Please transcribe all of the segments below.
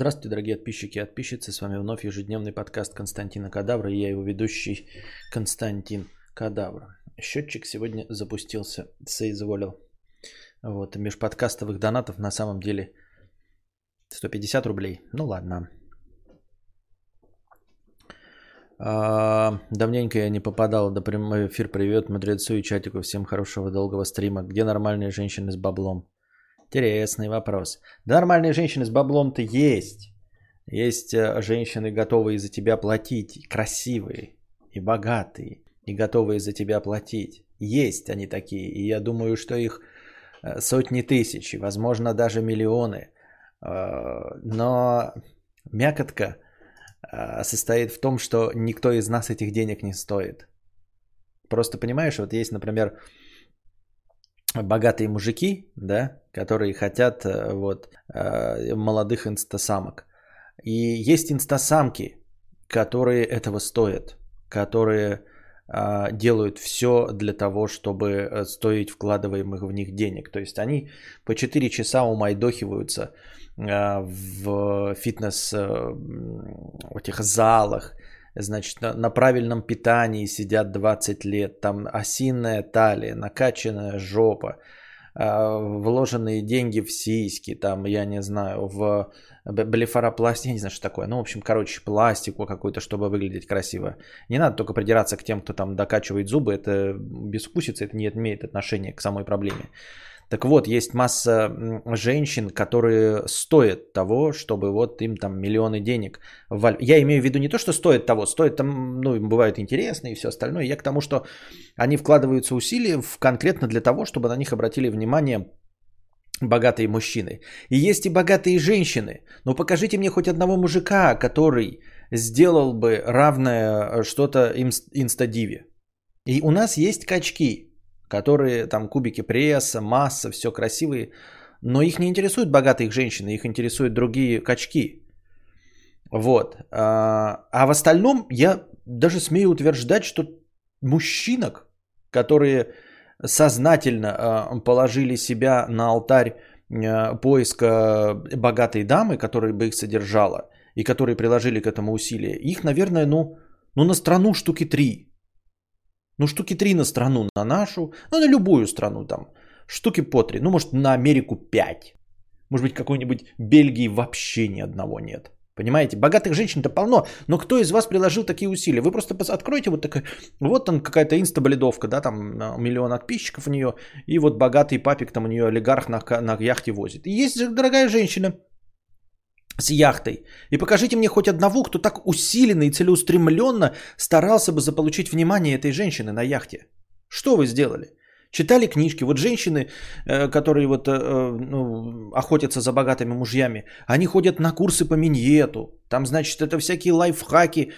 Здравствуйте, дорогие подписчики и подписчицы. С вами вновь ежедневный подкаст Константина Кадавра. И я его ведущий Константин Кадавр. Счетчик сегодня запустился, соизволил. Вот, межподкастовых донатов на самом деле 150 рублей. Ну ладно. А, давненько я не попадал до прямой эфир. Привет, мудрецу и чатику. Всем хорошего долгого стрима. Где нормальные женщины с баблом? Интересный вопрос. Да нормальные женщины с баблом-то есть. Есть э, женщины, готовые за тебя платить, красивые и богатые, и готовые за тебя платить. Есть они такие, и я думаю, что их э, сотни тысяч, возможно, даже миллионы. Э, но мякотка состоит в том, что никто из нас этих денег не стоит. Просто понимаешь, вот есть, например, богатые мужики, да, которые хотят э, вот, э, молодых инстасамок. И есть инстасамки, которые этого стоят, которые а, делают все для того, чтобы э, стоить вкладываемых в них денег. То есть они по 4 часа умайдохиваются в фитнес этих залах, значит, на, на правильном питании сидят 20 лет, там осинная талия, накачанная жопа, э, вложенные деньги в сиськи, там, я не знаю, в блефаропластик, я не знаю, что такое, ну, в общем, короче, пластику какую-то, чтобы выглядеть красиво. Не надо только придираться к тем, кто там докачивает зубы, это безвкусица, это не имеет отношения к самой проблеме. Так вот, есть масса женщин, которые стоят того, чтобы вот им там миллионы денег. Я имею в виду не то, что стоит того, стоит там, ну, им бывает интересно и все остальное. Я к тому, что они вкладываются усилия в, конкретно для того, чтобы на них обратили внимание богатые мужчины. И есть и богатые женщины. Но покажите мне хоть одного мужика, который сделал бы равное что-то инстадиве. И у нас есть качки, которые там кубики пресса, масса, все красивые, но их не интересуют богатые женщины, их интересуют другие качки. Вот. А, а в остальном я даже смею утверждать, что мужчинок, которые сознательно а, положили себя на алтарь а, поиска богатой дамы, которая бы их содержала, и которые приложили к этому усилия, их, наверное, ну, ну на страну штуки три. Ну, штуки три на страну, на нашу, ну, на любую страну там. Штуки по три. Ну, может, на Америку пять. Может быть, какой-нибудь Бельгии вообще ни одного нет. Понимаете? Богатых женщин-то полно, но кто из вас приложил такие усилия? Вы просто откройте вот такая, вот там какая-то инстабледовка, да, там миллион подписчиков у нее, и вот богатый папик там у нее олигарх на, на яхте возит. И есть дорогая женщина, с яхтой. И покажите мне хоть одного, кто так усиленно и целеустремленно старался бы заполучить внимание этой женщины на яхте. Что вы сделали? Читали книжки. Вот женщины, э, которые вот э, э, ну, охотятся за богатыми мужьями, они ходят на курсы по миньету. Там, значит, это всякие лайфхаки,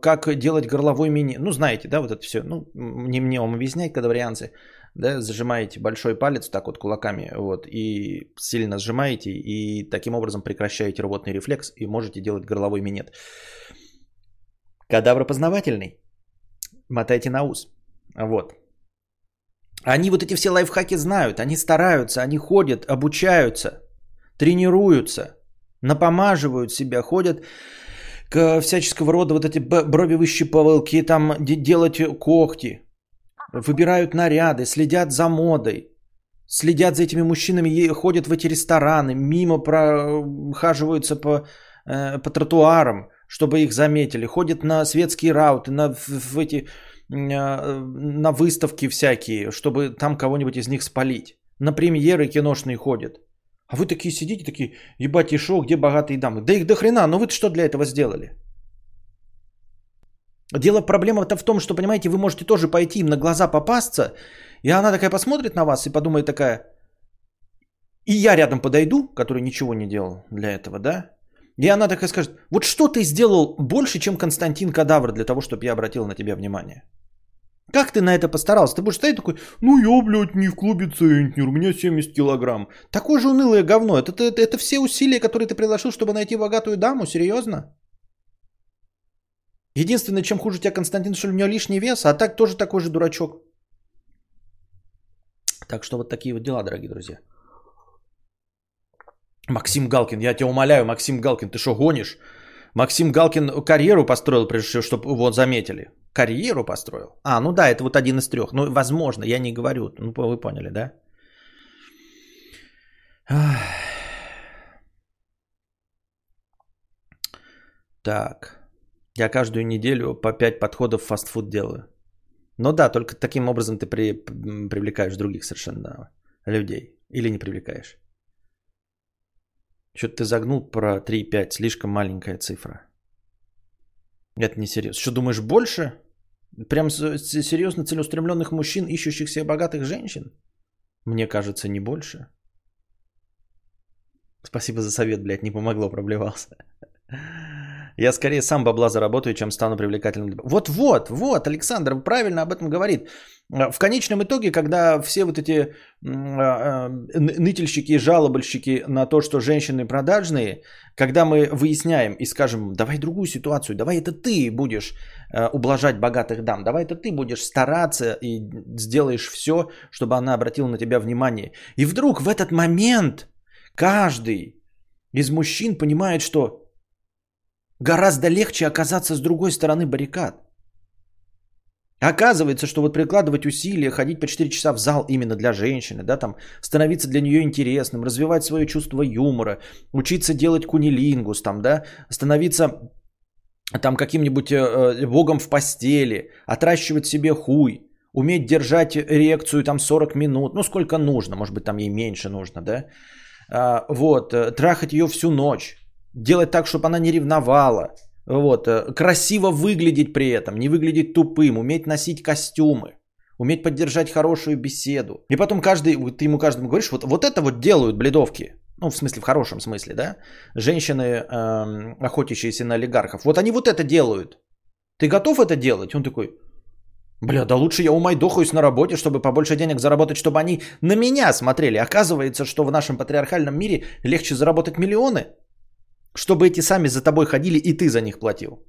как делать горловой миньет. Ну, знаете, да, вот это все. Ну, не мне вам объяснять, кадаврианцы да, зажимаете большой палец так вот кулаками, вот, и сильно сжимаете, и таким образом прекращаете рвотный рефлекс, и можете делать горловой минет. Кадавр познавательный. Мотайте на ус. Вот. Они вот эти все лайфхаки знают, они стараются, они ходят, обучаются, тренируются, напомаживают себя, ходят к всяческого рода вот эти брови выщипывалки, там делать когти, выбирают наряды, следят за модой, следят за этими мужчинами, ходят в эти рестораны, мимо прохаживаются по, э, по тротуарам, чтобы их заметили, ходят на светские рауты, на, в эти, э, на выставки всякие, чтобы там кого-нибудь из них спалить. На премьеры киношные ходят. А вы такие сидите, такие, ебать, и шо, где богатые дамы? Да их до хрена, но вы что для этого сделали? Дело проблема-то в том, что, понимаете, вы можете тоже пойти им на глаза попасться, и она такая посмотрит на вас и подумает такая, и я рядом подойду, который ничего не делал для этого, да? И она такая скажет, вот что ты сделал больше, чем Константин Кадавр для того, чтобы я обратил на тебя внимание? Как ты на это постарался? Ты будешь стоять такой, ну я, блядь, не в клубе центнер, у меня 70 килограмм. Такое же унылое говно. Это, это, это все усилия, которые ты приложил, чтобы найти богатую даму? Серьезно? Единственное, чем хуже тебя Константин, что у него лишний вес, а так тоже такой же дурачок. Так что вот такие вот дела, дорогие друзья. Максим Галкин, я тебя умоляю, Максим Галкин, ты что гонишь? Максим Галкин карьеру построил, прежде всего, чтобы его заметили. Карьеру построил? А, ну да, это вот один из трех. Ну, возможно, я не говорю. Ну, вы поняли, да? Так. Я каждую неделю по 5 подходов фастфуд делаю. Ну да, только таким образом ты при, привлекаешь других совершенно людей. Или не привлекаешь. Что-то ты загнул про 3,5. Слишком маленькая цифра. Это не серьезно. Что думаешь, больше? Прям серьезно целеустремленных мужчин, ищущих себе богатых женщин? Мне кажется, не больше. Спасибо за совет, блядь, не помогло, проблевался. Я скорее сам бабла заработаю, чем стану привлекательным. Вот-вот, вот, Александр правильно об этом говорит. А, в конечном итоге, когда все вот эти а, а, нытельщики и жалобальщики на то, что женщины продажные, когда мы выясняем и скажем, давай другую ситуацию, давай это ты будешь ублажать богатых дам, давай это ты будешь стараться и сделаешь все, чтобы она обратила на тебя внимание. И вдруг в этот момент каждый из мужчин понимает, что Гораздо легче оказаться с другой стороны баррикад. Оказывается, что вот прикладывать усилия, ходить по 4 часа в зал именно для женщины, да, там, становиться для нее интересным, развивать свое чувство юмора, учиться делать кунилингус, там, да, становиться там каким-нибудь э, э богом в постели, отращивать себе хуй, уметь держать реакцию там 40 минут, ну сколько нужно, может быть там ей меньше нужно, да, а, вот, э, трахать ее всю ночь, делать так, чтобы она не ревновала, вот, э, красиво выглядеть при этом, не выглядеть тупым, уметь носить костюмы, уметь поддержать хорошую беседу. И потом каждый, ты ему каждому говоришь, вот, вот это вот делают бледовки. Ну, в смысле, в хорошем смысле, да? Женщины, эм, охотящиеся на олигархов. Вот они вот это делают. Ты готов это делать? Он такой, бля, да лучше я умайдохаюсь на работе, чтобы побольше денег заработать, чтобы они на меня смотрели. Оказывается, что в нашем патриархальном мире легче заработать миллионы, чтобы эти сами за тобой ходили и ты за них платил.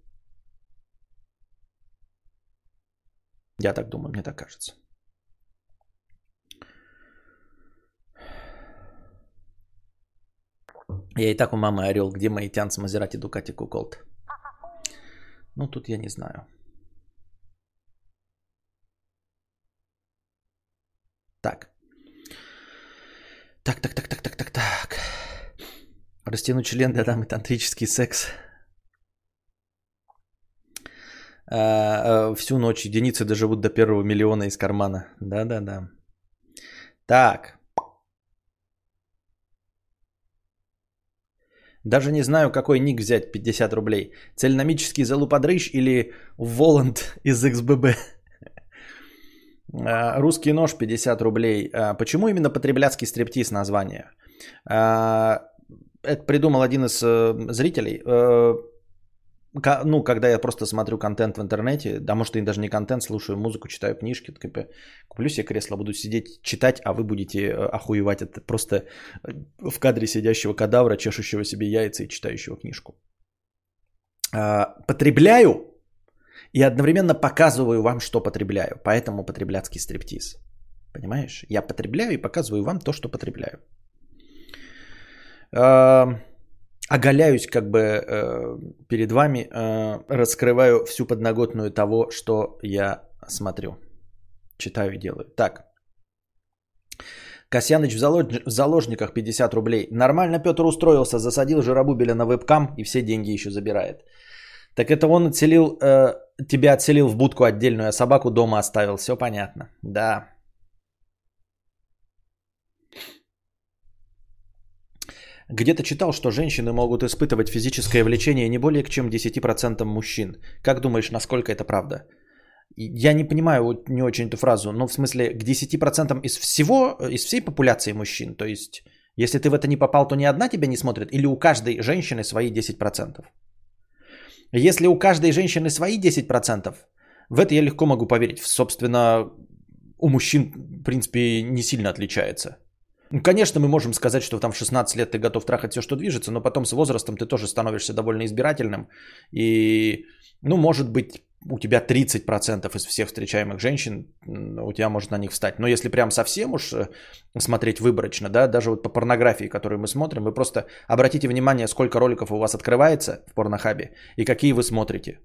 Я так думаю, мне так кажется. Я и так у мамы орел, где мои тянц Мазерати Дукати Куколт. Ну, тут я не знаю. Так. Так, так, так, так, так, так, так. Растянуть член для дамы тантрический секс. А, а, всю ночь единицы доживут до первого миллиона из кармана. Да-да-да. Так. Даже не знаю, какой ник взять 50 рублей. Цельномический залуподрыщ или Воланд из XBB. А, русский нож 50 рублей. Почему именно потребляцкий стриптиз название? Это придумал один из э, зрителей. Э, ну, когда я просто смотрю контент в интернете, да, может, и даже не контент, слушаю музыку, читаю книжки, так, куплю себе кресло, буду сидеть, читать, а вы будете э, охуевать. Это просто в кадре сидящего кадавра, чешущего себе яйца и читающего книжку. Потребляю и одновременно показываю вам, что потребляю. Поэтому потребляцкий стриптиз. Понимаешь? Я потребляю и показываю вам то, что потребляю оголяюсь как бы э, перед вами, э, раскрываю всю подноготную того, что я смотрю, читаю и делаю. Так. Касьяныч в, залож... в заложниках 50 рублей. Нормально Петр устроился, засадил Жиробубеля на вебкам и все деньги еще забирает. Так это он отселил, э, тебя отселил в будку отдельную, а собаку дома оставил. Все понятно. Да. Где-то читал, что женщины могут испытывать физическое влечение не более чем 10% мужчин. Как думаешь, насколько это правда? Я не понимаю не очень эту фразу, но в смысле к 10% из всего, из всей популяции мужчин. То есть, если ты в это не попал, то ни одна тебя не смотрит, или у каждой женщины свои 10%. Если у каждой женщины свои 10%, в это я легко могу поверить. Собственно, у мужчин, в принципе, не сильно отличается. Ну, конечно, мы можем сказать, что там в 16 лет ты готов трахать все, что движется, но потом с возрастом ты тоже становишься довольно избирательным. И, ну, может быть, у тебя 30% из всех встречаемых женщин, у тебя может на них встать. Но если прям совсем уж э, смотреть выборочно, да, даже вот по порнографии, которую мы смотрим, вы просто обратите внимание, сколько роликов у вас открывается в порнохабе и какие вы смотрите.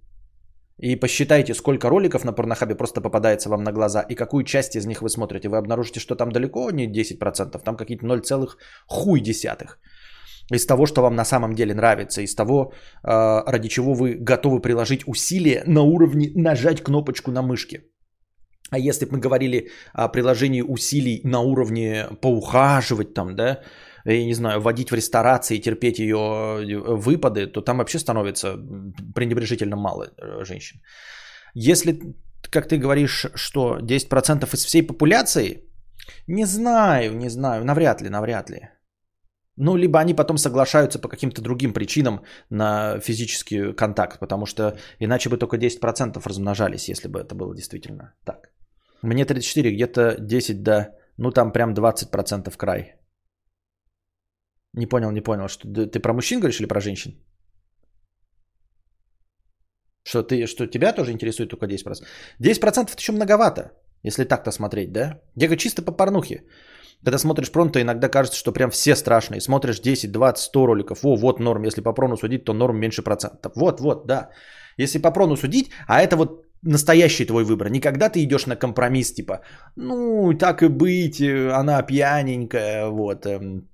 И посчитайте, сколько роликов на порнохабе просто попадается вам на глаза и какую часть из них вы смотрите. Вы обнаружите, что там далеко не 10%, там какие-то 0, хуй десятых из того, что вам на самом деле нравится, из того, а, ради чего вы готовы приложить усилия на уровне нажать кнопочку на мышке. А если бы мы говорили о приложении усилий на уровне поухаживать там, да, я не знаю, водить в ресторации и терпеть ее э, выпады, то там вообще становится пренебрежительно мало э, женщин. Если, как ты говоришь, что 10% из всей популяции, не знаю, не знаю, навряд ли, навряд ли. Ну, либо они потом соглашаются по каким-то другим причинам на физический контакт, потому что иначе бы только 10% размножались, если бы это было действительно так. Мне 34, где-то 10 до, ну там прям 20% край. Не понял, не понял, что ты про мужчин говоришь или про женщин? Что, ты, что тебя тоже интересует только 10%? 10% это еще многовато, если так-то смотреть, да? Я говорю, чисто по порнухе. Когда смотришь прон, то иногда кажется, что прям все страшные. Смотришь 10, 20, 100 роликов. О, вот норм. Если по прону судить, то норм меньше процентов. Вот, вот, да. Если по прону судить, а это вот настоящий твой выбор. Никогда ты идешь на компромисс, типа, ну, так и быть, э, она пьяненькая, вот, эм,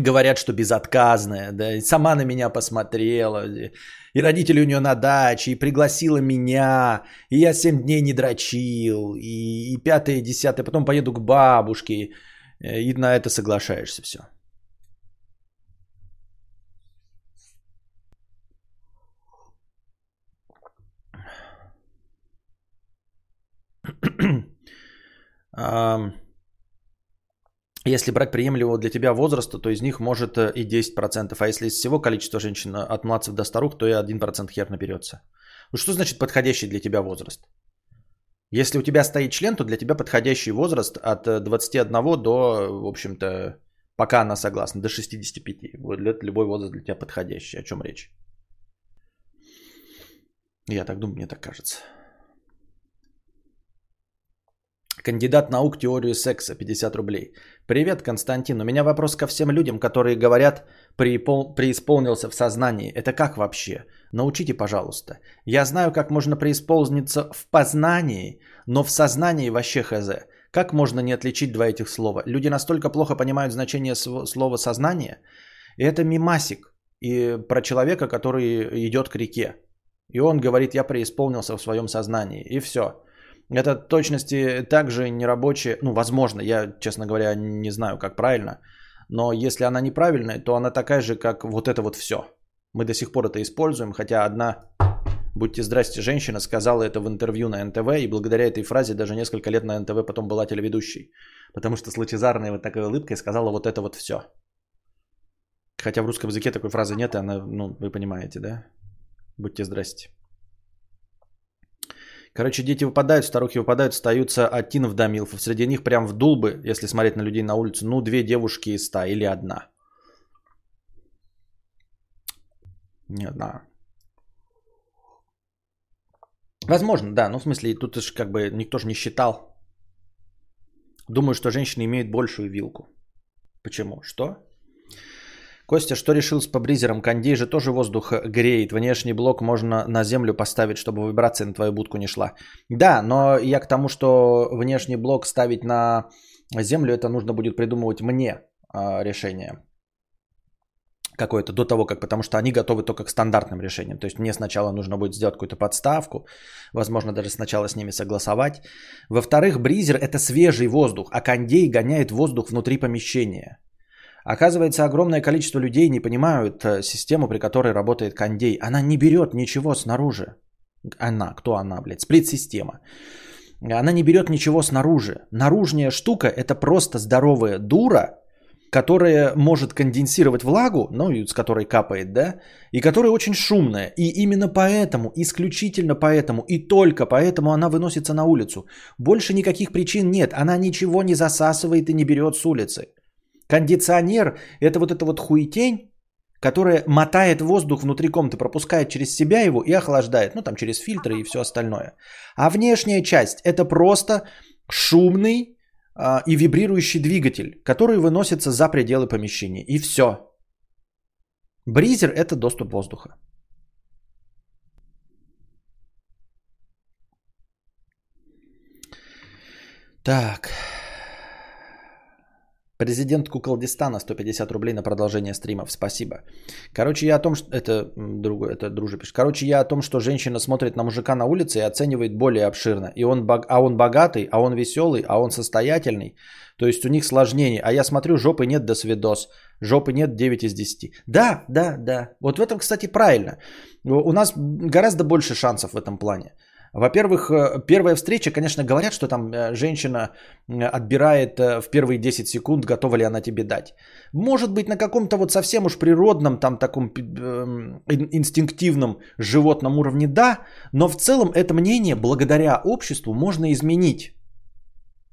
говорят, что безотказная, да, и сама на меня посмотрела, и родители у нее на даче, и пригласила меня, и я 7 дней не дрочил, и, и пятое, и десятое, потом поеду к бабушке, Э, и на это соглашаешься все. Если брать приемлемого для тебя возраста, то из них может э, и 10%. А если из всего количества женщин э, от младших до старух, то и 1% хер наберется. Ну что значит подходящий для тебя возраст? Если у тебя стоит член, то для тебя подходящий возраст от 21 э, до, в общем-то, пока она согласна, до 65. Вот любой возраст для тебя подходящий. О чем речь? Я так думаю, мне так кажется. Кандидат наук теорию секса, 50 рублей. Привет, Константин. У меня вопрос ко всем людям, которые говорят, преисполнился в сознании. Это как вообще? Научите, пожалуйста. Я знаю, как можно преисполниться в познании, но в сознании вообще хз. Как можно не отличить два этих слова? Люди настолько плохо понимают значение слова сознание. И это мимасик и про человека, который идет к реке. И он говорит, я преисполнился в своем сознании. И все. Это точности также нерабочая, ну, возможно, я, честно говоря, не знаю, как правильно, но если она неправильная, то она такая же, как вот это вот все. Мы до сих пор это используем, хотя одна, будьте здрасте, женщина сказала это в интервью на НТВ, и благодаря этой фразе даже несколько лет на НТВ потом была телеведущей. Потому что с лучезарной вот такой улыбкой сказала вот это вот все. Хотя в русском языке такой фразы нет, и она, ну, вы понимаете, да? Будьте здрасте. Короче, дети выпадают, старухи выпадают, остаются Атинов да Милфов. Среди них прям в дулбы, если смотреть на людей на улице, ну, две девушки из ста или одна. Не одна. Возможно, да. Ну, в смысле, тут же как бы никто же не считал. Думаю, что женщины имеют большую вилку. Почему? Что? Костя, что решил с побризером? Кондей же тоже воздух греет. Внешний блок можно на землю поставить, чтобы вибрация на твою будку не шла. Да, но я к тому, что внешний блок ставить на землю, это нужно будет придумывать мне а, решение какое-то до того, как, потому что они готовы только к стандартным решениям. То есть мне сначала нужно будет сделать какую-то подставку, возможно, даже сначала с ними согласовать. Во-вторых, бризер – это свежий воздух, а кондей гоняет воздух внутри помещения. Оказывается, огромное количество людей не понимают э, систему, при которой работает кондей. Она не берет ничего снаружи. Она, кто она, блядь? Сплит-система. Она не берет ничего снаружи. Наружная штука – это просто здоровая дура, которая может конденсировать влагу, ну, с которой капает, да, и которая очень шумная. И именно поэтому, исключительно поэтому и только поэтому она выносится на улицу. Больше никаких причин нет. Она ничего не засасывает и не берет с улицы. Кондиционер – это вот эта вот хуетень, которая мотает воздух внутри комнаты, пропускает через себя его и охлаждает. Ну, там через фильтры и все остальное. А внешняя часть – это просто шумный а, и вибрирующий двигатель, который выносится за пределы помещения. И все. Бризер – это доступ воздуха. Так. Президент Куколдистана 150 рублей на продолжение стримов. Спасибо. Короче, я о том, что... Это другое, это друже пишет. Короче, я о том, что женщина смотрит на мужика на улице и оценивает более обширно. И он, бог... А он богатый, а он веселый, а он состоятельный. То есть у них сложнее. А я смотрю, жопы нет, до свидос. Жопы нет 9 из 10. Да, да, да. Вот в этом, кстати, правильно. У нас гораздо больше шансов в этом плане. Во-первых, э, первая встреча, конечно, говорят, что там э, женщина отбирает э, в первые 10 секунд, готова ли она тебе дать. Может быть, на каком-то вот совсем уж природном, там таком эм, инстинктивном животном уровне да, но в целом это мнение благодаря обществу можно изменить.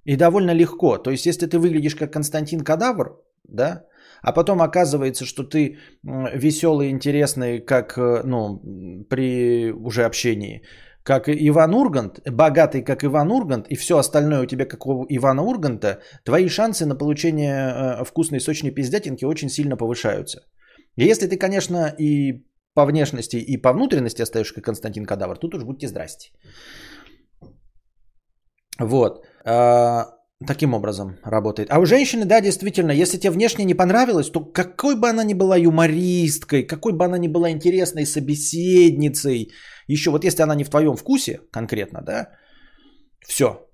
И довольно легко. То есть, если ты выглядишь как Константин Кадавр, да, а потом оказывается, что ты веселый, интересный, как ну, при уже общении, как Иван Ургант, богатый как Иван Ургант, и все остальное у тебя как у Ивана Урганта, твои шансы на получение э, вкусной сочной пиздятинки очень сильно повышаются. И если ты, конечно, и по внешности, и по внутренности остаешься как Константин Кадавр, тут уж будьте здрасте. Вот. А, таким образом работает. А у женщины, да, действительно, если тебе внешне не понравилось, то какой бы она ни была юмористкой, какой бы она ни была интересной собеседницей, еще вот если она не в твоем вкусе конкретно, да, все,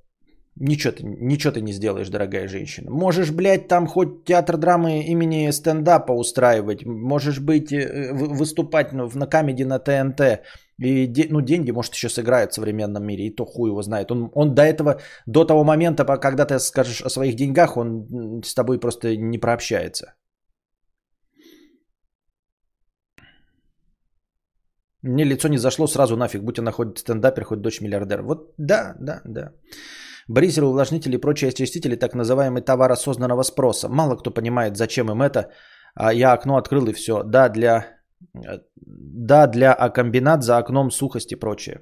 Ничего ты, ничего ты не сделаешь, дорогая женщина. Можешь, блядь, там хоть театр драмы имени стендапа устраивать, можешь быть, э, выступать ну, на камеди на ТНТ, и ну, деньги, может, еще сыграют в современном мире, и то хуй его знает. Он, он до этого, до того момента, когда ты скажешь о своих деньгах, он с тобой просто не прообщается. Мне лицо не зашло сразу нафиг, будь она хоть стендапер, хоть дочь миллиардер. Вот да, да, да. Бризеры, увлажнители и прочие очистители, так называемый товар осознанного спроса. Мало кто понимает, зачем им это. А я окно открыл и все. Да, для, да, для а комбинат за окном сухость и прочее.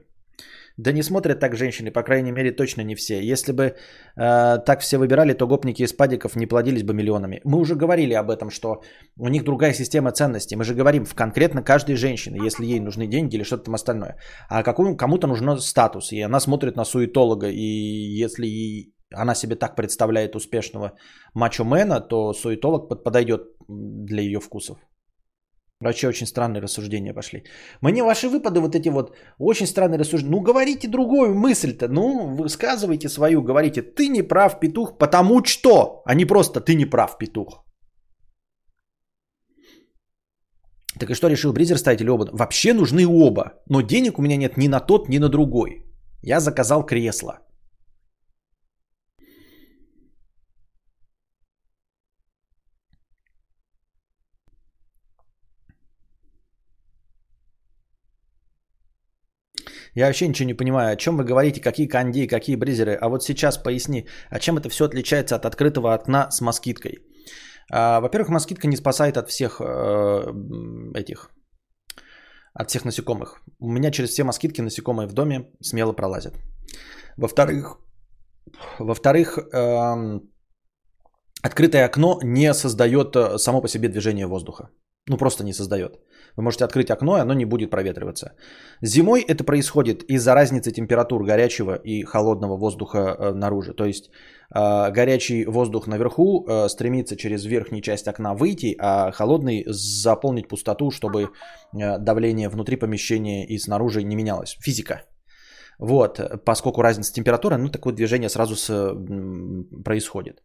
Да не смотрят так женщины, по крайней мере, точно не все. Если бы э, так все выбирали, то гопники из падиков не плодились бы миллионами. Мы уже говорили об этом, что у них другая система ценностей. Мы же говорим в конкретно каждой женщине, если ей нужны деньги или что-то там остальное. А какому, кому-то нужен статус, и она смотрит на суетолога, и если она себе так представляет успешного мачо-мена, то суетолог подойдет для ее вкусов. Вообще очень странные рассуждения пошли. Мне ваши выпады вот эти вот очень странные рассуждения. Ну говорите другую мысль-то. Ну высказывайте свою. Говорите, ты не прав, петух, потому что. А не просто ты не прав, петух. Так и что решил Бризер ставить или оба? Вообще нужны оба. Но денег у меня нет ни на тот, ни на другой. Я заказал кресло. Я вообще ничего не понимаю, о чем вы говорите, какие канди, какие бризеры. А вот сейчас поясни, а чем это все отличается от открытого окна с москиткой? А, во-первых, москитка не спасает от всех э, этих, от всех насекомых. У меня через все москитки насекомые в доме смело пролазят. Во-вторых, во-вторых, э, открытое окно не создает э, само по себе движение воздуха. Ну, просто не создает. Вы можете открыть окно, и оно не будет проветриваться. Зимой это происходит из-за разницы температур горячего и холодного воздуха э, наружу. То есть э, горячий воздух наверху э, стремится через верхнюю часть окна выйти, а холодный заполнить пустоту, чтобы давление внутри помещения и снаружи не менялось. Физика. Вот, поскольку разница температуры, ну такое движение сразу с, происходит.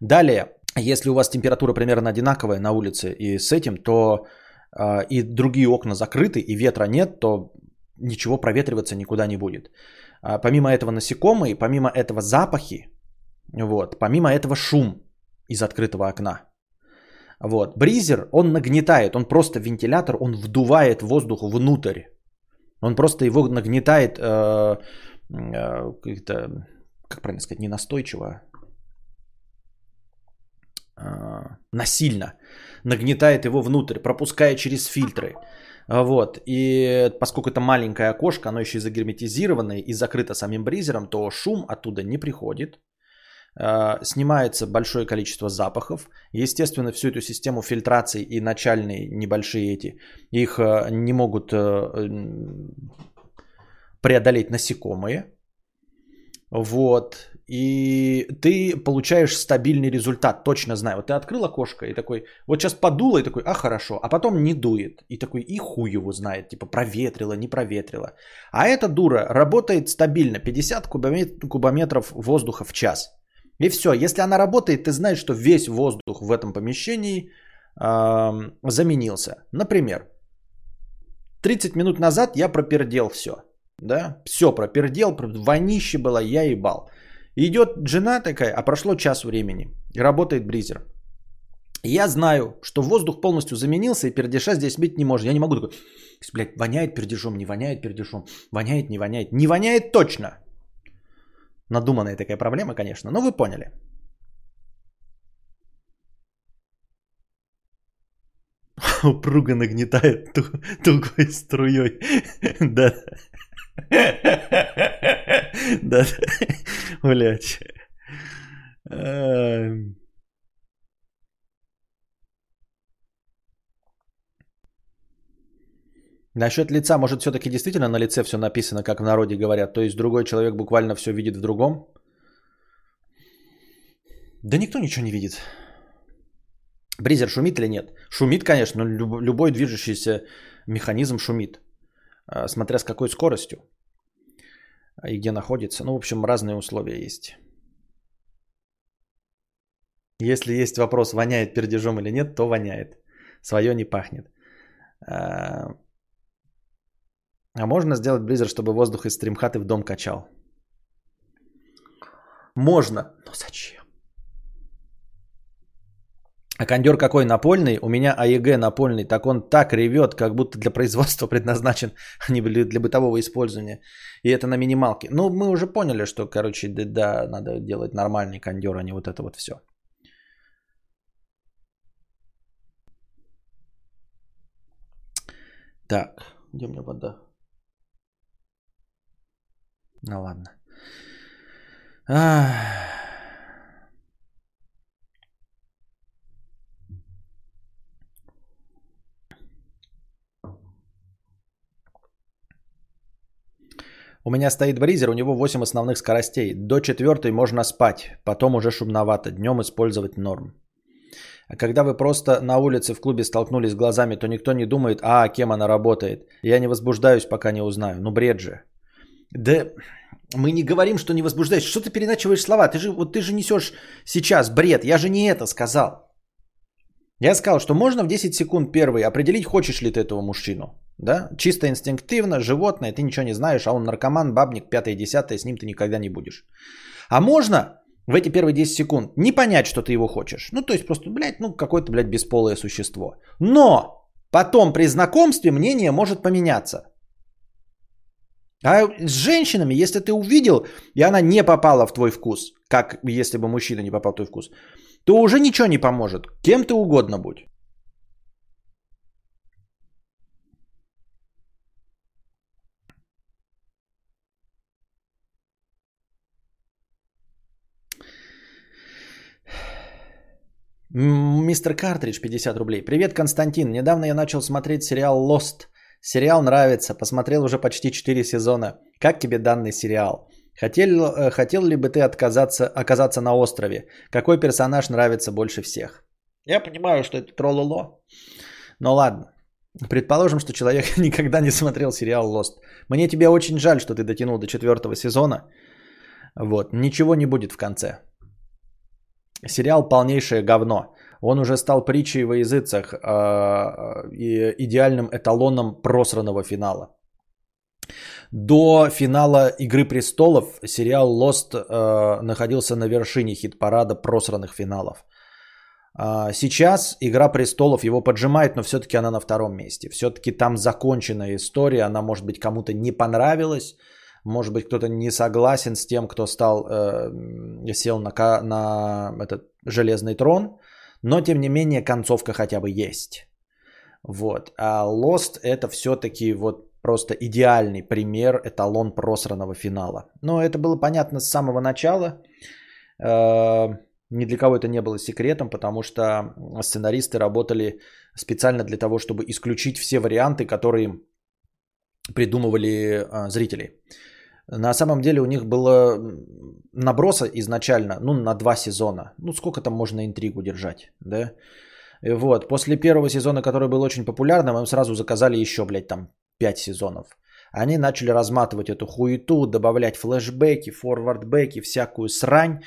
Далее, если у вас температура примерно одинаковая на улице и с этим, то и другие окна закрыты, и ветра нет, то ничего проветриваться никуда не будет. А помимо этого насекомые, помимо этого запахи, вот, помимо этого шум из открытого окна. Вот. Бризер, он нагнетает, он просто вентилятор, он вдувает воздух внутрь. Он просто его нагнетает, э, э, как правильно сказать, не настойчиво, а, насильно. Нагнетает его внутрь, пропуская через фильтры. Вот. И поскольку это маленькое окошко, оно еще и загерметизированное и закрыто самим бризером, то шум оттуда не приходит. А, снимается большое количество запахов. Естественно, всю эту систему фильтрации и начальные небольшие эти, их а, не могут а, преодолеть насекомые. Вот. И ты получаешь стабильный результат, точно знаю. Вот ты открыл окошко и такой, вот сейчас подуло и такой, а хорошо, а потом не дует. И такой, и хуй его знает, типа проветрило, не проветрило. А эта дура работает стабильно, 50 кубометров воздуха в час. И все, если она работает, ты знаешь, что весь воздух в этом помещении э, заменился. Например, 30 минут назад я пропердел все. Да, все пропердел, вонище было, я ебал. Идет жена такая, а прошло час времени. Работает бризер. Я знаю, что воздух полностью заменился, и пердеша здесь быть не может. Я не могу такой, блядь, воняет пердежом, не воняет пердежом, воняет, не воняет. Не воняет точно. Надуманная такая проблема, конечно, но вы поняли. Упруго нагнетает тугой струей. Да. Да. Блять. Эм. Насчет лица, может, все-таки действительно на лице все написано, как в народе говорят. То есть другой человек буквально все видит в другом. Да никто ничего не видит. Бризер шумит или нет? Шумит, конечно, но любой движущийся механизм шумит. А, смотря с какой скоростью и где находится. Ну, в общем, разные условия есть. Если есть вопрос, воняет пердежом или нет, то воняет. Свое не пахнет. А, а можно сделать близер, чтобы воздух из стримхаты в дом качал? Можно, но зачем? А кондер какой напольный? У меня АЕГ напольный, так он так ревет, как будто для производства предназначен, а не для бытового использования. И это на минималке. Ну, мы уже поняли, что, короче, да, надо делать нормальный кондер, а не вот это вот все. Так, где у меня вода? Ну ладно. Ах. У меня стоит бризер, у него 8 основных скоростей. До четвертой можно спать, потом уже шумновато. Днем использовать норм. А когда вы просто на улице в клубе столкнулись глазами, то никто не думает, а, кем она работает. Я не возбуждаюсь, пока не узнаю. Ну, бред же. Да мы не говорим, что не возбуждаешься. Что ты переначиваешь слова? Ты же, вот ты же несешь сейчас бред. Я же не это сказал. Я сказал, что можно в 10 секунд первый определить, хочешь ли ты этого мужчину. Да? Чисто инстинктивно, животное, ты ничего не знаешь, а он наркоман, бабник, пятое, десятое, с ним ты никогда не будешь. А можно в эти первые 10 секунд не понять, что ты его хочешь. Ну, то есть просто, блядь, ну, какое-то, блядь, бесполое существо. Но потом при знакомстве мнение может поменяться. А с женщинами, если ты увидел, и она не попала в твой вкус, как если бы мужчина не попал в твой вкус, то уже ничего не поможет. Кем ты угодно будь. Мистер Картридж, 50 рублей. Привет, Константин. Недавно я начал смотреть сериал Lost. Сериал нравится, посмотрел уже почти 4 сезона. Как тебе данный сериал? Хотел, э, хотел ли бы ты отказаться, оказаться на острове? Какой персонаж нравится больше всех? Я понимаю, что это троллоло. Но ладно. Предположим, что человек никогда не смотрел сериал Lost. Мне тебе очень жаль, что ты дотянул до четвертого сезона. Вот. Ничего не будет в конце. Сериал полнейшее говно. Он уже стал притчей во языцах э, и идеальным эталоном просранного финала. До финала «Игры престолов» сериал «Лост» э, находился на вершине хит-парада просранных финалов. А сейчас «Игра престолов» его поджимает, но все-таки она на втором месте. Все-таки там законченная история, она, может быть, кому-то не понравилась, может быть, кто-то не согласен с тем, кто стал, э, сел на, на этот железный трон – Но, тем не менее, концовка хотя бы есть. Вот. А Lost это все-таки вот просто идеальный пример, эталон просранного финала. Но это было понятно с самого начала. Э, ни для кого это не было секретом, потому что сценаристы работали специально для того, чтобы исключить все варианты, которые придумывали э, зрители. На самом деле у них было наброса изначально, ну, на два сезона. Ну, сколько там можно интригу держать, да? Вот, после первого сезона, который был очень популярным, им сразу заказали еще, блядь, там 5 сезонов. Они начали разматывать эту хуету, добавлять флешбеки, форвардбеки, всякую срань.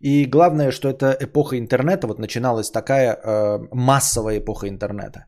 И главное, что это эпоха интернета, вот начиналась такая э, массовая эпоха интернета.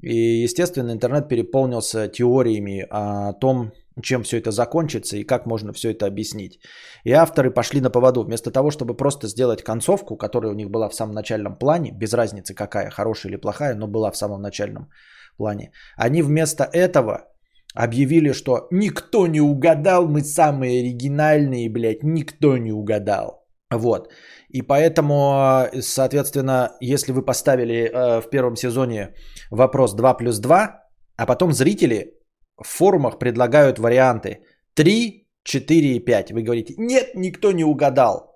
И, естественно, интернет переполнился теориями о том, чем все это закончится и как можно все это объяснить. И авторы пошли на поводу. Вместо того, чтобы просто сделать концовку, которая у них была в самом начальном плане, без разницы какая, хорошая или плохая, но была в самом начальном плане, они вместо этого объявили, что никто не угадал, мы самые оригинальные, блядь, никто не угадал. Вот. И поэтому, соответственно, если вы поставили э, в первом сезоне вопрос 2 плюс 2, а потом зрители в форумах предлагают варианты 3, 4 и 5. Вы говорите, нет, никто не угадал.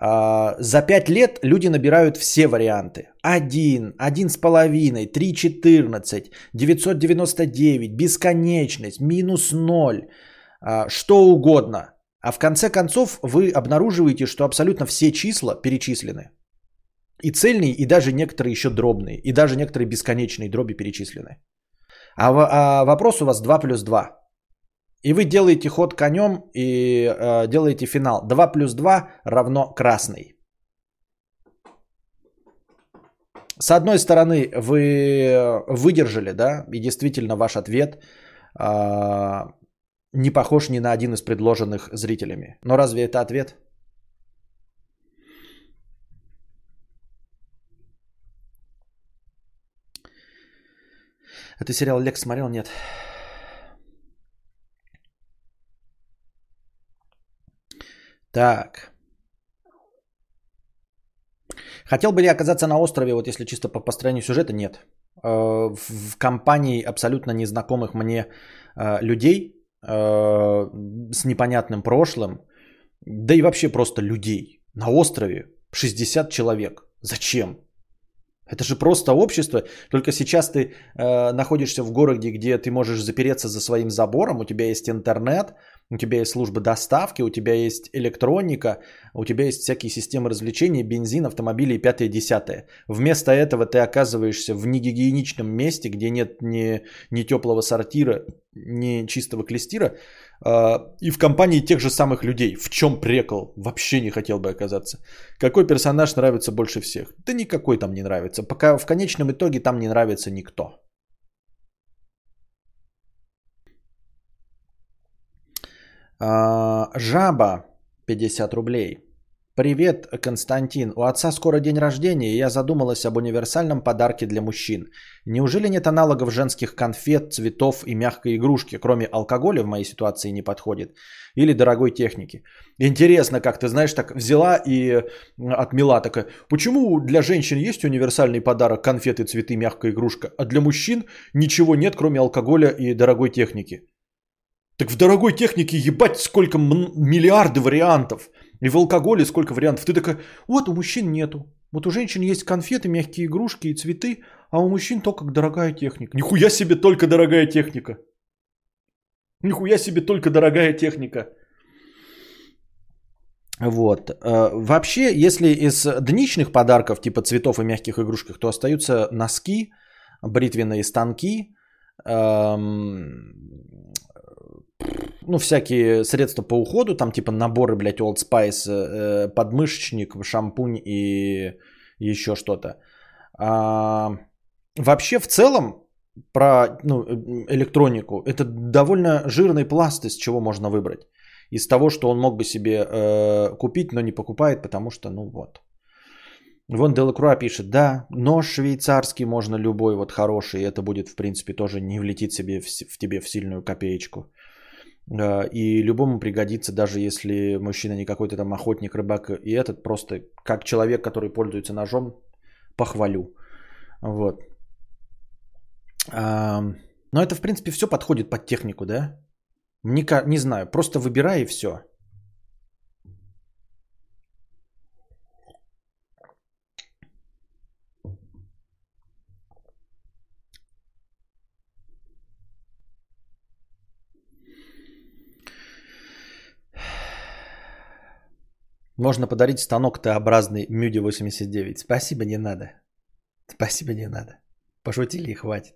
А, за 5 лет люди набирают все варианты. 1, 1,5, 3, 14, 999, бесконечность, минус 0, а, что угодно. А в конце концов вы обнаруживаете, что абсолютно все числа перечислены. И цельные, и даже некоторые еще дробные, и даже некоторые бесконечные дроби перечислены. А, а вопрос у вас 2 плюс 2. И вы делаете ход конем и э, делаете финал. 2 плюс 2 равно красный. С одной стороны, вы выдержали, да, и действительно ваш ответ э, не похож ни на один из предложенных зрителями. Но разве это ответ? А ты сериал Лекс смотрел? Нет. Так. Хотел бы ли оказаться на острове, вот если чисто по построению сюжета? Нет. Э, в компании абсолютно незнакомых мне э, людей э, с непонятным прошлым, да и вообще просто людей на острове 60 человек. Зачем? Это же просто общество. Только сейчас ты э, находишься в городе, где ты можешь запереться за своим забором, у тебя есть интернет, у тебя есть служба доставки, у тебя есть электроника, у тебя есть всякие системы развлечений, бензин, автомобили и пятое, десятое. Вместо этого ты оказываешься в негигиеничном месте, где нет ни, ни теплого сортира, ни чистого клестира, и в компании тех же самых людей. В чем прекол? Вообще не хотел бы оказаться. Какой персонаж нравится больше всех? Да никакой там не нравится. Пока в конечном итоге там не нравится никто. А, жаба 50 рублей. Привет, Константин. У отца скоро день рождения, и я задумалась об универсальном подарке для мужчин. Неужели нет аналогов женских конфет, цветов и мягкой игрушки, кроме алкоголя в моей ситуации не подходит, или дорогой техники? Интересно, как ты знаешь, так взяла и отмела такая. Почему для женщин есть универсальный подарок конфеты, цветы, мягкая игрушка, а для мужчин ничего нет, кроме алкоголя и дорогой техники? Так в дорогой технике ебать сколько миллиарды вариантов. И в алкоголе сколько вариантов. Ты такая, вот у мужчин нету. Вот у женщин есть конфеты, мягкие игрушки и цветы, а у мужчин только дорогая техника. Нихуя себе только дорогая техника. Нихуя себе только дорогая техника. Вот. Э, вообще, если из дничных подарков, типа цветов и мягких игрушек, то остаются носки, бритвенные станки, эм, ну, всякие средства по уходу, там типа наборы, блядь, Old Spice, э, подмышечник, шампунь и еще что-то. А, вообще, в целом, про ну, электронику, это довольно жирный пласт, из чего можно выбрать. Из того, что он мог бы себе э, купить, но не покупает, потому что, ну вот. Вон Делакруа пишет, да, нож швейцарский можно любой, вот хороший, это будет, в принципе, тоже не влетит себе в, в тебе в сильную копеечку. И любому пригодится, даже если мужчина не какой-то там охотник, рыбак, и этот просто как человек, который пользуется ножом, похвалю. Вот. Но это, в принципе, все подходит под технику, да? Не, не знаю, просто выбирай и все. Можно подарить станок Т-образный Мюди 89. Спасибо, не надо. Спасибо, не надо. Пошутили и хватит.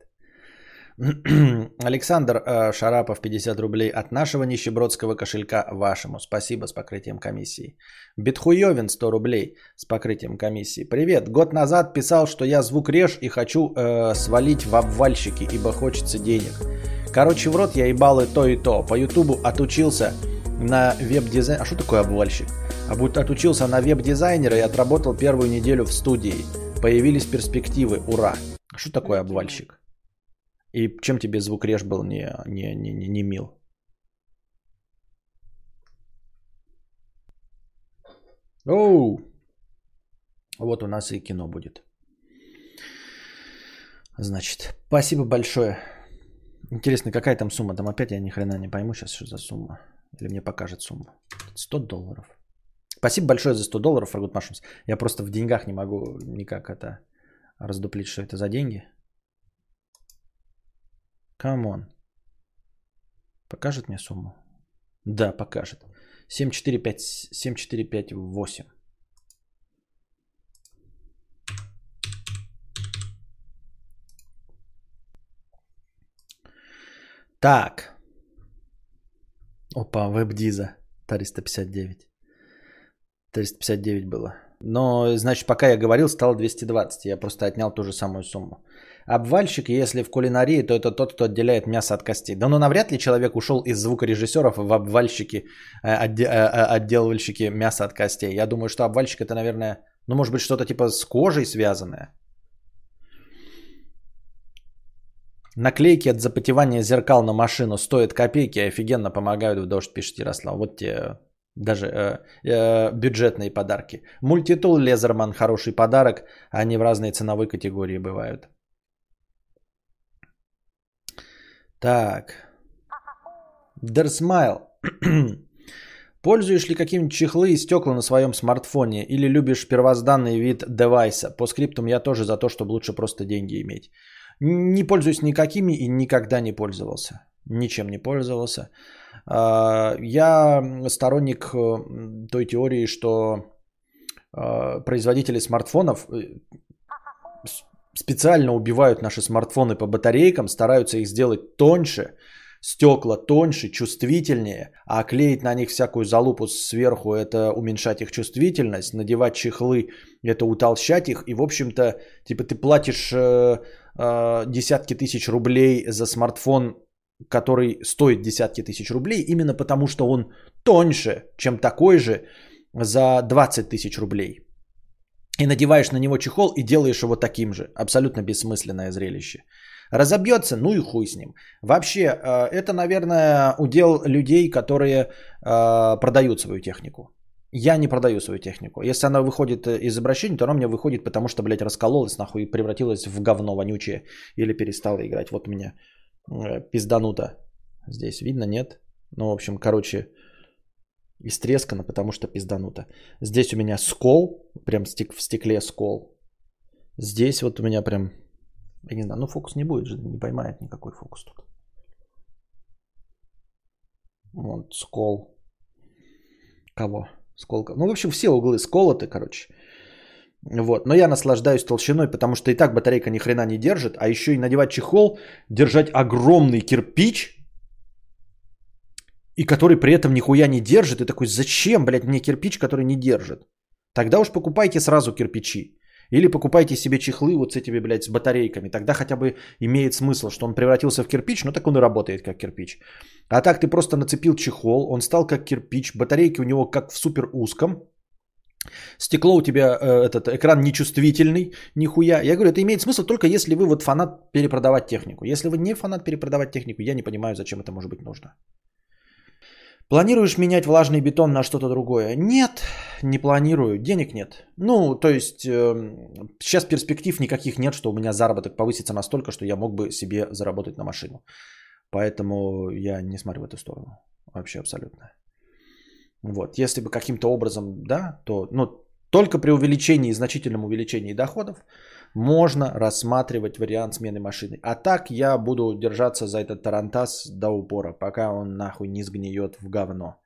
Александр э, Шарапов, 50 рублей от нашего нищебродского кошелька вашему. Спасибо с покрытием комиссии. Бетхуевин, 100 рублей с покрытием комиссии. Привет. Год назад писал, что я звук режь и хочу э, свалить в обвальщики, ибо хочется денег. Короче, в рот я ебал и то, и то. По ютубу отучился на веб-дизайн. А что такое обвальщик? Отучился на веб-дизайнера и отработал первую неделю в студии. Появились перспективы. Ура. А что такое обвальщик? И чем тебе звук реж был не, не, не, не, не мил? Оу! Вот у нас и кино будет. Значит, спасибо большое. Интересно, какая там сумма? Там опять я ни хрена не пойму сейчас, что за сумма. Или мне покажет сумму. 100 долларов. Спасибо большое за 100 долларов, Фрагут Машинс. Я просто в деньгах не могу никак это раздуплить, что это за деньги. Come on. Покажет мне сумму? Да, покажет. 7458. 7458. Так. Опа, веб-диза. 359. 359 было. Но, значит, пока я говорил, стало 220. Я просто отнял ту же самую сумму. Обвальщик, если в кулинарии, то это тот, кто отделяет мясо от костей. Да ну навряд ли человек ушел из звукорежиссеров в обвальщики, э, отде, э, э, отделывальщики мяса от костей. Я думаю, что обвальщик это, наверное, ну может быть что-то типа с кожей связанное. Наклейки от запотевания зеркал на машину стоят копейки, офигенно помогают в дождь, пишет Ярослав. Вот те даже э, э, бюджетные подарки. Мультитул Leatherman хороший подарок, они в разные ценовые категории бывают. Так. Дерсмайл. Пользуешь ли какие-нибудь чехлы и стекла на своем смартфоне или любишь первозданный вид девайса? По скриптам я тоже за то, чтобы лучше просто деньги иметь. Не пользуюсь никакими и никогда не пользовался. Ничем не пользовался. А, я сторонник э, той теории, что а, производители смартфонов э, специально убивают наши смартфоны по батарейкам, стараются их сделать тоньше, стекла тоньше, чувствительнее, а клеить на них всякую залупу сверху – это уменьшать их чувствительность, надевать чехлы – это утолщать их, и, в общем-то, типа ты платишь э, десятки тысяч рублей за смартфон, который стоит десятки тысяч рублей, именно потому что он тоньше, чем такой же за 20 тысяч рублей – и надеваешь на него чехол и делаешь его таким же. Абсолютно бессмысленное зрелище. Разобьется, ну и хуй с ним. Вообще, э, это, наверное, удел людей, которые э, продают свою технику. Я не продаю свою технику. Если она выходит из обращения, то она мне выходит, потому что, блядь, раскололась нахуй и превратилась в говно вонючее. Или перестала играть. Вот меня э, пиздануто. Здесь видно, нет? Ну, в общем, короче, Истрескано, потому что пиздануто. Здесь у меня скол, прям стек, в стекле скол. Здесь вот у меня прям, я не знаю, ну фокус не будет же, не поймает никакой фокус тут. Вот скол. Кого? Скол. Ну, в общем, все углы сколоты, короче. Вот. Но я наслаждаюсь толщиной, потому что и так батарейка ни хрена не держит, а еще и надевать чехол, держать огромный кирпич, и который при этом нихуя не держит. И такой, зачем, блядь, мне кирпич, который не держит? Тогда уж покупайте сразу кирпичи. Или покупайте себе чехлы вот с этими, блядь, с батарейками. Тогда хотя бы имеет смысл, что он превратился в кирпич, но так он и работает как кирпич. А так ты просто нацепил чехол, он стал как кирпич, батарейки у него как в супер узком, Стекло у тебя, э, этот экран нечувствительный, нихуя. Я говорю, это имеет смысл только если вы вот фанат перепродавать технику. Если вы не фанат перепродавать технику, я не понимаю, зачем это может быть нужно. Планируешь менять влажный бетон на что-то другое? Нет, не планирую, денег нет. Ну, то есть э, сейчас перспектив никаких нет, что у меня заработок повысится настолько, что я мог бы себе заработать на машину. Поэтому я не смотрю в эту сторону. Вообще абсолютно. Вот, если бы каким-то образом, да, то, ну, только при увеличении, значительном увеличении доходов можно рассматривать вариант смены машины. А так я буду держаться за этот тарантас до упора, пока он нахуй не сгниет в говно.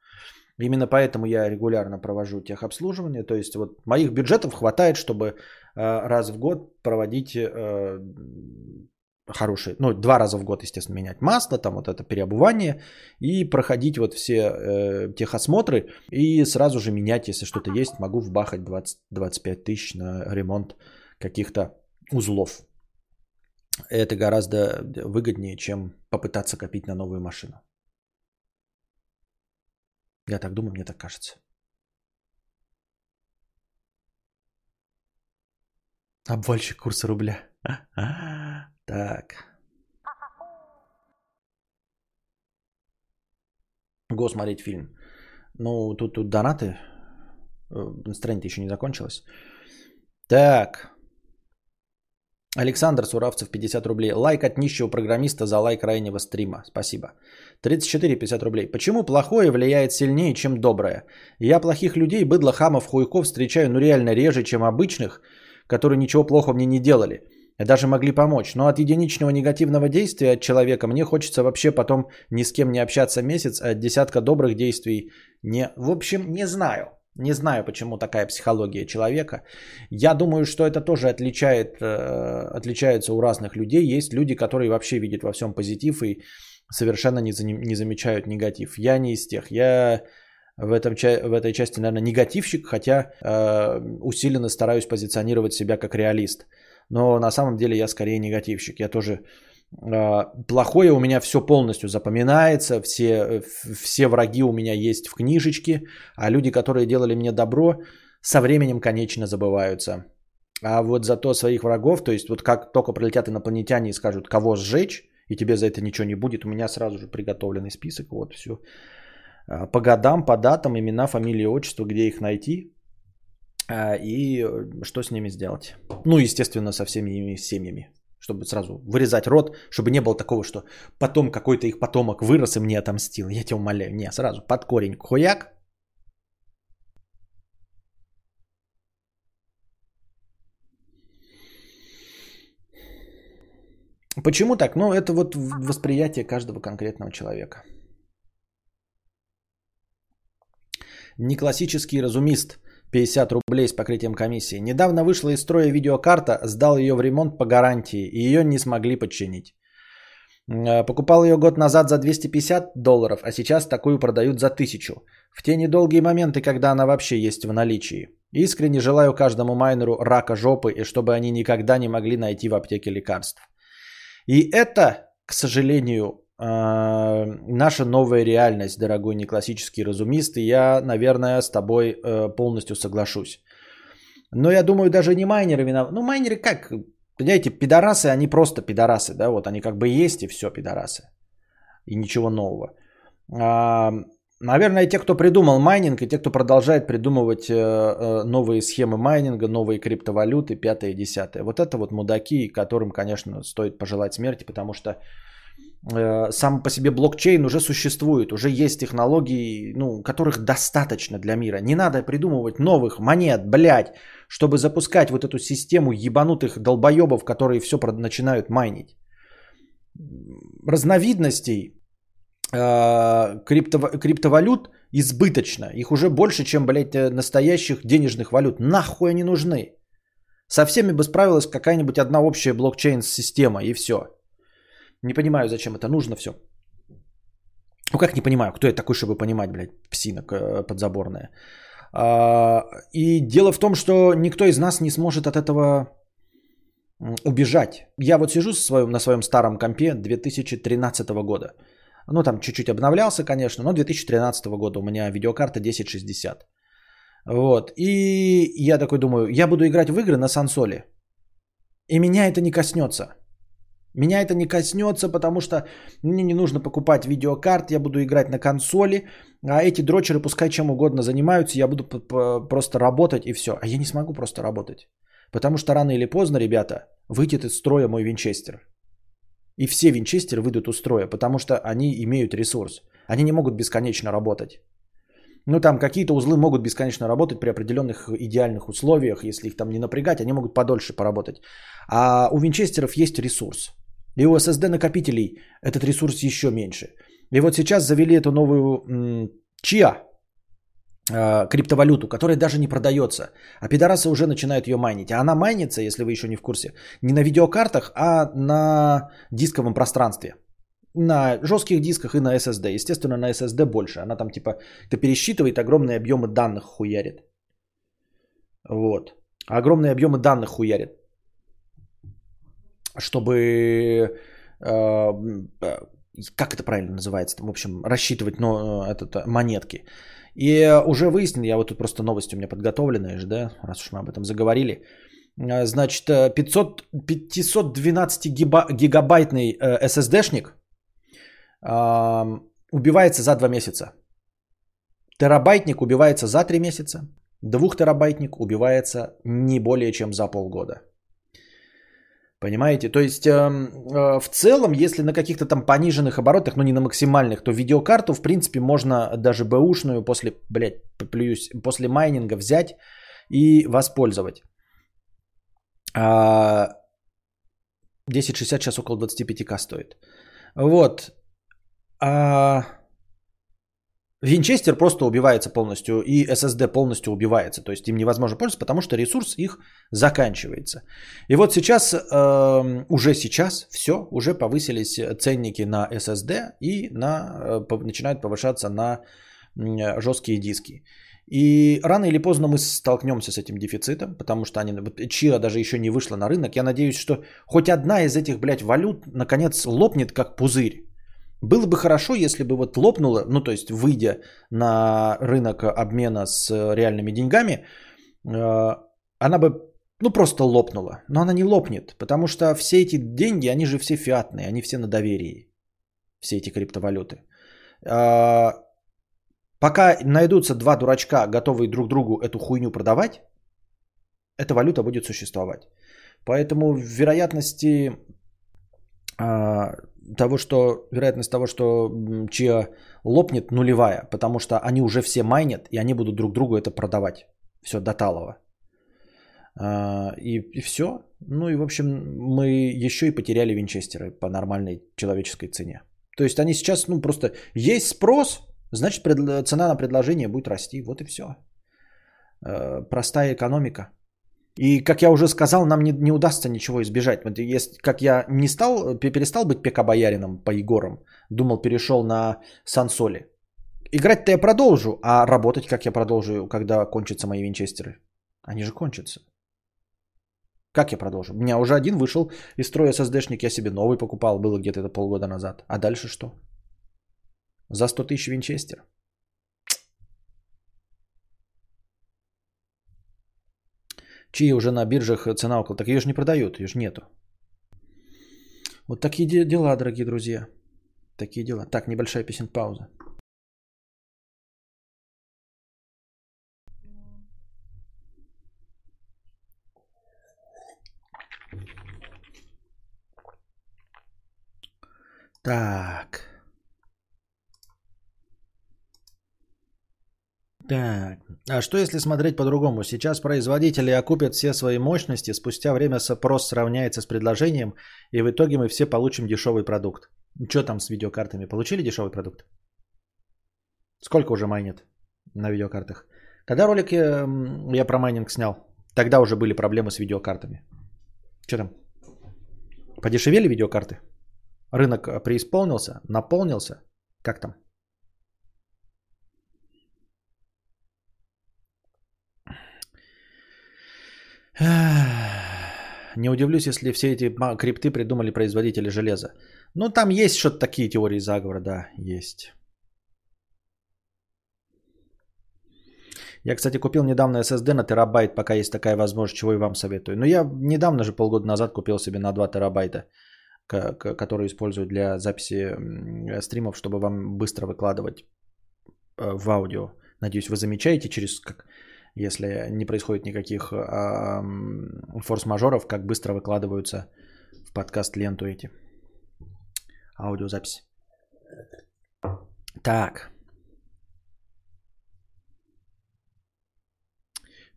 Именно поэтому я регулярно провожу техобслуживание. То есть вот моих бюджетов хватает, чтобы э, раз в год проводить э, хорошие, ну два раза в год, естественно, менять масло, там вот это переобувание и проходить вот все э, техосмотры и сразу же менять, если что-то есть, могу вбахать 20-25 тысяч на ремонт каких-то узлов. Это гораздо выгоднее, чем попытаться копить на новую машину. Я так думаю, мне так кажется. Обвальщик курса рубля. Так. Го смотреть фильм. Ну, тут, тут донаты. Э, настроение еще не закончилось. Так. Александр Суравцев, 50 рублей. Лайк от нищего программиста за лайк раннего стрима. Спасибо. 34, 50 рублей. Почему плохое влияет сильнее, чем доброе? Я плохих людей, быдло, хамов, хуйков встречаю ну реально реже, чем обычных, которые ничего плохого мне не делали. Даже могли помочь. Но от единичного негативного действия от человека мне хочется вообще потом ни с кем не общаться месяц, а от десятка добрых действий не... В общем, не знаю. Не знаю, почему такая психология человека. Я думаю, что это тоже отличает, э, отличается у разных людей. Есть люди, которые вообще видят во всем позитив и совершенно не, не замечают негатив. Я не из тех. Я в, этом, в этой части, наверное, негативщик, хотя э, усиленно стараюсь позиционировать себя как реалист. Но на самом деле я скорее негативщик. Я тоже плохое у меня все полностью запоминается, все, все враги у меня есть в книжечке, а люди, которые делали мне добро, со временем, конечно, забываются. А вот зато своих врагов, то есть вот как только прилетят инопланетяне и скажут, кого сжечь, и тебе за это ничего не будет, у меня сразу же приготовленный список, вот все. А, по годам, по датам, имена, фамилии, отчество, где их найти а, и э, что с ними сделать. Ну, естественно, со всеми семьями чтобы сразу вырезать рот, чтобы не было такого, что потом какой-то их потомок вырос и мне отомстил. Я тебя умоляю. Не, сразу под корень хуяк. Почему так? Ну, это вот восприятие каждого конкретного человека. Не классический разумист – 50 рублей с покрытием комиссии. Недавно вышла из строя видеокарта, сдал ее в ремонт по гарантии, и ее не смогли подчинить. Э, покупал ее год назад за 250 долларов, а сейчас такую продают за 1000. В те недолгие моменты, когда она вообще есть в наличии. Искренне желаю каждому майнеру рака жопы, и чтобы они никогда не могли найти в аптеке лекарств. И это, к сожалению, наша новая реальность, дорогой неклассический разумист, и я, наверное, с тобой э, полностью соглашусь. Но я думаю, даже не майнеры виноваты. Ну, майнеры как? Понимаете, пидорасы, они просто пидорасы, да, вот они как бы есть и все пидорасы. И ничего нового. А, наверное, те, кто придумал майнинг, и те, кто продолжает придумывать э, э, новые схемы майнинга, новые криптовалюты, пятое и десятое. Вот это вот мудаки, которым, конечно, стоит пожелать смерти, потому что сам по себе блокчейн уже существует, уже есть технологии, ну, которых достаточно для мира. Не надо придумывать новых монет, блядь, чтобы запускать вот эту систему ебанутых долбоебов, которые все начинают майнить. Разновидностей э, крипто, криптовалют избыточно. Их уже больше, чем, блядь, э, настоящих денежных валют. Нахуй они нужны? Со всеми бы справилась какая-нибудь одна общая блокчейн-система и все. Не понимаю, зачем это нужно все. Ну как не понимаю, кто я такой, чтобы понимать, блядь, псина э, подзаборная. А, и дело в том, что никто из нас не сможет от этого убежать. Я вот сижу своем, на своем старом компе 2013 года. Ну там чуть-чуть обновлялся, конечно, но 2013 года у меня видеокарта 1060. Вот. И я такой думаю, я буду играть в игры на сансоле. И меня это не коснется. Меня это не коснется, потому что мне не нужно покупать видеокарт, я буду играть на консоли, а эти дрочеры пускай чем угодно занимаются, я буду просто работать и все. А я не смогу просто работать. Потому что рано или поздно, ребята, выйдет из строя мой винчестер. И все винчестеры выйдут из строя, потому что они имеют ресурс. Они не могут бесконечно работать. Ну, там какие-то узлы могут бесконечно работать при определенных идеальных условиях. Если их там не напрягать, они могут подольше поработать. А у винчестеров есть ресурс. И у SSD накопителей этот ресурс еще меньше. И вот сейчас завели эту новую чья криптовалюту, которая даже не продается. А пидорасы уже начинают ее майнить. А она майнится, если вы еще не в курсе, не на видеокартах, а на дисковом пространстве. На жестких дисках и на SSD. Естественно, на SSD больше. Она там типа это пересчитывает огромные объемы данных хуярит. Вот. Огромные объемы данных хуярит чтобы э, как это правильно называется, в общем, рассчитывать но, этот, монетки. И уже выяснили, я вот тут просто новость у меня подготовленная же, да, раз уж мы об этом заговорили. Значит, 500, 512 гиба, гигабайтный SSD-шник э, убивается за 2 месяца. Терабайтник убивается за 3 месяца. Двухтерабайтник убивается не более чем за полгода. Понимаете? То есть эм, э, в целом, если на каких-то там пониженных оборотах, но не на максимальных, то видеокарту, в принципе, можно даже бэушную после, блядь, плююсь, после майнинга взять и воспользовать. А, 1060 сейчас около 25к стоит. Вот. А, Винчестер просто убивается полностью, и SSD полностью убивается. То есть им невозможно пользоваться, потому что ресурс их заканчивается. И вот сейчас, э, уже сейчас, все, уже повысились ценники на SSD и на, э, начинают повышаться на э, жесткие диски. И рано или поздно мы столкнемся с этим дефицитом, потому что они, Чира даже еще не вышла на рынок. Я надеюсь, что хоть одна из этих, блядь, валют наконец лопнет как пузырь. Было бы хорошо, если бы вот лопнуло, ну то есть выйдя на рынок обмена с реальными деньгами, э, она бы ну просто лопнула. Но она не лопнет, потому что все эти деньги, они же все фиатные, они все на доверии. Все эти криптовалюты. Э, пока найдутся два дурачка, готовые друг другу эту хуйню продавать, эта валюта будет существовать. Поэтому вероятности э, того, что вероятность того, что чья лопнет нулевая, потому что они уже все майнят, и они будут друг другу это продавать. Все до талого. А, и, и все. Ну и, в общем, мы еще и потеряли винчестеры по нормальной человеческой цене. То есть они сейчас, ну просто есть спрос, значит цена на предложение будет расти. Вот и все. А, простая экономика. И, как я уже сказал, нам не, не удастся ничего избежать. Вот если, как я не стал, перестал быть ПК-боярином по Егорам, думал, перешел на Сансоли. Играть-то я продолжу, а работать как я продолжу, когда кончатся мои винчестеры? Они же кончатся. Как я продолжу? У меня уже один вышел из строя SSD-шник, я себе новый покупал, было где-то это полгода назад. А дальше что? За 100 тысяч винчестер. Чьи уже на биржах цена около. Так ее же не продают, ее же нету. Вот такие дела, дорогие друзья. Такие дела. Так, небольшая песен пауза. Так. Так, а что если смотреть по-другому? Сейчас производители окупят все свои мощности, спустя время спрос сравняется с предложением, и в итоге мы все получим дешевый продукт. Что там с видеокартами? Получили дешевый продукт? Сколько уже майнит на видеокартах? Когда ролик я, я про майнинг снял, тогда уже были проблемы с видеокартами. Что там? Подешевели видеокарты? Рынок преисполнился? Наполнился? Как там? Не удивлюсь, если все эти крипты придумали производители железа. Ну, там есть что-то такие теории заговора, да, есть. Я, кстати, купил недавно SSD на терабайт, пока есть такая возможность, чего и вам советую. Но я недавно же, полгода назад, купил себе на 2 терабайта. которые используют для записи стримов, чтобы вам быстро выкладывать э, в аудио. Надеюсь, вы замечаете, через как, если не происходит никаких форс-мажоров, как быстро выкладываются в подкаст ленту эти аудиозаписи. Так.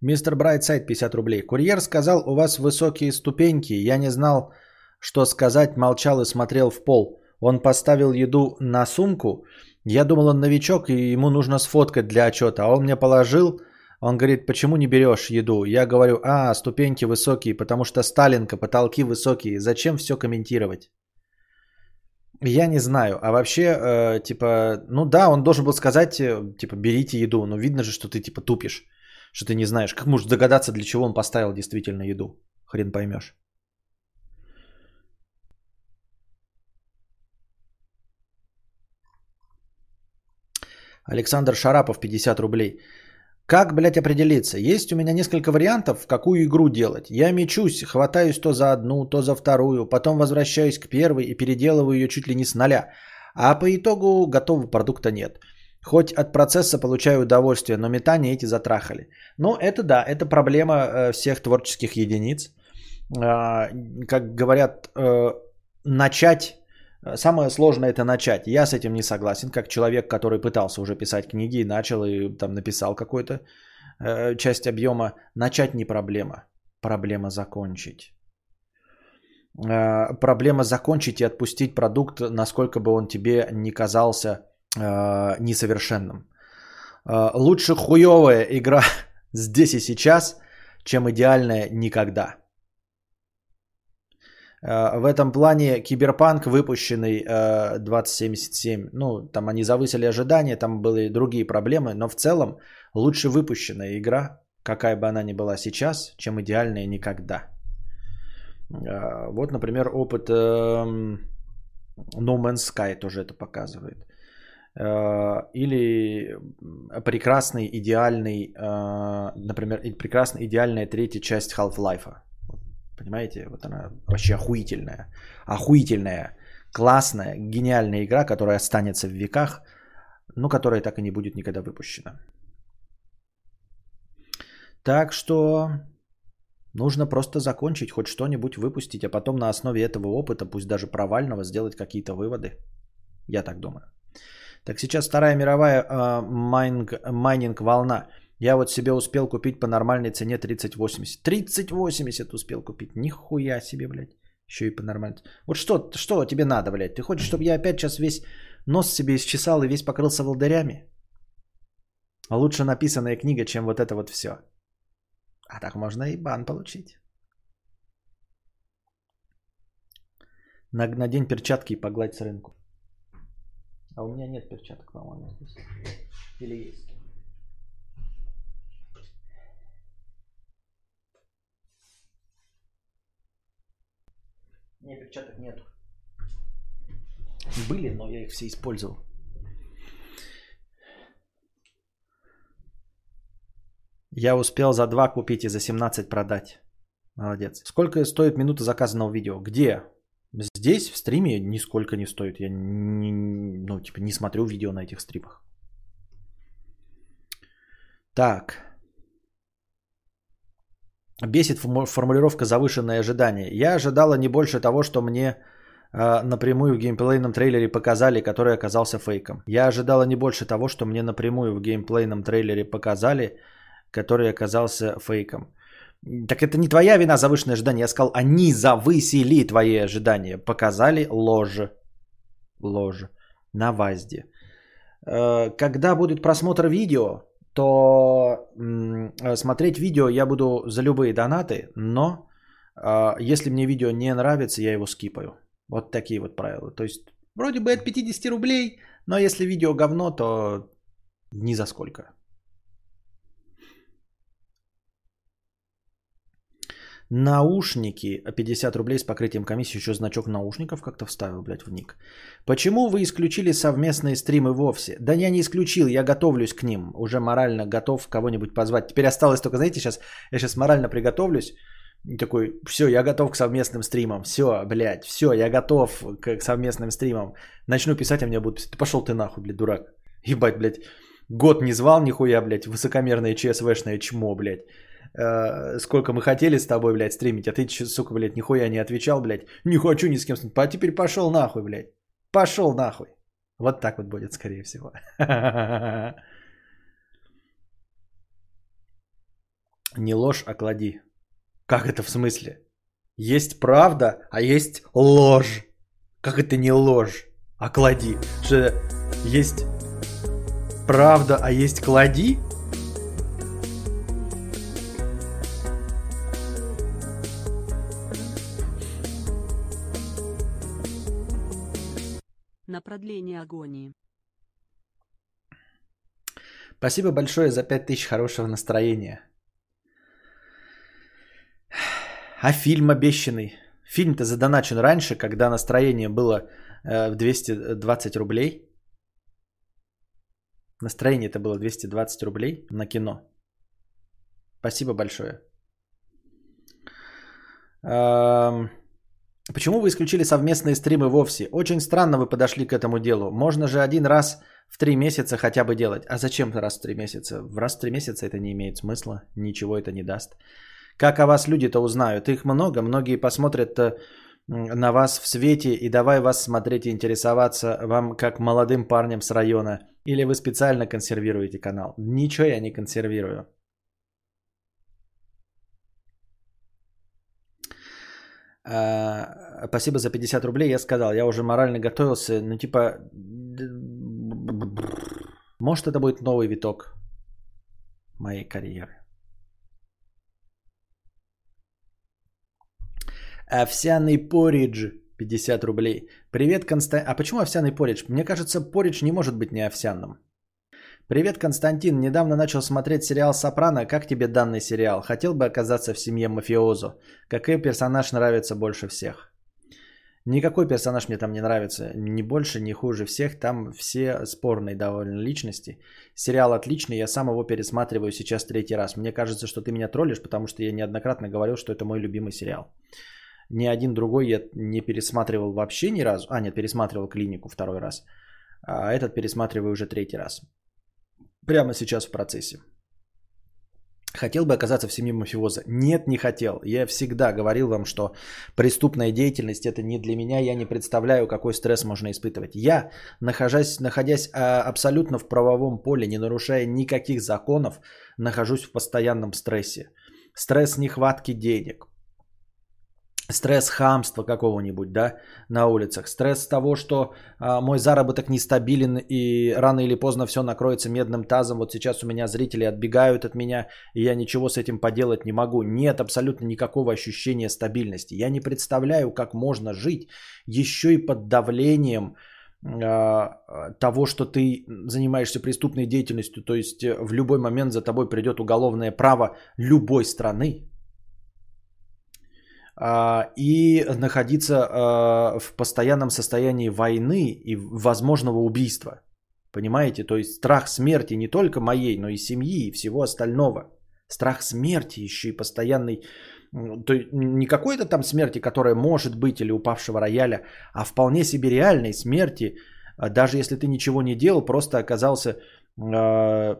Мистер Брайтсайд 50 рублей. Курьер сказал, у вас высокие ступеньки. Я не знал, что сказать, молчал и смотрел в пол. Он поставил еду на сумку. Я думал, он новичок, и ему нужно сфоткать для отчета. А он мне положил, он говорит, почему не берешь еду? Я говорю, а, ступеньки высокие, потому что Сталинка, потолки высокие. Зачем все комментировать? Я не знаю. А вообще, э, типа, ну да, он должен был сказать, э, типа, берите еду. Но видно же, что ты, типа, тупишь. Что ты не знаешь. Как можешь догадаться, для чего он поставил действительно еду? Хрен поймешь. Александр Шарапов, 50 рублей. Как, блядь, определиться? Есть у меня несколько вариантов, в какую игру делать. Я мечусь, хватаюсь то за одну, то за вторую, потом возвращаюсь к первой и переделываю ее чуть ли не с нуля. А по итогу готового продукта нет. Хоть от процесса получаю удовольствие, но метания эти затрахали. Ну, это да, это проблема э, всех творческих единиц. А, как говорят, э, начать самое сложное это начать. Я с этим не согласен, как человек, который пытался уже писать книги и начал и там написал какую-то э, часть объема. Начать не проблема, проблема закончить. Э, проблема закончить и отпустить продукт, насколько бы он тебе не казался э, несовершенным. Э, лучше хуевая игра здесь и сейчас, чем идеальная никогда. Э, в этом плане Киберпанк, выпущенный 2077, э, ну, там они завысили ожидания, там были другие проблемы, но в целом лучше выпущенная игра, какая бы она ни была сейчас, чем идеальная никогда. Э, вот, например, опыт эм, No Man's Sky тоже это показывает. Или прекрасный, идеальный, например, прекрасная, идеальная третья часть Half-Life Понимаете? Вот она вообще охуительная. Охуительная, классная, гениальная игра, которая останется в веках, но которая так и не будет никогда выпущена. Так что нужно просто закончить, хоть что-нибудь выпустить, а потом на основе этого опыта, пусть даже провального, сделать какие-то выводы. Я так думаю. Так, сейчас Вторая мировая э, майнинг, майнинг волна. Я вот себе успел купить по нормальной цене 3080. 3080 успел купить. Нихуя себе, блядь. Еще и по нормальной. Вот что, что тебе надо, блядь? Ты хочешь, чтобы я опять сейчас весь нос себе исчесал и весь покрылся волдырями? А лучше написанная книга, чем вот это вот все. А так можно и бан получить. Надень перчатки и погладь с рынку. А у меня нет перчаток, по-моему. Или есть? Не, перчаток нету. Были, но я их все использовал. Я успел за 2 купить и за 17 продать. Молодец. Сколько стоит минута заказанного видео? Где? Здесь в стриме нисколько не стоит. Я не, ну, типа, не смотрю видео на этих стримах. Так. Бесит формулировка завышенное ожидание. Я ожидала не больше того, что мне э, напрямую в геймплейном трейлере показали, который оказался фейком. Я ожидала не больше того, что мне напрямую в геймплейном трейлере показали, который оказался фейком. Так это не твоя вина завышенное ожидание. Я сказал, они завысили твои ожидания. Показали ложь. Ложь. На ВАЗде. Э, когда будет просмотр видео, то э, смотреть видео я буду за любые донаты, но э, если мне видео не нравится, я его скипаю. Вот такие вот правила. То есть вроде бы от 50 рублей, но если видео говно, то ни за сколько. Наушники 50 рублей с покрытием комиссии. Еще значок наушников как-то вставил, блядь, в ник. Почему вы исключили совместные стримы вовсе? Да я не исключил, я готовлюсь к ним. Уже морально готов кого-нибудь позвать. Теперь осталось только, знаете, сейчас я сейчас морально приготовлюсь. такой, все, я готов к совместным стримам, все, блядь, все, я готов к, к совместным стримам. Начну писать, а мне будут писать, пошел ты нахуй, блядь, дурак. Ебать, блядь, год не звал нихуя, блядь, высокомерное ЧСВшное чмо, блядь. Э, сколько мы хотели с тобой, блядь, стримить, а ты, сука, блядь, нихуя не отвечал, блядь. Не хочу ни с кем стримить. А теперь пошел нахуй, блядь. Пошел нахуй. Вот так вот будет, скорее всего. Не ложь, а клади. Как это в смысле? Есть правда, а есть ложь. Как это не ложь, а клади? Что есть правда, а есть клади? Продление агонии. Спасибо большое за 5000 хорошего настроения. А фильм обещанный? Фильм-то задоначен раньше, когда настроение было э, в 220 рублей. Настроение это было 220 рублей на кино. Спасибо большое. Эм... Почему вы исключили совместные стримы вовсе? Очень странно вы подошли к этому делу. Можно же один раз в три месяца хотя бы делать. А зачем раз в три месяца? В раз в три месяца это не имеет смысла. Ничего это не даст. Как о вас люди-то узнают? Их много. Многие посмотрят э, на вас в свете и давай вас смотреть и интересоваться вам как молодым парнем с района. Или вы специально консервируете канал? Ничего я не консервирую. Спасибо за 50 рублей. Я сказал, я уже морально готовился. Ну, типа, может, это будет новый виток моей карьеры. Овсяный поридж 50 рублей. Привет, Константин. А почему овсяный поридж? Мне кажется, поридж не может быть не овсяным. Привет, Константин. Недавно начал смотреть сериал «Сопрано». Как тебе данный сериал? Хотел бы оказаться в семье мафиозу? Какой персонаж нравится больше всех? Никакой персонаж мне там не нравится. Ни больше, ни хуже всех. Там все спорные довольно личности. Сериал отличный. Я сам его пересматриваю сейчас третий раз. Мне кажется, что ты меня троллишь, потому что я неоднократно говорил, что это мой любимый сериал. Ни один другой я не пересматривал вообще ни разу. А, нет, пересматривал клинику второй раз. А этот пересматриваю уже третий раз. Прямо сейчас в процессе. Хотел бы оказаться в семье мафиоза? Нет, не хотел. Я всегда говорил вам, что преступная деятельность это не для меня. Я не представляю, какой стресс можно испытывать. Я, находясь, находясь абсолютно в правовом поле, не нарушая никаких законов, нахожусь в постоянном стрессе. Стресс нехватки денег, стресс хамства какого-нибудь, да, на улицах, стресс того, что а, мой заработок нестабилен и рано или поздно все накроется медным тазом. Вот сейчас у меня зрители отбегают от меня, и я ничего с этим поделать не могу. Нет абсолютно никакого ощущения стабильности. Я не представляю, как можно жить еще и под давлением а, того, что ты занимаешься преступной деятельностью, то есть э, в любой момент за тобой придет уголовное право любой страны, и находиться а, в постоянном состоянии войны и возможного убийства. Понимаете? То есть страх смерти не только моей, но и семьи и всего остального. Страх смерти еще и постоянный. То есть не какой-то там смерти, которая может быть или упавшего рояля, а вполне себе реальной смерти, а, даже если ты ничего не делал, просто оказался ну,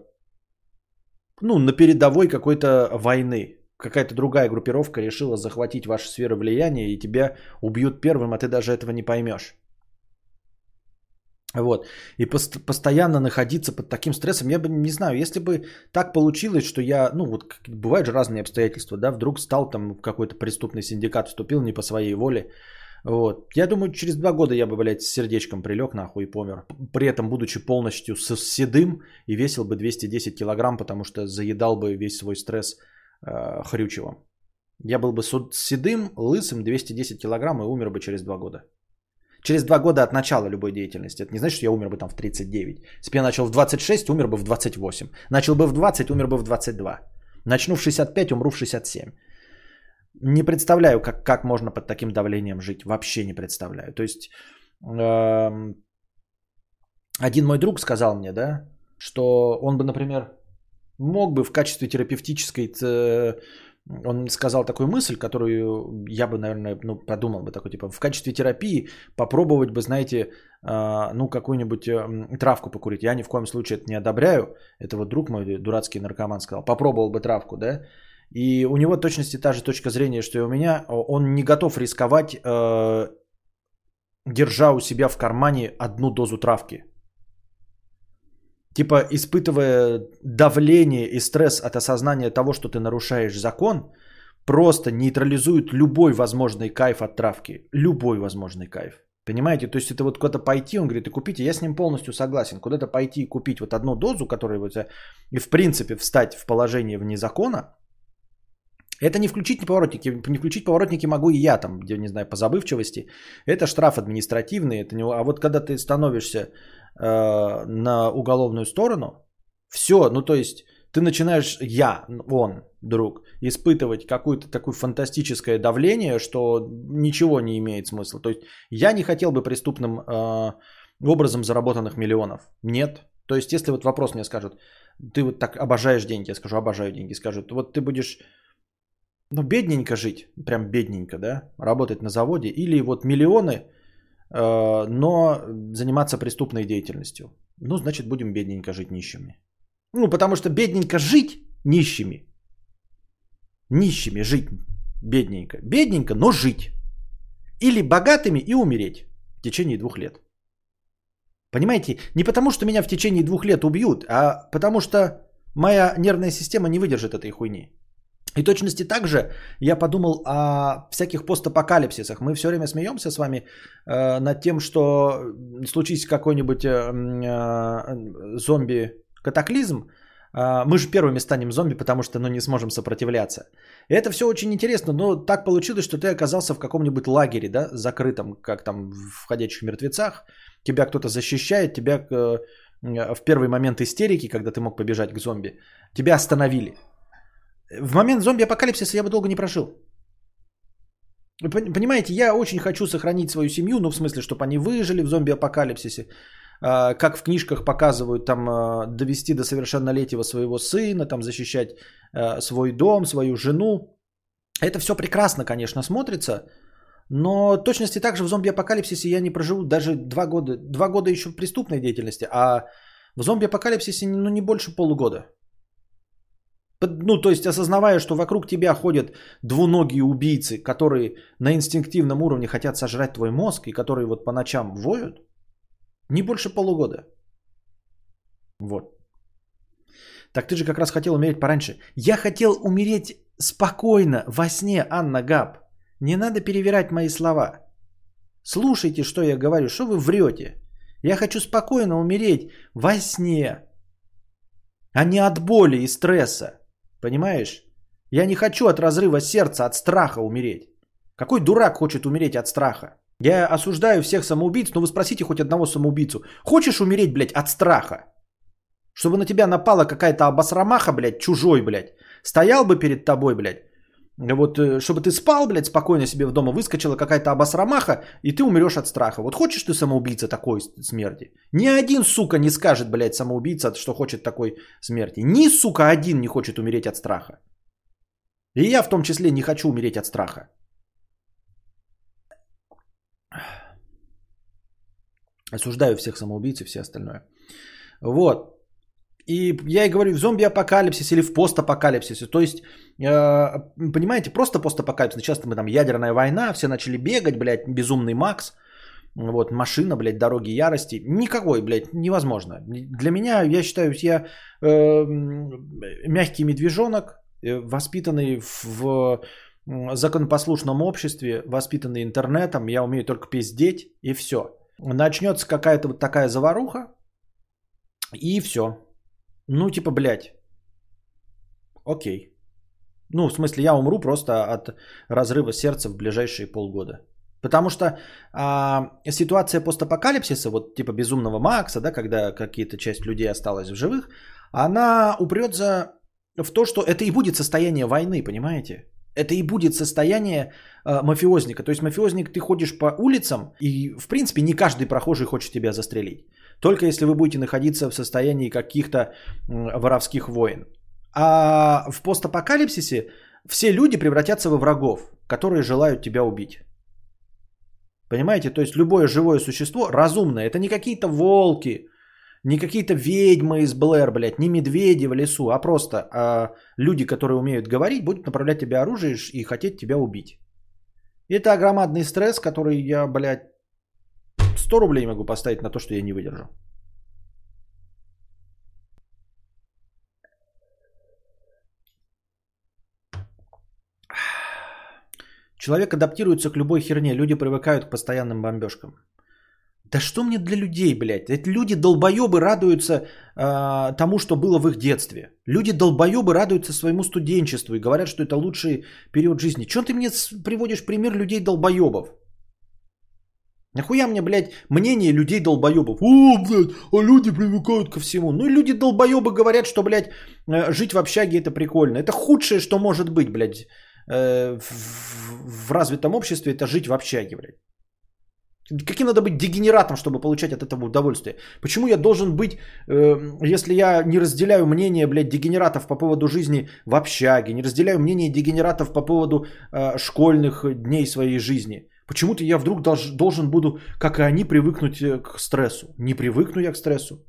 на передовой какой-то войны какая-то другая группировка решила захватить вашу сферу влияния и тебя убьют первым, а ты даже этого не поймешь. Вот. И пост- постоянно находиться под таким стрессом, я бы не знаю, если бы так получилось, что я, ну вот бывают же разные обстоятельства, да, вдруг стал там в какой-то преступный синдикат, вступил не по своей воле, вот. Я думаю, через два года я бы, блядь, с сердечком прилег нахуй и помер. При этом, будучи полностью с седым и весил бы 210 килограмм, потому что заедал бы весь свой стресс э, хрючевым. Я был бы седым, лысым, 210 килограмм и умер бы через два года. Через два года от начала любой деятельности. Это не значит, что я умер бы там в 39. Если бы я начал в 26, умер бы в 28. Начал бы в 20, умер бы в 22. Начну в 65, умру в 67. Не представляю, как, как можно под таким давлением жить. Вообще не представляю. То есть, э, один мой друг сказал мне, да, что он бы, например, мог бы в качестве терапевтической он сказал такую мысль, которую я бы, наверное, ну, подумал бы такой, типа, в качестве терапии попробовать бы, знаете, э, ну, какую-нибудь э, травку покурить. Я ни в коем случае это не одобряю. Это вот друг мой, дурацкий наркоман, сказал, попробовал бы травку, да. И у него точности та же точка зрения, что и у меня. Он не готов рисковать, э, держа у себя в кармане одну дозу травки. Типа, испытывая давление и стресс от осознания того, что ты нарушаешь закон, просто нейтрализует любой возможный кайф от травки. Любой возможный кайф. Понимаете? То есть это вот куда-то пойти, он говорит, и купите, я с ним полностью согласен. Куда-то пойти и купить вот одну дозу, которая вот, и в принципе встать в положение вне закона, это не включить поворотники. Не включить поворотники могу и я, там, где, не знаю, по забывчивости. Это штраф административный. Это не... А вот когда ты становишься э, на уголовную сторону, все, ну то есть ты начинаешь, я, он, друг, испытывать какое-то такое фантастическое давление, что ничего не имеет смысла. То есть я не хотел бы преступным э, образом заработанных миллионов. Нет. То есть если вот вопрос мне скажут, ты вот так обожаешь деньги, я скажу, обожаю деньги, скажут, вот ты будешь ну, бедненько жить, прям бедненько, да, работать на заводе, или вот миллионы, но заниматься преступной деятельностью. Ну, значит, будем бедненько жить нищими. Ну, потому что бедненько жить нищими. Нищими жить бедненько. Бедненько, но жить. Или богатыми и умереть в течение двух лет. Понимаете? Не потому, что меня в течение двух лет убьют, а потому что моя нервная система не выдержит этой хуйни. И точности также я подумал о всяких постапокалипсисах. Мы все время смеемся с вами э, над тем, что случись какой-нибудь э, э, зомби-катаклизм, э, мы же первыми станем зомби, потому что ну, не сможем сопротивляться. И это все очень интересно, но так получилось, что ты оказался в каком-нибудь лагере, да, закрытом, как там в «Ходячих мертвецах». Тебя кто-то защищает, тебя э, в первый момент истерики, когда ты мог побежать к зомби, тебя остановили – в момент зомби-апокалипсиса я бы долго не прожил. Понимаете, я очень хочу сохранить свою семью, ну в смысле, чтобы они выжили в зомби-апокалипсисе. А, как в книжках показывают, там а, довести до совершеннолетия своего сына, там защищать а, свой дом, свою жену. Это все прекрасно, конечно, смотрится, но точности также в зомби-апокалипсисе я не проживу даже два года. Два года еще преступной деятельности, а в зомби-апокалипсисе ну, не больше полугода. Ну, то есть осознавая, что вокруг тебя ходят двуногие убийцы, которые на инстинктивном уровне хотят сожрать твой мозг и которые вот по ночам воют, не больше полугода. Вот. Так ты же как раз хотел умереть пораньше. Я хотел умереть спокойно, во сне, Анна Габ. Не надо перевирать мои слова. Слушайте, что я говорю, что вы врете. Я хочу спокойно умереть во сне, а не от боли и стресса. Понимаешь? Я не хочу от разрыва сердца, от страха умереть. Какой дурак хочет умереть от страха? Я осуждаю всех самоубийц, но вы спросите хоть одного самоубийцу. Хочешь умереть, блядь, от страха? Чтобы на тебя напала какая-то обосрамаха, блядь, чужой, блядь. Стоял бы перед тобой, блядь. Вот, э, чтобы ты спал, блядь, спокойно себе в дома, выскочила какая-то обосрамаха, и ты умрешь от страха. Вот хочешь ты самоубийца такой смерти? Ни один, сука, не скажет, блядь, самоубийца, что хочет такой смерти. Ни, сука, один не хочет умереть от страха. И я в том числе не хочу умереть от страха. Осуждаю всех самоубийц и все остальное. Вот. И я и говорю, в зомби-апокалипсисе или в постапокалипсисе. То есть, э, понимаете, просто постапокалипсис. Часто мы там ядерная война, все начали бегать, блядь, безумный Макс. Вот, машина, блядь, дороги ярости. Никакой, блядь, невозможно. Для меня, я считаю, я э, мягкий медвежонок, э, воспитанный в законопослушном обществе, воспитанный интернетом, я умею только пиздеть и все. Начнется какая-то вот такая заваруха, и все. Ну, типа, блядь. Окей. Ну, в смысле, я умру просто от разрыва сердца в ближайшие полгода. Потому что а, ситуация постапокалипсиса, вот типа безумного Макса, да, когда какие-то часть людей осталась в живых, она упрется в то, что это и будет состояние войны, понимаете? Это и будет состояние э, мафиозника. То есть мафиозник, ты ходишь по улицам, и в принципе не каждый прохожий хочет тебя застрелить. Только если вы будете находиться в состоянии каких-то воровских войн. А в постапокалипсисе все люди превратятся во врагов, которые желают тебя убить. Понимаете? То есть любое живое существо разумное. Это не какие-то волки, не какие-то ведьмы из Блэр, блядь, не медведи в лесу, а просто а люди, которые умеют говорить, будут направлять тебе оружие и хотеть тебя убить. Это громадный стресс, который я, блядь, 100 рублей могу поставить на то, что я не выдержу. Человек адаптируется к любой херне, люди привыкают к постоянным бомбежкам. Да что мне для людей, блядь? Эти люди долбоебы радуются э, тому, что было в их детстве. Люди долбоебы радуются своему студенчеству и говорят, что это лучший период жизни. Чем ты мне приводишь пример людей долбоебов? Нахуя мне, блядь, мнение людей долбоебов? О, блядь, а люди привыкают ко всему. Ну и люди долбоебы говорят, что, блядь, э, жить в общаге это прикольно. Это худшее, что может быть, блядь, э, в, в развитом обществе, это жить в общаге, блядь. Каким надо быть дегенератом, чтобы получать от этого удовольствие? Почему я должен быть, э, если я не разделяю мнение, блядь, дегенератов по поводу жизни в общаге, не разделяю мнение дегенератов по поводу школьных дней своей жизни? Почему-то я вдруг долж, должен буду, как и они, привыкнуть э, к стрессу. Не привыкну я к стрессу.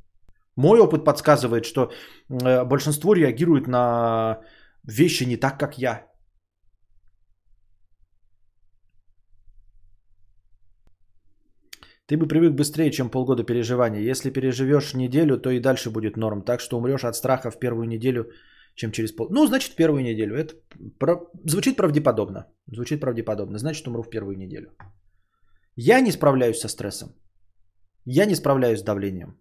Мой опыт подсказывает, что э, большинство реагирует на вещи не так, как я. Ты бы привык быстрее, чем полгода переживания. Если переживешь неделю, то и дальше будет норм. Так что умрешь от страха в первую неделю, чем через пол... Ну, значит, первую неделю. Это про... звучит правдеподобно. Звучит правдеподобно. Значит, умру в первую неделю. Я не справляюсь со стрессом. Я не справляюсь с давлением.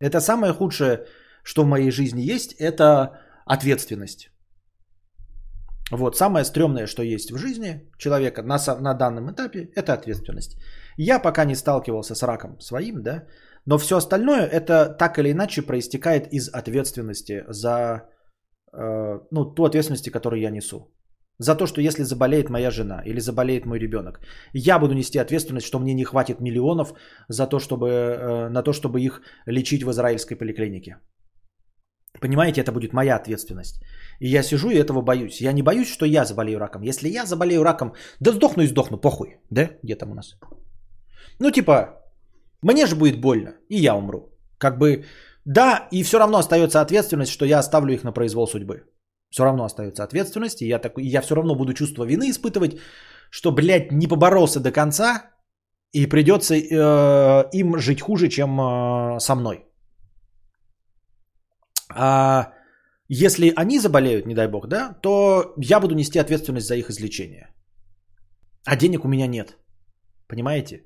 Это самое худшее, что в моей жизни есть, это ответственность. Вот, самое стрёмное, что есть в жизни человека на, на данном этапе, это ответственность. Я пока не сталкивался с раком своим, да, но все остальное это так или иначе проистекает из ответственности за, ну, ту ответственность, которую я несу. За то, что если заболеет моя жена или заболеет мой ребенок, я буду нести ответственность, что мне не хватит миллионов за то, чтобы, э, на то, чтобы их лечить в израильской поликлинике. Понимаете, это будет моя ответственность. И я сижу и этого боюсь. Я не боюсь, что я заболею раком. Если я заболею раком, да сдохну и сдохну, похуй. Да? Где там у нас? Ну, типа, мне же будет больно, и я умру. Как бы, да, и все равно остается ответственность, что я оставлю их на произвол судьбы. Все равно остается ответственность, и я, так, я все равно буду чувство вины испытывать, что, блядь, не поборолся до конца, и придется э, им жить хуже, чем э, со мной. А если они заболеют, не дай бог, да, то я буду нести ответственность за их излечение. А денег у меня нет. Понимаете?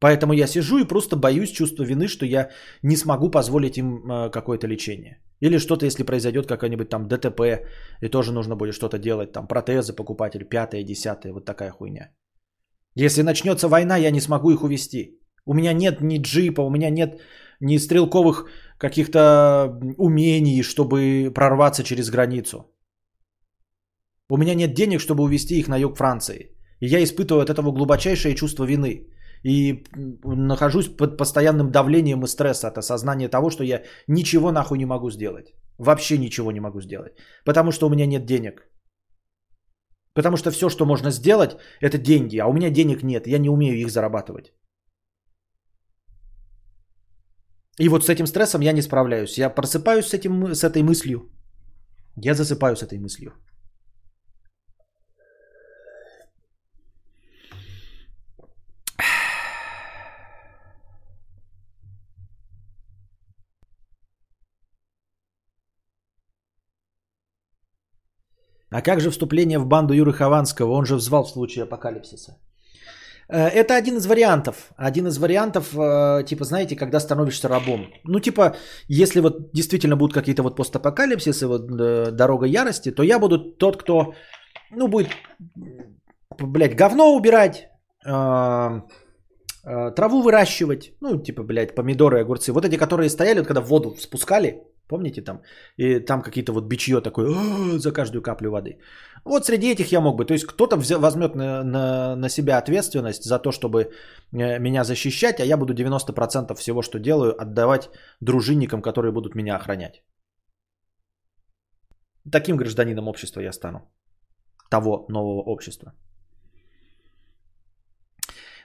Поэтому я сижу и просто боюсь чувства вины, что я не смогу позволить им э, какое-то лечение. Или что-то, если произойдет какое-нибудь там ДТП, и тоже нужно будет что-то делать, там протезы покупать, или пятое, десятое, вот такая хуйня. Если начнется война, я не смогу их увести. У меня нет ни джипа, у меня нет ни стрелковых каких-то умений, чтобы прорваться через границу. У меня нет денег, чтобы увезти их на юг Франции. И я испытываю от этого глубочайшее чувство вины. И нахожусь под постоянным давлением и стрессом от осознания того, что я ничего нахуй не могу сделать. Вообще ничего не могу сделать. Потому что у меня нет денег. Потому что все, что можно сделать, это деньги. А у меня денег нет. Я не умею их зарабатывать. И вот с этим стрессом я не справляюсь. Я просыпаюсь с, этим, с этой мыслью. Я засыпаю с этой мыслью. А как же вступление в банду Юры Хованского? Он же взвал в случае апокалипсиса. Э, это один из вариантов. Один из вариантов, э, типа, знаете, когда становишься рабом. Ну, типа, если вот действительно будут какие-то вот постапокалипсисы, вот э, дорога ярости, то я буду тот, кто, ну, будет, блядь, говно убирать, траву выращивать, ну, типа, блядь, помидоры, огурцы. Вот эти, которые стояли, вот когда воду спускали, Помните там? И там какие-то вот бичье такое за каждую каплю воды. Вот среди этих я мог бы. То есть кто-то возьмет на, на, на себя ответственность за то, чтобы э, меня защищать, а я буду 90% всего, что делаю, отдавать дружинникам, которые будут меня охранять. Таким гражданином общества я стану. того нового общества.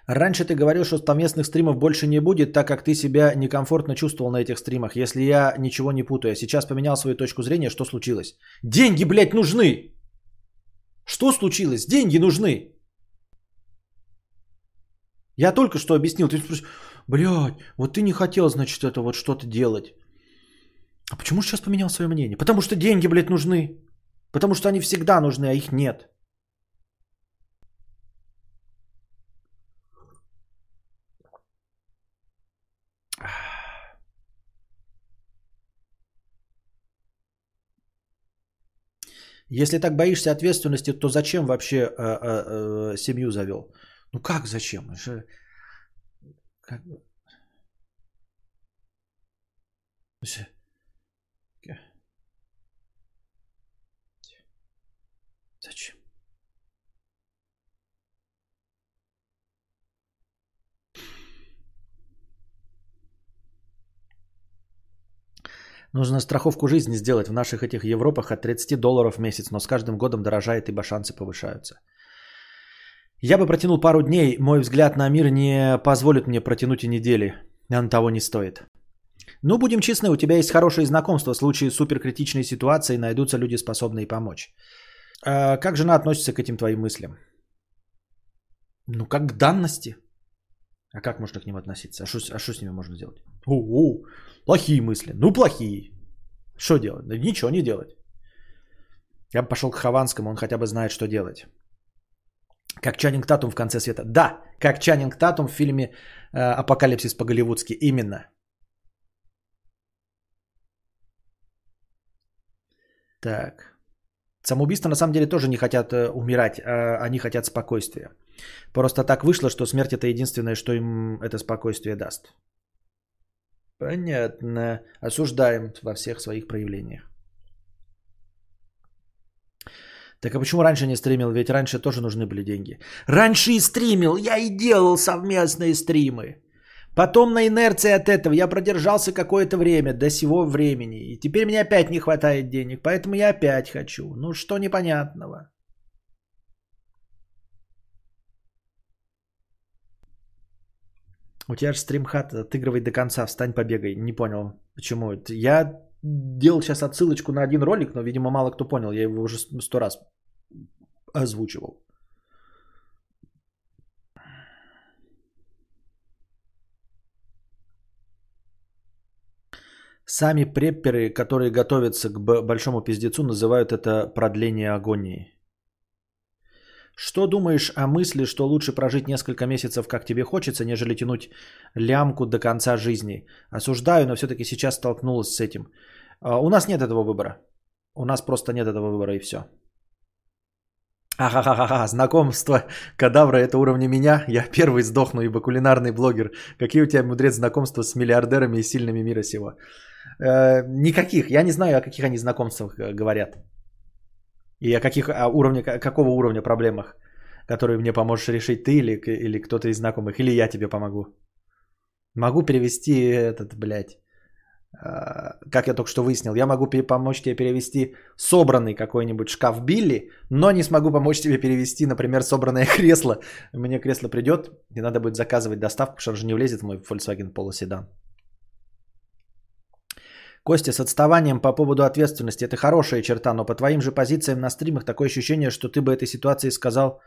Раньше ты говорил, что совместных стримов больше не будет, так как ты себя некомфортно чувствовал на этих стримах. Если я ничего не путаю, сейчас поменял свою точку зрения, что случилось? Деньги, блядь, нужны! Что случилось? Деньги нужны! Я только что объяснил. Ты спрашиваешь, блядь, вот ты не хотел, значит, это вот что-то делать. А почему сейчас поменял свое мнение? Потому что деньги, блядь, нужны. Потому что они всегда нужны, а их нет. Если так боишься ответственности, то зачем вообще э, э, э, семью завел? Ну как зачем? Как... Зачем? Нужно страховку жизни сделать в наших этих Европах от 30 долларов в месяц, но с каждым годом дорожает, ибо шансы повышаются. Я бы протянул пару дней, мой взгляд на мир не позволит мне протянуть и недели. Он того не стоит. Ну, будем честны, у тебя есть хорошие знакомства. В случае суперкритичной ситуации найдутся люди, способные помочь. А как жена относится к этим твоим мыслям? Ну, как к данности. А как можно к ним относиться? А что а с ними можно сделать? О-о, плохие мысли. Ну, плохие. Что делать? Да ничего не делать. Я бы пошел к Хованскому, он хотя бы знает, что делать. Как Чанинг Татум в конце света. Да, как Чанинг Татум в фильме э, «Апокалипсис по-голливудски». Именно. Так. Самоубийства на самом деле тоже не хотят э, умирать, а они хотят спокойствия. Просто так вышло, что смерть это единственное, что им это спокойствие даст. Понятно. Осуждаем во всех своих проявлениях. Так а почему раньше не стримил? Ведь раньше тоже нужны были деньги. Раньше и стримил, я и делал совместные стримы. Потом на инерции от этого я продержался какое-то время, до сего времени. И теперь мне опять не хватает денег, поэтому я опять хочу. Ну что непонятного? У тебя же стримхат, отыгрывай до конца, встань, побегай. Не понял, почему. Я делал сейчас отсылочку на один ролик, но, видимо, мало кто понял. Я его уже сто раз озвучивал. Сами препперы, которые готовятся к большому пиздецу, называют это продление агонии. Что думаешь о мысли, что лучше прожить несколько месяцев, как тебе хочется, нежели тянуть лямку до конца жизни? Осуждаю, но все-таки сейчас столкнулась с этим. А, у нас нет этого выбора. У нас просто нет этого выбора и все. Ахахаха, знакомство кадавра это уровня меня. Я первый сдохну, ибо кулинарный блогер. Какие у тебя, мудрец, знакомства с миллиардерами и сильными мира сего? Э, никаких. Я не знаю, о каких они знакомствах э, говорят. И о каких о уровне, какого уровня проблемах, которые мне поможешь решить ты или, или кто-то из знакомых. Или я тебе помогу. Могу перевести этот, блядь, а, как я только что выяснил, я могу помочь тебе перевести собранный какой-нибудь шкаф Билли, но не смогу помочь тебе перевести, например, собранное кресло. Мне кресло придет, и надо будет заказывать доставку, потому что не влезет в мой Volkswagen Polo седан. Костя, с отставанием по поводу ответственности, это хорошая черта, но по твоим же позициям на стримах такое ощущение, что ты бы этой ситуации сказал,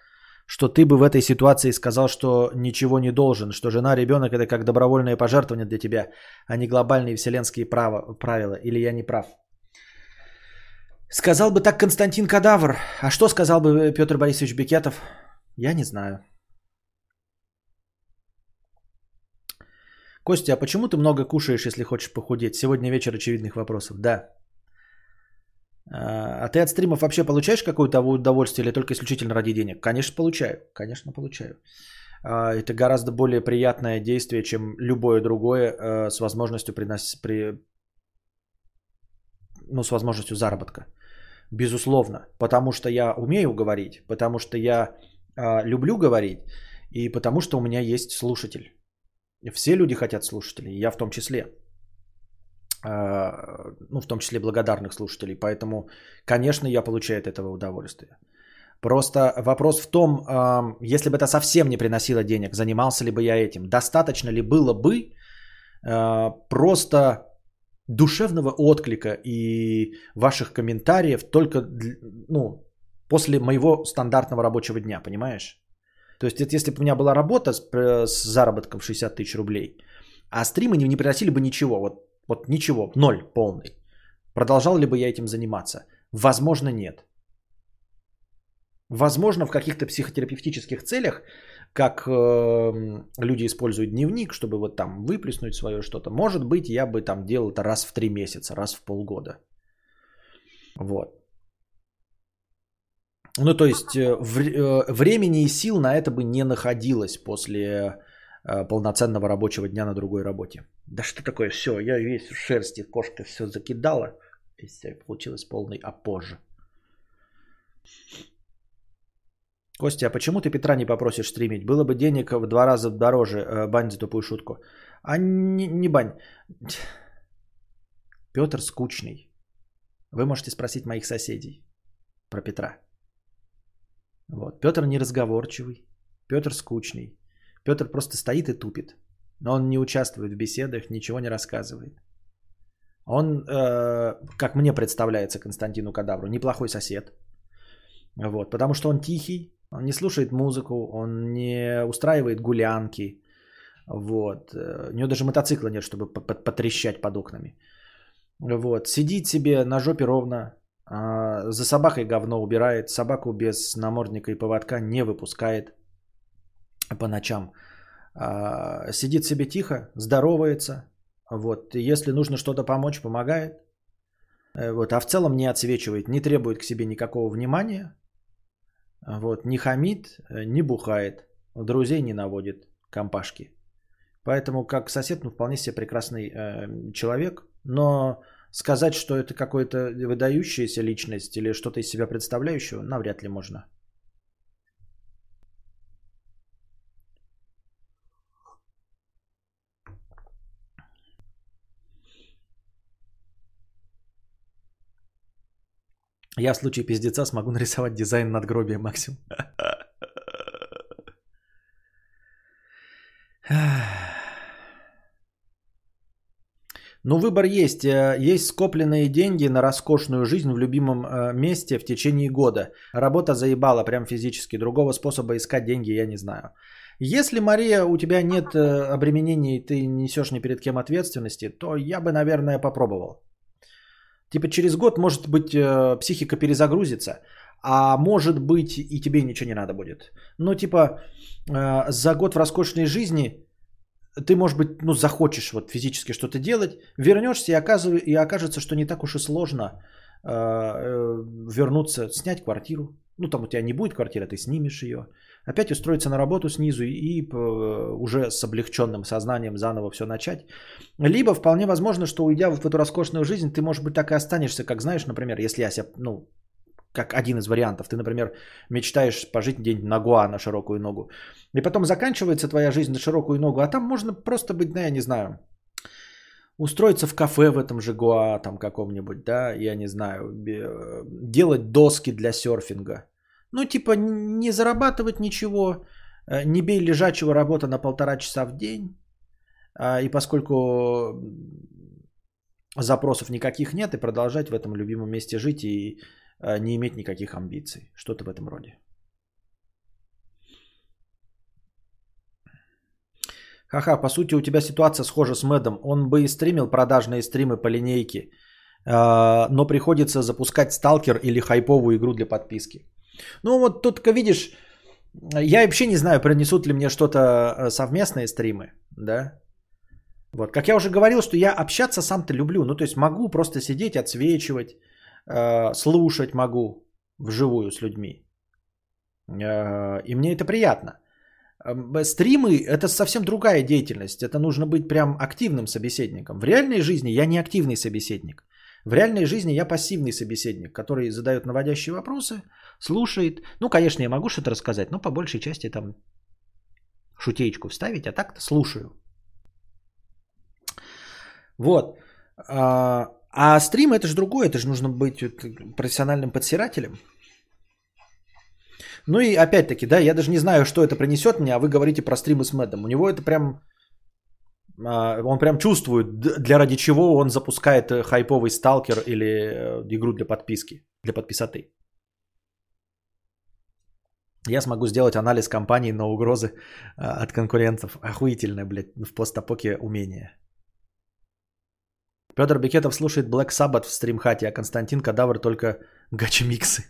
что ты бы в этой ситуации сказал, что ничего не должен, что жена, ребенок это как добровольное пожертвование для тебя, а не глобальные вселенские права, правила. Или я не прав? Сказал бы так Константин Кадавр. А что сказал бы Петр Борисович Бекетов? Я не знаю. Костя, а почему ты много кушаешь, если хочешь похудеть? Сегодня вечер очевидных вопросов. Да. А, а ты от стримов вообще получаешь какое-то удовольствие или только исключительно ради денег? Конечно, получаю. Конечно, получаю. А, это гораздо более приятное действие, чем любое другое а, с возможностью приносить, при... ну, с возможностью заработка. Безусловно. Потому что я умею говорить, потому что я люблю говорить, и потому что у меня есть слушатель. Все люди хотят слушателей, я в том числе. А, ну, в том числе благодарных слушателей. Поэтому, конечно, я получаю от этого удовольствие. Просто вопрос в том, э, если бы это совсем не приносило денег, занимался ли бы я этим, достаточно ли было бы э, просто душевного отклика и ваших комментариев только ну, после моего стандартного рабочего дня, понимаешь? То есть это если бы у меня была работа с, э, с заработком 60 тысяч рублей, а стримы не, не приносили бы ничего, вот, вот ничего, ноль полный. Продолжал ли бы я этим заниматься? Возможно, нет. Возможно, в каких-то психотерапевтических целях, как э, люди используют дневник, чтобы вот там выплеснуть свое что-то. Может быть, я бы там делал это раз в три месяца, раз в полгода. Вот. Ну, то есть э, э, времени и сил на это бы не находилось после э, полноценного рабочего дня на другой работе. Да что такое, все, я весь в шерсти, кошка все закидала, и все, получилось полный опож. Костя, а почему ты Петра не попросишь стримить? Было бы денег в два раза дороже, бань за тупую шутку. А не, не бань. Петр скучный. Вы можете спросить моих соседей про Петра. Вот. Петр неразговорчивый, Петр скучный. Петр просто стоит и тупит. Но он не участвует в беседах, ничего не рассказывает. Он, э, как мне представляется Константину Кадавру, неплохой сосед. Вот, потому что он тихий, он не слушает музыку, он не устраивает гулянки. Вот. У него даже мотоцикла нет, чтобы потрещать под окнами. Вот. Сидит себе на жопе ровно, за собакой говно убирает, собаку без намордника и поводка не выпускает по ночам. А, сидит себе тихо, здоровается. Вот. Если нужно что-то помочь, помогает. Э, вот. А в целом не отсвечивает, не требует к себе никакого внимания. Вот. Не хамит, э, не бухает. Друзей не наводит, компашки. Поэтому как сосед, ну, вполне себе прекрасный э, человек. Но Сказать, что это какой-то выдающаяся личность или что-то из себя представляющего, навряд ли можно. Я в случае пиздеца смогу нарисовать дизайн надгробия максимум. Ну, выбор есть. Э, есть скопленные деньги на роскошную жизнь в любимом э, месте в течение года. Работа заебала прям физически. Другого способа искать деньги я не знаю. Если, Мария, у тебя нет э, обременений, ты несешь ни перед кем ответственности, то я бы, наверное, попробовал. Типа через год, может быть, психика перезагрузится, а может быть и тебе ничего не надо будет. Но типа за год в роскошной жизни ты, может быть, ну, захочешь вот физически что-то делать, вернешься и, оказыв... и окажется, что не так уж и сложно э, э, вернуться, снять квартиру. Ну, там у тебя не будет квартиры, ты снимешь ее. Опять устроиться на работу снизу и, э, уже с облегченным сознанием заново все начать. Либо вполне возможно, что уйдя в эту роскошную жизнь, ты, может быть, так и останешься, как знаешь, например, если я себя, ну, как один из вариантов. Ты, например, мечтаешь пожить день на Гуа на широкую ногу. И потом заканчивается твоя жизнь на широкую ногу, а там можно просто быть, ну, я не знаю, устроиться в кафе в этом же Гуа, там каком-нибудь, да, я не знаю, делать доски для серфинга. Ну, типа, не зарабатывать ничего, э, не бей лежачего работа на полтора часа в день. А, и поскольку запросов никаких нет, и продолжать в этом любимом месте жить и не иметь никаких амбиций. Что-то в этом роде. Ха-ха, по сути у тебя ситуация схожа с Мэдом. Он бы и стримил продажные стримы по линейке, а, но приходится запускать сталкер или хайповую игру для подписки. Ну вот тут, видишь, я вообще не знаю, принесут ли мне что-то э, совместные стримы, да. Вот, как я уже говорил, что я общаться сам-то люблю. Ну, то есть могу просто сидеть, отсвечивать, э, слушать могу вживую с людьми. Э, и мне это приятно. Стримы – это совсем другая деятельность. Это нужно быть прям активным собеседником. В реальной жизни я не активный собеседник. В реальной жизни я пассивный собеседник, который задает наводящие вопросы, слушает. Ну, конечно, я могу что-то рассказать, но по большей части там шутеечку вставить, а так-то слушаю. Вот. А, а стрим это же другое, это же нужно быть профессиональным подсирателем. Ну и опять-таки, да, я даже не знаю, что это принесет мне, а вы говорите про стримы с Мэдом. У него это прям... а, Он прям чувствует, для ради чего он запускает э, хайповый сталкер или э, игру для подписки, для подписоты. Я смогу сделать анализ компании на угрозы а, от конкурентов. Охуительное, блядь, в постапоке умение. Петр Бекетов слушает Black Sabbath в стримхате, а Константин Кадавр только гачмиксы.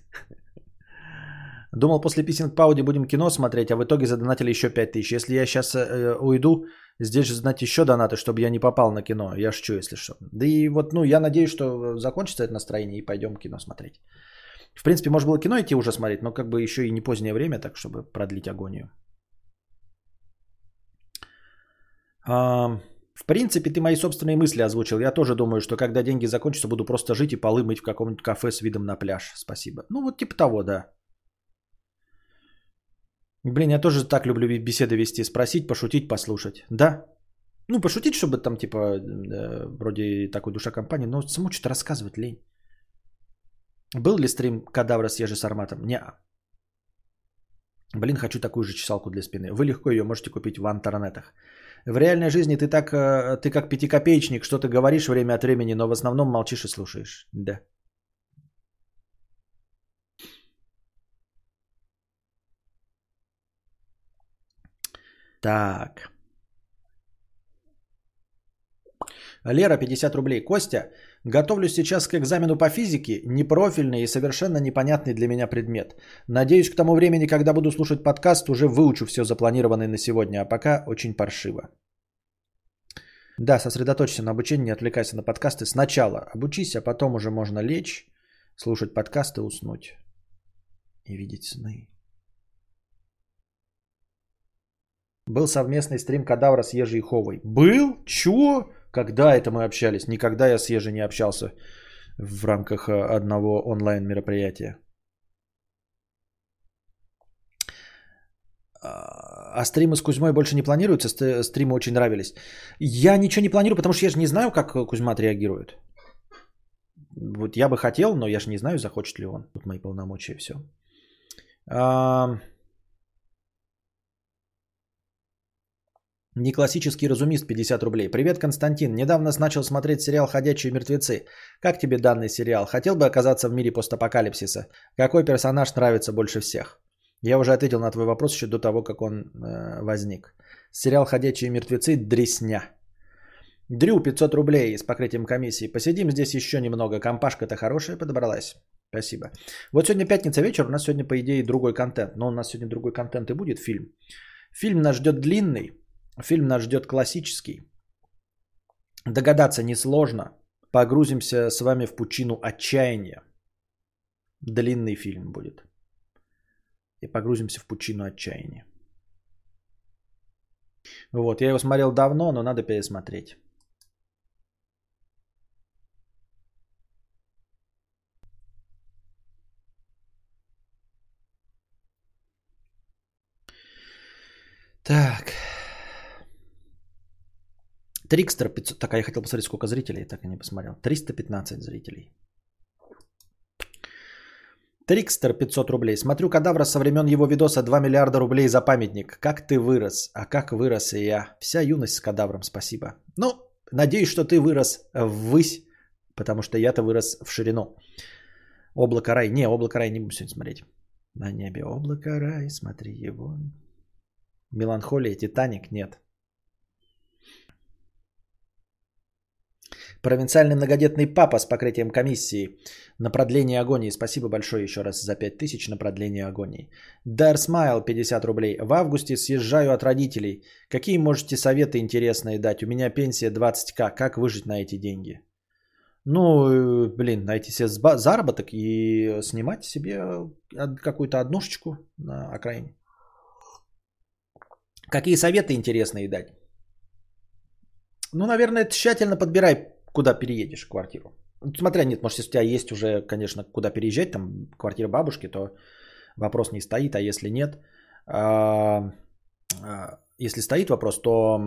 Думал, после писинг пауди будем кино смотреть, а в итоге задонатили еще 5000. Если я сейчас э, уйду, здесь же знать еще донаты, чтобы я не попал на кино. Я шучу, если что. Да и вот, ну, я надеюсь, что закончится это настроение и пойдем кино смотреть. В принципе, может было кино идти уже смотреть, но как бы еще и не позднее время, так чтобы продлить агонию. А, в принципе, ты мои собственные мысли озвучил. Я тоже думаю, что когда деньги закончатся, буду просто жить и полы мыть в каком-нибудь кафе с видом на пляж. Спасибо. Ну, вот типа того, да. Блин, я тоже так люблю беседы вести. Спросить, пошутить, послушать. Да. Ну, пошутить, чтобы там, типа, э, вроде такой душа компании, но саму что-то рассказывать лень. Был ли стрим кадавра с Ежи Сарматом? Не. Блин, хочу такую же чесалку для спины. Вы легко ее можете купить в интернетах. В реальной жизни ты так, э, ты как пятикопеечник, что-то говоришь время от времени, но в основном молчишь и слушаешь. Да. Так. Лера, 50 рублей. Костя, готовлюсь сейчас к экзамену по физике, непрофильный и совершенно непонятный для меня предмет. Надеюсь, к тому времени, когда буду слушать подкаст, уже выучу все запланированное на сегодня, а пока очень паршиво. Да, сосредоточься на обучении, не отвлекайся на подкасты. Сначала обучись, а потом уже можно лечь, слушать подкасты, уснуть и видеть сны. Был совместный стрим Кадавра с Ежей Ховой. Был? Чего? Когда это мы общались? Никогда я с Ежей не общался в рамках э, одного онлайн мероприятия. А стримы с Кузьмой больше не планируются? Ст- Стримы очень нравились. Я ничего не планирую, потому что я же не знаю, как Кузьма отреагирует. Вот я бы хотел, но я же не знаю, захочет ли он. Тут мои полномочия, все. Неклассический разумист 50 рублей. Привет, Константин. Недавно начал смотреть сериал «Ходячие мертвецы». Как тебе данный сериал? Хотел бы оказаться в мире постапокалипсиса? Какой персонаж нравится больше всех? Я уже ответил на твой вопрос еще до того, как он э, возник. Сериал «Ходячие мертвецы» – дресня. Дрю, 500 рублей с покрытием комиссии. Посидим здесь еще немного. Компашка-то хорошая подобралась. Спасибо. Вот сегодня пятница вечер, у нас сегодня, по идее, другой контент. Но у нас сегодня другой контент и будет фильм. Фильм нас ждет длинный. Фильм нас ждет классический. Догадаться несложно. Погрузимся с вами в пучину отчаяния. Длинный фильм будет. И погрузимся в пучину отчаяния. Вот, я его смотрел давно, но надо пересмотреть. Так. Трикстер 500. Так, а я хотел посмотреть, сколько зрителей, так и не посмотрел. 315 зрителей. Трикстер 500 рублей. Смотрю кадавра со времен его видоса 2 миллиарда рублей за памятник. Как ты вырос? А как вырос и я? Вся юность с кадавром, спасибо. Ну, надеюсь, что ты вырос ввысь, потому что я-то вырос в ширину. Облако рай. Не, облако рай не буду сегодня смотреть. На небе облако рай, смотри его. Меланхолия, Титаник, нет. Провинциальный многодетный папа с покрытием комиссии на продление агонии. Спасибо большое еще раз за 5000 на продление агонии. Дар Смайл 50 рублей. В августе съезжаю от родителей. Какие можете советы интересные дать? У меня пенсия 20к. Как выжить на эти деньги? Ну, э, блин, найти себе заработок и снимать себе какую-то однушечку на окраине. Какие советы интересные дать? Ну, наверное, тщательно подбирай, куда переедешь квартиру. Ну, Смотря, нет, может, если у тебя есть уже, конечно, куда переезжать, там квартира бабушки, то вопрос не стоит, а если нет, а, а, если стоит вопрос, то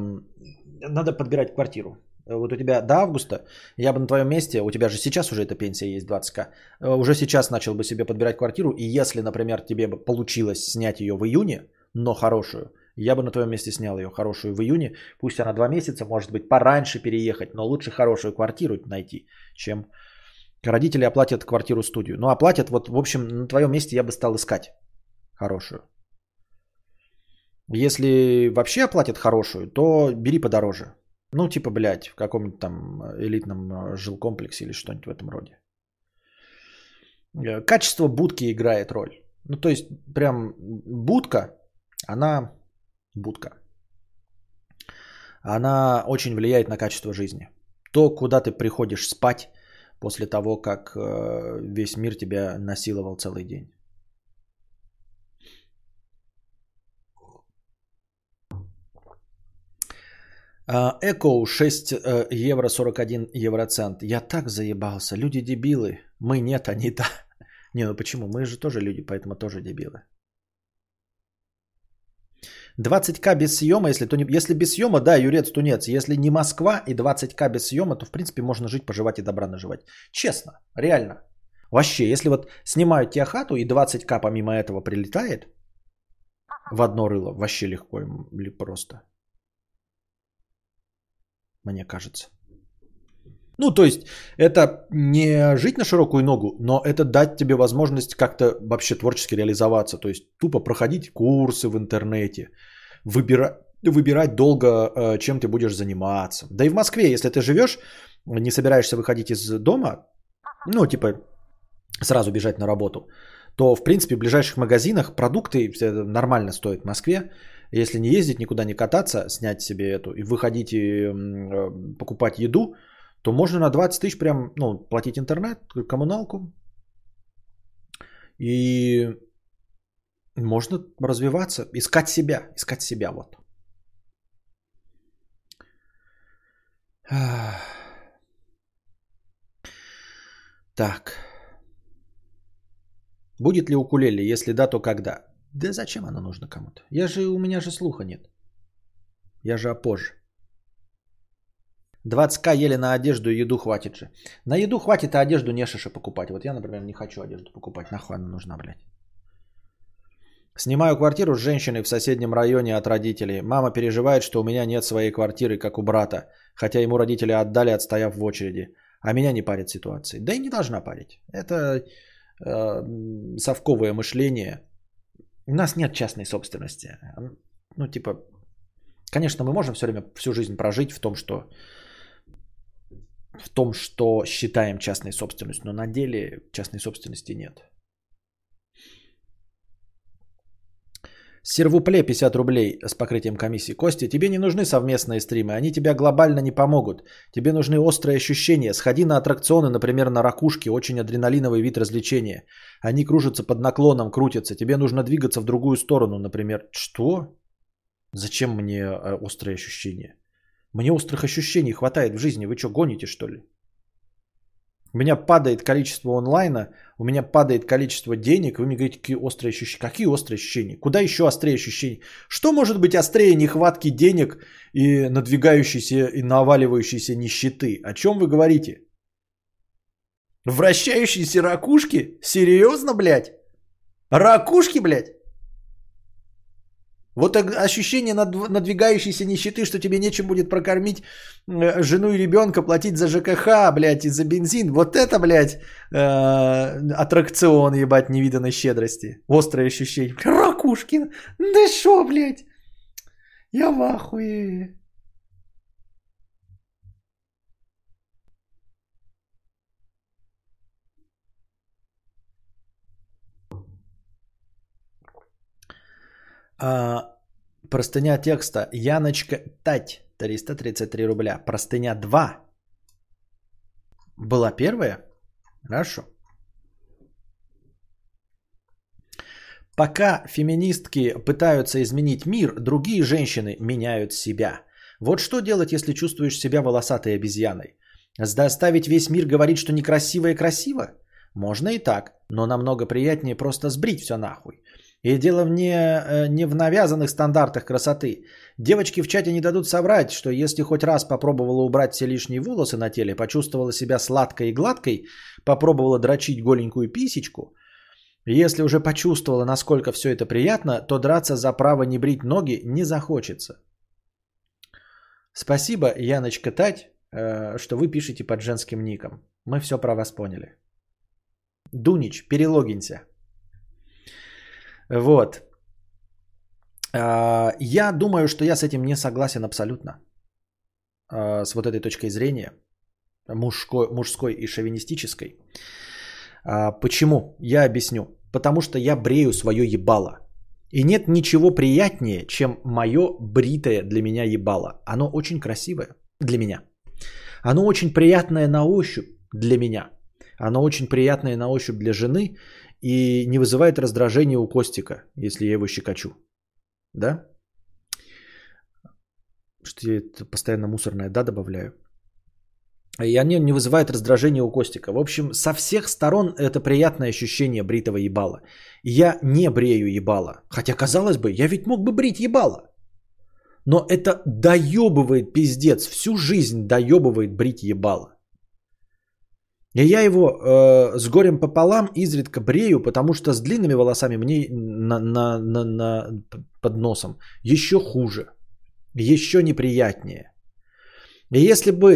надо подбирать квартиру. вот у тебя до августа, я бы на твоем месте, у тебя же сейчас уже эта пенсия есть 20к, э, уже сейчас начал бы себе подбирать квартиру, и если, например, тебе бы получилось снять ее в июне, но хорошую, я бы на твоем месте снял ее хорошую в июне, пусть она два месяца, может быть, пораньше переехать, но лучше хорошую квартиру найти, чем родители оплатят квартиру-студию. Ну, оплатят, вот, в общем, на твоем месте я бы стал искать хорошую. Если вообще оплатят хорошую, то бери подороже. Ну, типа, блядь, в каком-нибудь там элитном э, жилкомплексе или что-нибудь в этом роде. Э, качество будки играет роль. Ну, то есть, прям будка, она будка. Она очень влияет на качество жизни. То, куда ты приходишь спать после того, как э, весь мир тебя насиловал целый день. Эко 6 э, евро 41 евроцент. Я так заебался. Люди дебилы. Мы нет, они да. Не, ну почему? Мы же тоже люди, поэтому тоже дебилы. 20к без съема, если, то не... если без съема, да, юрец, тунец. Если не Москва и 20к без съема, то в принципе можно жить, поживать и добра наживать. Честно, реально. Вообще, если вот снимают тебе хату и 20к помимо этого прилетает в одно рыло, вообще легко или просто мне кажется. Ну, то есть, это не жить на широкую ногу, но это дать тебе возможность как-то вообще творчески реализоваться. То есть, тупо проходить курсы в интернете, выбира... выбирать долго, э, чем ты будешь заниматься. Да и в Москве, если ты живешь, не собираешься выходить из дома, ну, типа, сразу бежать на работу, то, в принципе, в ближайших магазинах продукты нормально стоят в Москве. Если не ездить, никуда не кататься, снять себе эту и выходить и э, покупать еду, то можно на 20 тысяч прям ну, платить интернет, коммуналку. И можно развиваться, искать себя, искать себя вот. Так. Будет ли укулеле? Если да, то когда? Да зачем оно нужно кому-то? Я же, у меня же слуха нет. Я же опозже. 20к еле на одежду и еду хватит же. На еду хватит, а одежду не шиша покупать. Вот я, например, не хочу одежду покупать. Нахуй она нужна, блядь. Снимаю квартиру с женщиной в соседнем районе от родителей. Мама переживает, что у меня нет своей квартиры, как у брата. Хотя ему родители отдали, отстояв в очереди. А меня не парит ситуация. Да и не должна парить. Это э, совковое мышление – у нас нет частной собственности. Ну, типа, конечно, мы можем все время, всю жизнь прожить в том, что в том, что считаем частной собственностью, но на деле частной собственности нет. Сервупле 50 рублей с покрытием комиссии. Костя, тебе не нужны совместные стримы, они тебя глобально не помогут. Тебе нужны острые ощущения. Сходи на аттракционы, например, на ракушке, очень адреналиновый вид развлечения. Они кружатся под наклоном, крутятся. Тебе нужно двигаться в другую сторону, например. Что? Зачем мне э, острые ощущения? Мне острых ощущений хватает в жизни. Вы что, гоните что ли? У меня падает количество онлайна, у меня падает количество денег, вы мне говорите, какие острые ощущения. Какие острые ощущения? Куда еще острее ощущения? Что может быть острее нехватки денег и надвигающейся и наваливающейся нищеты? О чем вы говорите? Вращающиеся ракушки? Серьезно, блядь? Ракушки, блядь? Вот ощущение надвигающейся нищеты, что тебе нечем будет прокормить э, жену и ребенка, платить за ЖКХ, блядь, и за бензин. Вот это, блядь, э, аттракцион, ебать, невиданной щедрости. Острое ощущение. Ракушкин, да шо, блядь? Я в ахуе. А, простыня текста. Яночка Тать. 333 рубля. Простыня 2. Была первая? Хорошо. Пока феминистки пытаются изменить мир, другие женщины меняют себя. Вот что делать, если чувствуешь себя волосатой обезьяной? Заставить весь мир говорить, что некрасиво и красиво? Можно и так, но намного приятнее просто сбрить все нахуй. И дело не, э, не в навязанных стандартах красоты. Девочки в чате не дадут соврать, что если хоть раз попробовала убрать все лишние волосы на теле, почувствовала себя сладкой и гладкой, попробовала дрочить голенькую писечку, если уже почувствовала, насколько все это приятно, то драться за право не брить ноги не захочется. Спасибо, Яночка Тать, э, что вы пишете под женским ником. Мы все про вас поняли. Дунич, перелогинься. Вот. А, я думаю, что я с этим не согласен абсолютно. А, с вот этой точкой зрения, мужской, мужской и шовинистической. А, почему? Я объясню. Потому что я брею свое ебало. И нет ничего приятнее, чем мое бритое для меня ебало. Оно очень красивое для меня. Оно очень приятное на ощупь для меня. Оно очень приятное на ощупь для жены и не вызывает раздражения у Костика, если я его щекочу. Да? Что я это постоянно мусорное «да» добавляю. И они не вызывают раздражения у Костика. В общем, со всех сторон это приятное ощущение бритого ебала. Я не брею ебало. Хотя, казалось бы, я ведь мог бы брить ебало. Но это доебывает пиздец. Всю жизнь доебывает брить ебало. И я его э, с горем пополам изредка брею, потому что с длинными волосами мне на, на, на, на, под носом еще хуже, еще неприятнее. И если бы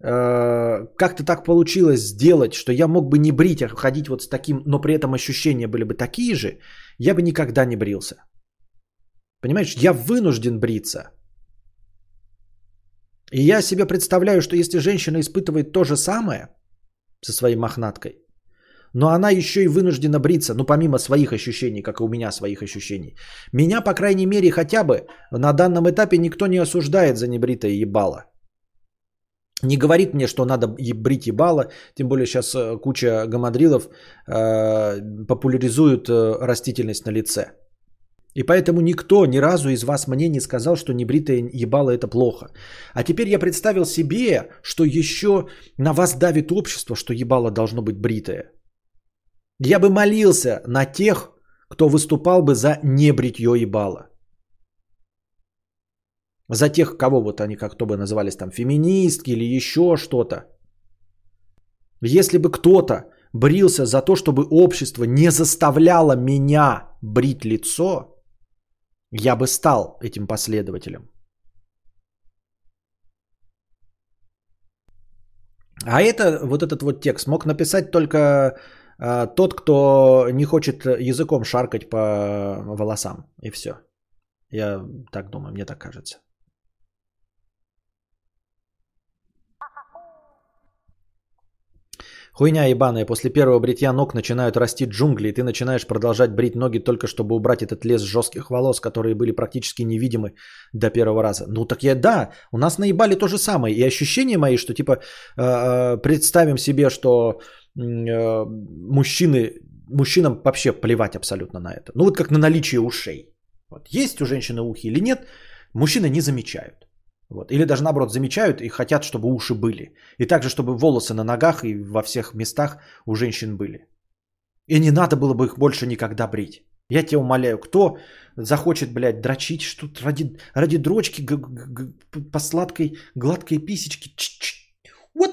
э, как-то так получилось сделать, что я мог бы не брить, а ходить вот с таким, но при этом ощущения были бы такие же, я бы никогда не брился. Понимаешь, я вынужден бриться. И я себе представляю, что если женщина испытывает то же самое – со своей мохнаткой. Но она еще и вынуждена бриться, ну помимо своих ощущений, как и у меня своих ощущений. Меня, по крайней мере, хотя бы на данном этапе никто не осуждает за небритое ебало. Не говорит мне, что надо брить ебало, тем более сейчас э, куча гамадрилов э, популяризуют э, растительность на лице. И поэтому никто ни разу из вас мне не сказал, что небритое ебало это плохо. А теперь я представил себе, что еще на вас давит общество, что ебало должно быть бритое. Я бы молился на тех, кто выступал бы за небритье ебало. За тех, кого вот они как-то бы назывались там феминистки или еще что-то. Если бы кто-то брился за то, чтобы общество не заставляло меня брить лицо, я бы стал этим последователем. А это, вот этот вот текст мог написать только э, тот, кто не хочет языком шаркать по волосам. И все. Я так думаю, мне так кажется. Хуйня ебаная, после первого бритья ног начинают расти джунгли, и ты начинаешь продолжать брить ноги только чтобы убрать этот лес жестких волос, которые были практически невидимы до первого раза. Ну так я, да, у нас наебали то же самое. И ощущения мои, что типа э, э представим себе, что э, мужчины, мужчинам вообще плевать абсолютно на это. Ну вот как на наличие ушей. Вот, есть у женщины ухи или нет, мужчины не замечают. Вот. Или даже наоборот замечают и хотят, чтобы уши были. И также, чтобы волосы на ногах и во всех местах у женщин были. И не надо было бы их больше никогда брить. Я тебя умоляю, кто захочет, блядь, дрочить что ради, ради дрочки по сладкой, гладкой писечке. Вот.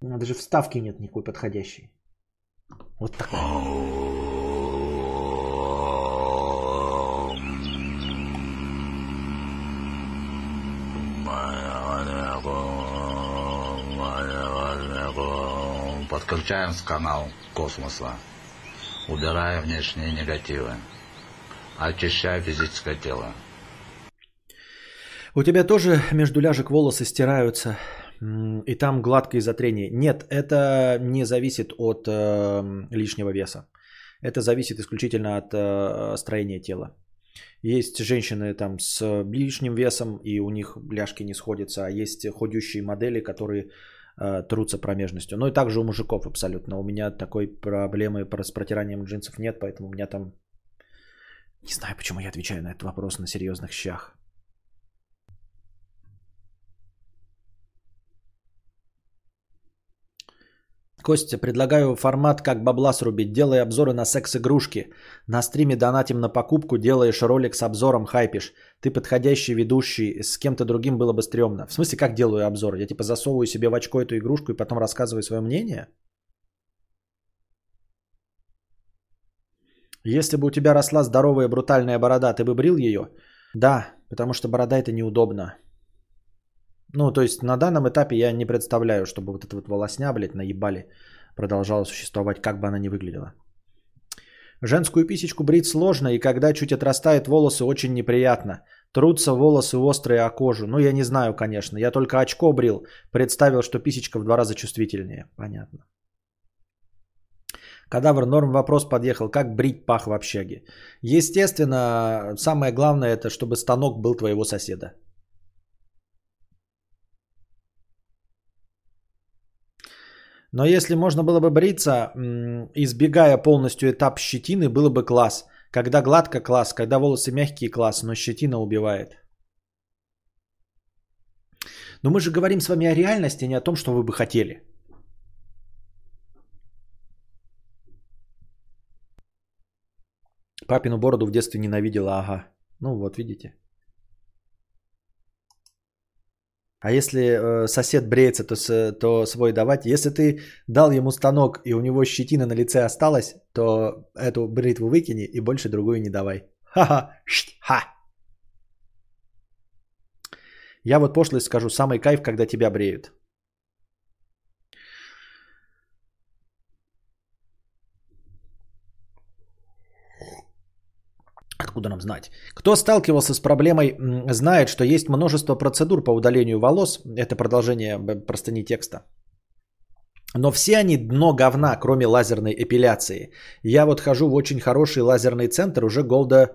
Даже вставки нет никакой подходящей. Вот такой. Подключаем с канал космоса. Убирая внешние негативы. Очищая физическое тело. У тебя тоже между ляжек волосы стираются, и там гладкое затрение. Нет, это не зависит от э, лишнего веса. Это зависит исключительно от э, строения тела. Есть женщины там с лишним весом, и у них ляжки не сходятся, а есть ходющие модели, которые трутся промежностью. Ну и также у мужиков абсолютно. У меня такой проблемы с протиранием джинсов нет, поэтому у меня там... Не знаю, почему я отвечаю на этот вопрос на серьезных щах. Костя, предлагаю формат как бабла срубить. Делай обзоры на секс-игрушки. На стриме донатим на покупку, делаешь ролик с обзором, хайпишь. Ты подходящий ведущий, с кем-то другим было бы стрёмно. В смысле, как делаю обзор? Я типа засовываю себе в очко эту игрушку и потом рассказываю свое мнение? Если бы у тебя росла здоровая брутальная борода, ты бы брил ее? Да, потому что борода это неудобно. Ну, то есть на данном этапе я не представляю, чтобы вот эта вот волосня, блядь, наебали, продолжала существовать, как бы она ни выглядела. Женскую писечку брить сложно, и когда чуть отрастают волосы, очень неприятно. Трутся волосы острые о кожу. Ну, я не знаю, конечно. Я только очко брил. Представил, что писечка в два раза чувствительнее. Понятно. Кадавр норм вопрос подъехал. Как брить пах в общаге? Естественно, самое главное это, чтобы станок был твоего соседа. Но если можно было бы бриться, избегая полностью этап щетины, было бы класс. Когда гладко класс, когда волосы мягкие класс, но щетина убивает. Но мы же говорим с вами о реальности, а не о том, что вы бы хотели. Папину бороду в детстве ненавидела, ага. Ну вот, видите. А если э, сосед бреется, то, то свой давать. Если ты дал ему станок и у него щетина на лице осталась, то эту бритву выкини и больше другую не давай. Ха-ха, ха. Я вот пошлость скажу, самый кайф, когда тебя бреют. Откуда нам знать? Кто сталкивался с проблемой, знает, что есть множество процедур по удалению волос. Это продолжение простыни текста. Но все они дно говна, кроме лазерной эпиляции. Я вот хожу в очень хороший лазерный центр уже голда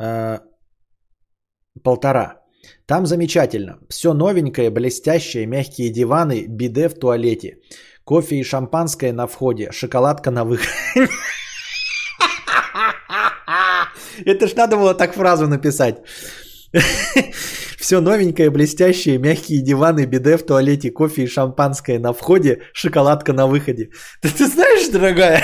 э, полтора. Там замечательно. Все новенькое, блестящее, мягкие диваны, биде в туалете. Кофе и шампанское на входе, шоколадка на выходе. Это ж надо было так фразу написать. Все новенькое, блестящее, мягкие диваны, биде в туалете, кофе и шампанское на входе, шоколадка на выходе. Ты, ты знаешь, дорогая,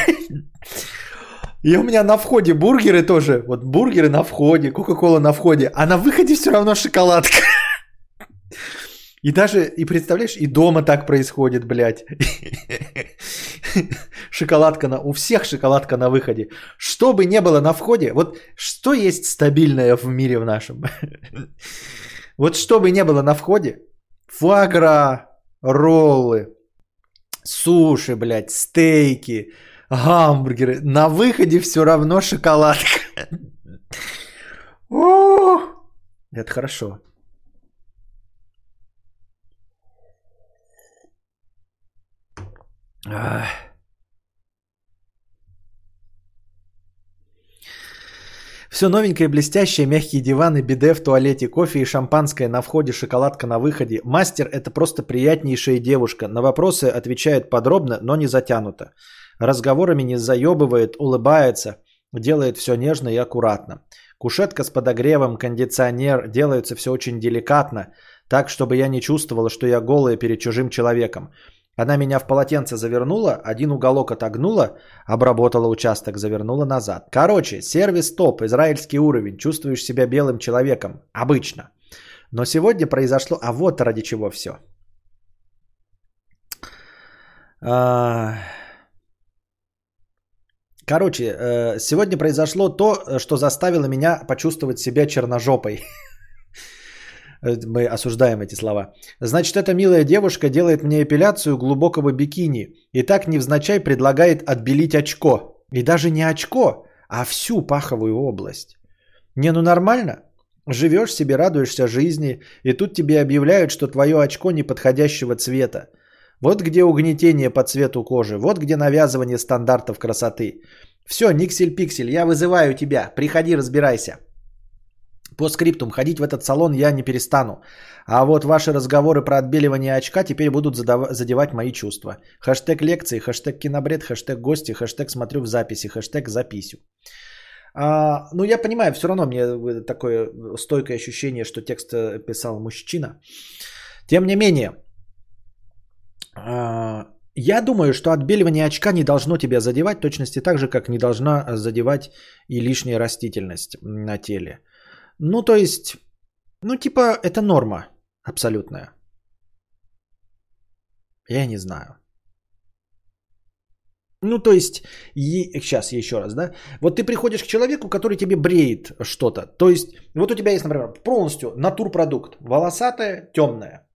и у меня на входе бургеры тоже. Вот бургеры на входе, кока-кола на входе, а на выходе все равно шоколадка. И даже, и представляешь, и дома так происходит, блядь. Шоколадка на... У всех шоколадка на выходе. Что бы не было на входе, вот что есть стабильное в мире в нашем? Вот что бы не было на входе, фуагра, роллы, суши, блядь, стейки, гамбургеры. На выходе все равно шоколадка. Это хорошо. Все новенькое, блестящее, мягкие диваны, биде в туалете, кофе и шампанское на входе, шоколадка на выходе. Мастер – это просто приятнейшая девушка. На вопросы отвечает подробно, но не затянуто. Разговорами не заебывает, улыбается, делает все нежно и аккуратно. Кушетка с подогревом, кондиционер, делается все очень деликатно, так, чтобы я не чувствовала, что я голая перед чужим человеком. Она меня в полотенце завернула, один уголок отогнула, обработала участок, завернула назад. Короче, сервис топ, израильский уровень, чувствуешь себя белым человеком, обычно. Но сегодня произошло, а вот ради чего все. А, короче, э, сегодня произошло то, что заставило меня почувствовать себя черножопой. Э, мы осуждаем эти слова. Значит, эта милая девушка делает мне эпиляцию глубокого бикини и так невзначай предлагает отбелить очко. И даже не очко, а всю паховую область. Не, ну нормально. Живешь себе, радуешься жизни, и тут тебе объявляют, что твое очко неподходящего цвета. Вот где угнетение по цвету кожи, вот где навязывание стандартов красоты. Все, никсель-пиксель, я вызываю тебя, приходи, разбирайся. По скриптум, ходить в этот салон я не перестану. А вот ваши разговоры про отбеливание очка теперь будут задевать мои чувства. Хэштег лекции, хэштег кинобред, хэштег гости, хэштег смотрю в записи, хэштег записью. А, ну, я понимаю, все равно мне такое стойкое ощущение, что текст писал мужчина. Тем не менее, а, Я думаю, что отбеливание очка не должно тебя задевать, точности так же, как не должна задевать и лишняя растительность на теле. Ну, то есть, ну, типа, это норма абсолютная. Я не знаю. Ну, то есть, и, сейчас еще раз, да? Вот ты приходишь к человеку, который тебе бреет что-то. То есть, вот у тебя есть, например, полностью натурпродукт. Волосатая, темная.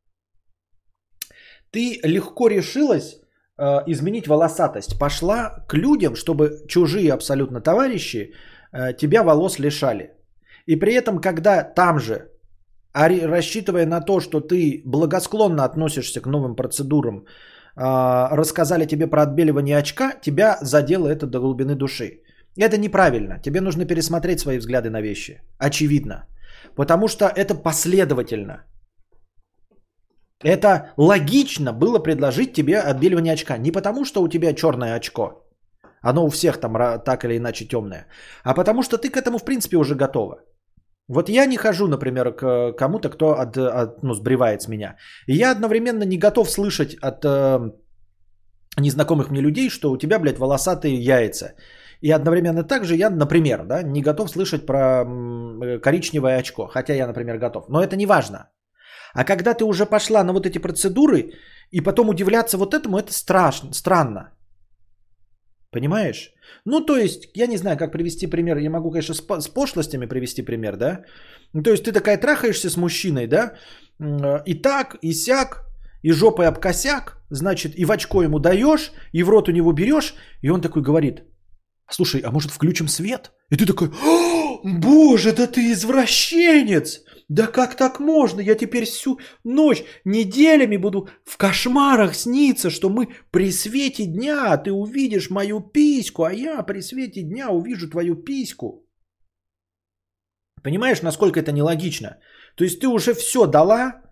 Ты легко решилась э, изменить волосатость. Пошла к людям, чтобы чужие абсолютно товарищи э, тебя волос лишали. И при этом, когда там же, рассчитывая на то, что ты благосклонно относишься к новым процедурам, а, рассказали тебе про отбеливание очка, тебя задело это до глубины души. Это неправильно. Тебе нужно пересмотреть свои взгляды на вещи. Очевидно. Потому что это последовательно. Это логично было предложить тебе отбеливание очка. Не потому, что у тебя черное очко. Оно у всех там так или иначе темное. А потому что ты к этому в принципе уже готова. Вот я не хожу, например, к кому-то, кто от, от, ну, сбривает с меня. И я одновременно не готов слышать от э, незнакомых мне людей, что у тебя, блядь, волосатые яйца. И одновременно также я, например, да, не готов слышать про коричневое очко. Хотя я, например, готов. Но это не важно. А когда ты уже пошла на вот эти процедуры, и потом удивляться вот этому, это страшно, странно. Понимаешь? Ну, то есть, я не знаю, как привести пример. Я могу, конечно, с, пошлостями привести пример, да? Ну, то есть, ты такая трахаешься с мужчиной, да? И так, и сяк, и жопой об косяк, значит, и в очко ему даешь, и в рот у него берешь, и он такой говорит, слушай, а может включим свет? И ты такой, боже, да ты извращенец! Да как так можно? Я теперь всю ночь, неделями буду в кошмарах сниться, что мы при свете дня ты увидишь мою письку, а я при свете дня увижу твою письку. Понимаешь, насколько это нелогично? То есть ты уже все дала,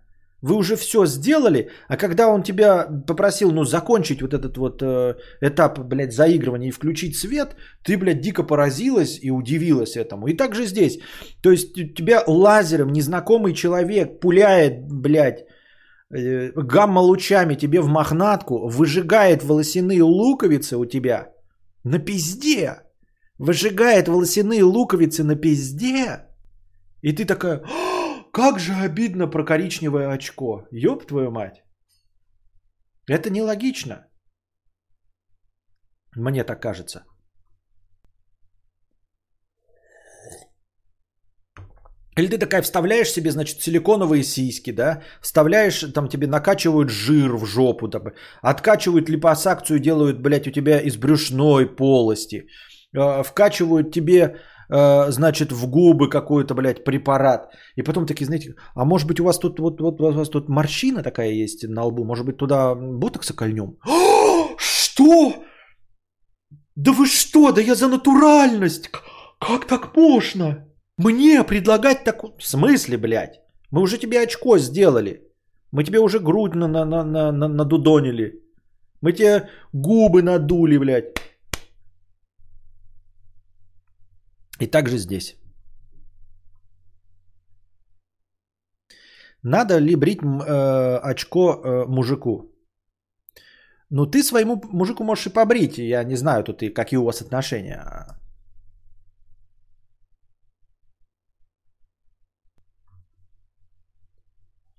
вы уже все сделали, а когда он тебя попросил, ну, закончить вот этот вот э, этап, блядь, заигрывания и включить свет, ты, блядь, дико поразилась и удивилась этому. И так же здесь. То есть тебя лазером незнакомый человек пуляет, блядь, э, гамма-лучами тебе в мохнатку, выжигает волосяные луковицы у тебя на пизде. Выжигает волосяные луковицы на пизде. И ты такая... Как же обидно про коричневое очко. Ёб твою мать. Это нелогично. Мне так кажется. Или ты такая вставляешь себе, значит, силиконовые сиськи, да, вставляешь, там тебе накачивают жир в жопу, там, откачивают липосакцию, делают, блядь, у тебя из брюшной полости, э, вкачивают тебе значит, в губы какой-то, блядь, препарат. И потом такие, знаете, а может быть у вас тут вот, вот у вас тут морщина такая есть на лбу, может быть туда ботокса кольнем? Что? Да вы что? Да я за натуральность. Как так можно? Мне предлагать так... В смысле, блядь? Мы уже тебе очко сделали. Мы тебе уже грудь на, на, на, на, надудонили. Мы тебе губы надули, блядь. И также здесь. Надо ли брить э, очко э, мужику? Ну, ты своему мужику можешь и побрить. Я не знаю тут и какие у вас отношения.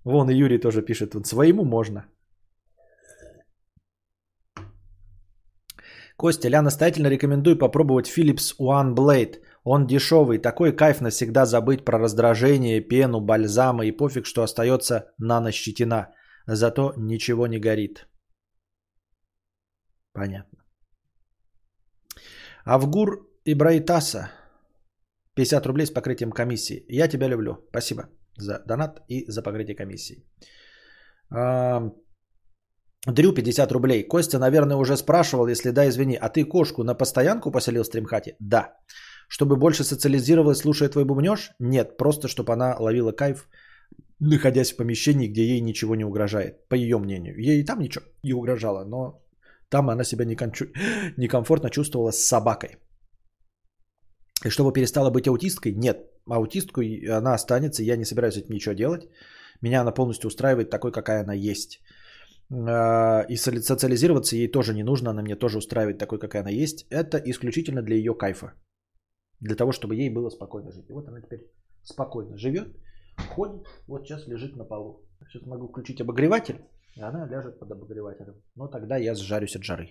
Вон и Юрий тоже пишет, вот своему можно. Костя, я настоятельно рекомендую попробовать Philips One Blade. Он дешевый, такой кайф навсегда забыть про раздражение, пену, бальзамы и пофиг, что остается нанощетина. Зато ничего не горит. Понятно. Авгур Ибрайтаса. 50 рублей с покрытием комиссии. Я тебя люблю. Спасибо за донат и за покрытие комиссии. Дрю 50 рублей. Костя, наверное, уже спрашивал, если да, извини, а ты кошку на постоянку поселил в стримхате? Да. Чтобы больше социализировалась, слушая твой бубнеж? Нет, просто чтобы она ловила кайф, находясь в помещении, где ей ничего не угрожает, по ее мнению. Ей и там ничего не угрожало, но там она себя некомфортно чувствовала с собакой. И чтобы перестала быть аутисткой? Нет. Аутистку она останется, я не собираюсь этим ничего делать. Меня она полностью устраивает такой, какая она есть. э, и социализироваться ей тоже не нужно, она мне тоже устраивает такой, какая она есть. Это исключительно для ее кайфа. Для того, чтобы ей было спокойно жить. И вот она теперь спокойно живет, ходит, вот сейчас лежит на полу. Сейчас могу включить обогреватель, и она ляжет под обогревателем. Но тогда я сжарюсь от жары.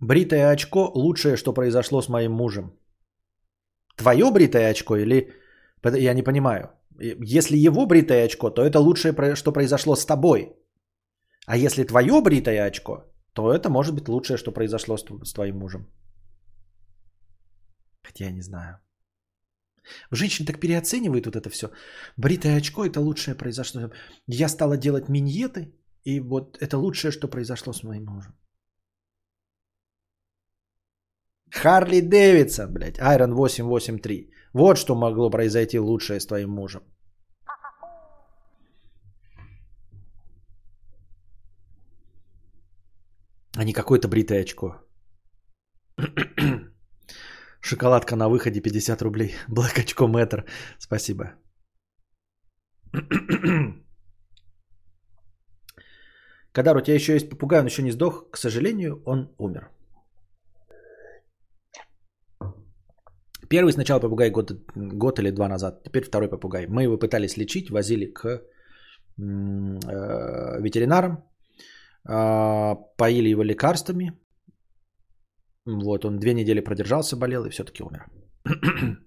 Бритое очко – лучшее, что произошло с моим мужем. Твое бритое очко или... Я не понимаю. Если его бритое очко, то это лучшее, что произошло с тобой. А если твое бритое очко, то это может быть лучшее, что произошло с, тв- с твоим мужем. Хотя я не знаю. Женщины так переоценивают вот это все. Бритое очко – это лучшее произошло. Я стала делать миньеты, и вот это лучшее, что произошло с моим мужем. Харли Дэвидсон, блядь, Iron 883. Вот что могло произойти лучшее с твоим мужем. А не какое-то бритое очко. Шоколадка на выходе 50 рублей. Блэк очко мэтр. Спасибо. Кадар, у тебя еще есть попугай, он еще не сдох. К сожалению, он умер. Первый сначала попугай год, год или два назад, теперь второй попугай. Мы его пытались лечить, возили к э, ветеринарам, поили его лекарствами. Вот, он две недели продержался, болел и все-таки умер.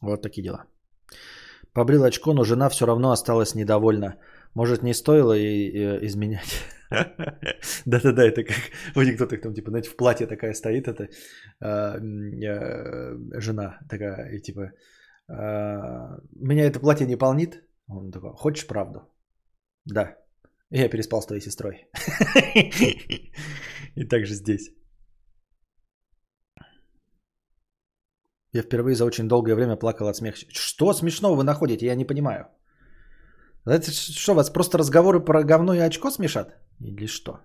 Вот такие дела. Побрил очко, но жена все равно осталась недовольна. Может, не стоило ей э, изменять? Да-да-да, это как в анекдотах, там, типа, знаете, в платье такая стоит эта а, э, жена такая, и типа, а, меня это платье не полнит? Он такой, хочешь правду? Да. Я переспал с твоей сестрой. И также здесь. Я впервые за очень долгое время плакал от смеха. Что смешного вы находите? Я не понимаю. Ш- что, вас просто разговоры про говно и очко смешат? Или что?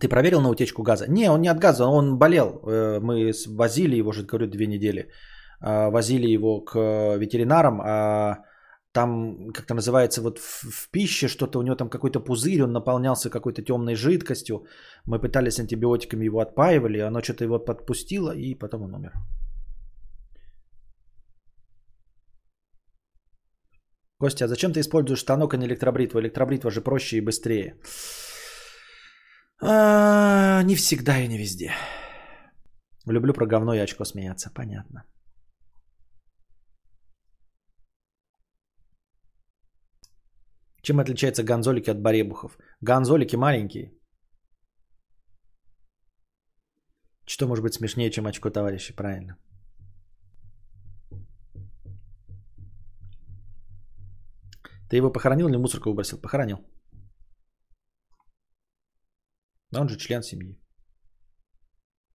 Ты проверил на утечку газа? Не, он не от газа, он болел. Э, Мы возили его, же говорю, две недели. А, Возили его к ветеринарам, а там, как-то называется, вот в, в пище что-то, у него там какой-то пузырь, он наполнялся какой-то темной жидкостью. Мы пытались антибиотиками его отпаивали, оно что-то его подпустило, и потом он умер. Костя, а зачем ты используешь станок, а не электробритву? Электробритва же проще и быстрее. А, не всегда и не везде. Люблю про говно и очко смеяться, понятно. Чем отличаются гонзолики от баребухов? Гонзолики маленькие. Что может быть смешнее, чем очко товарища? Правильно. Ты его похоронил или мусорку выбросил? Похоронил. Но он же член семьи.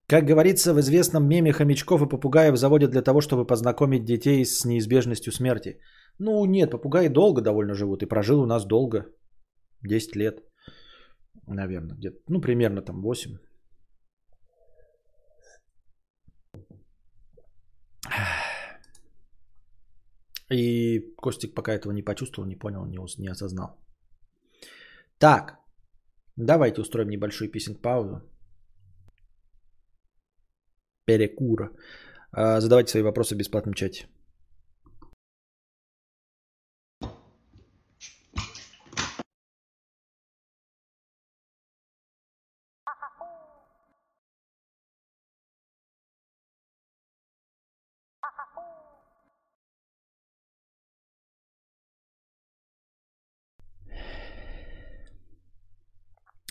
Как говорится в известном меме хомячков и попугаев заводят для того, чтобы познакомить детей с неизбежностью смерти. Ну нет, попугаи долго довольно живут и прожил у нас долго. 10 лет. Наверное, где-то. Ну, примерно там 8. И Костик пока этого не почувствовал, не понял, не, не осознал. Так, давайте устроим небольшую писинг паузу. Перекура. А, Задавайте свои вопросы в бесплатном чате.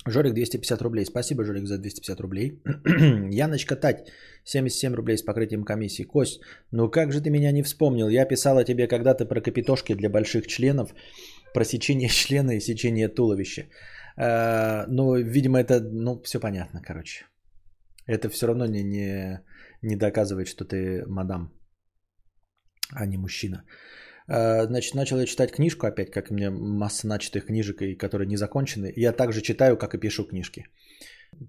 Жорик 250 рублей. Спасибо, Жорик, за 250 рублей. Яночка Тать, 77 рублей с покрытием комиссии. Кость, ну как же ты меня не вспомнил? Я писала тебе когда-то про капитошки для больших членов, про сечение члена и сечение туловища. А, Ну, видимо, это, ну, все понятно, короче. Это все равно не, не, не доказывает, что ты мадам, а не мужчина. А, Значит, начал я читать книжку опять, как у меня масса начатых книжек, и которые не закончены. Я также читаю, как и пишу книжки.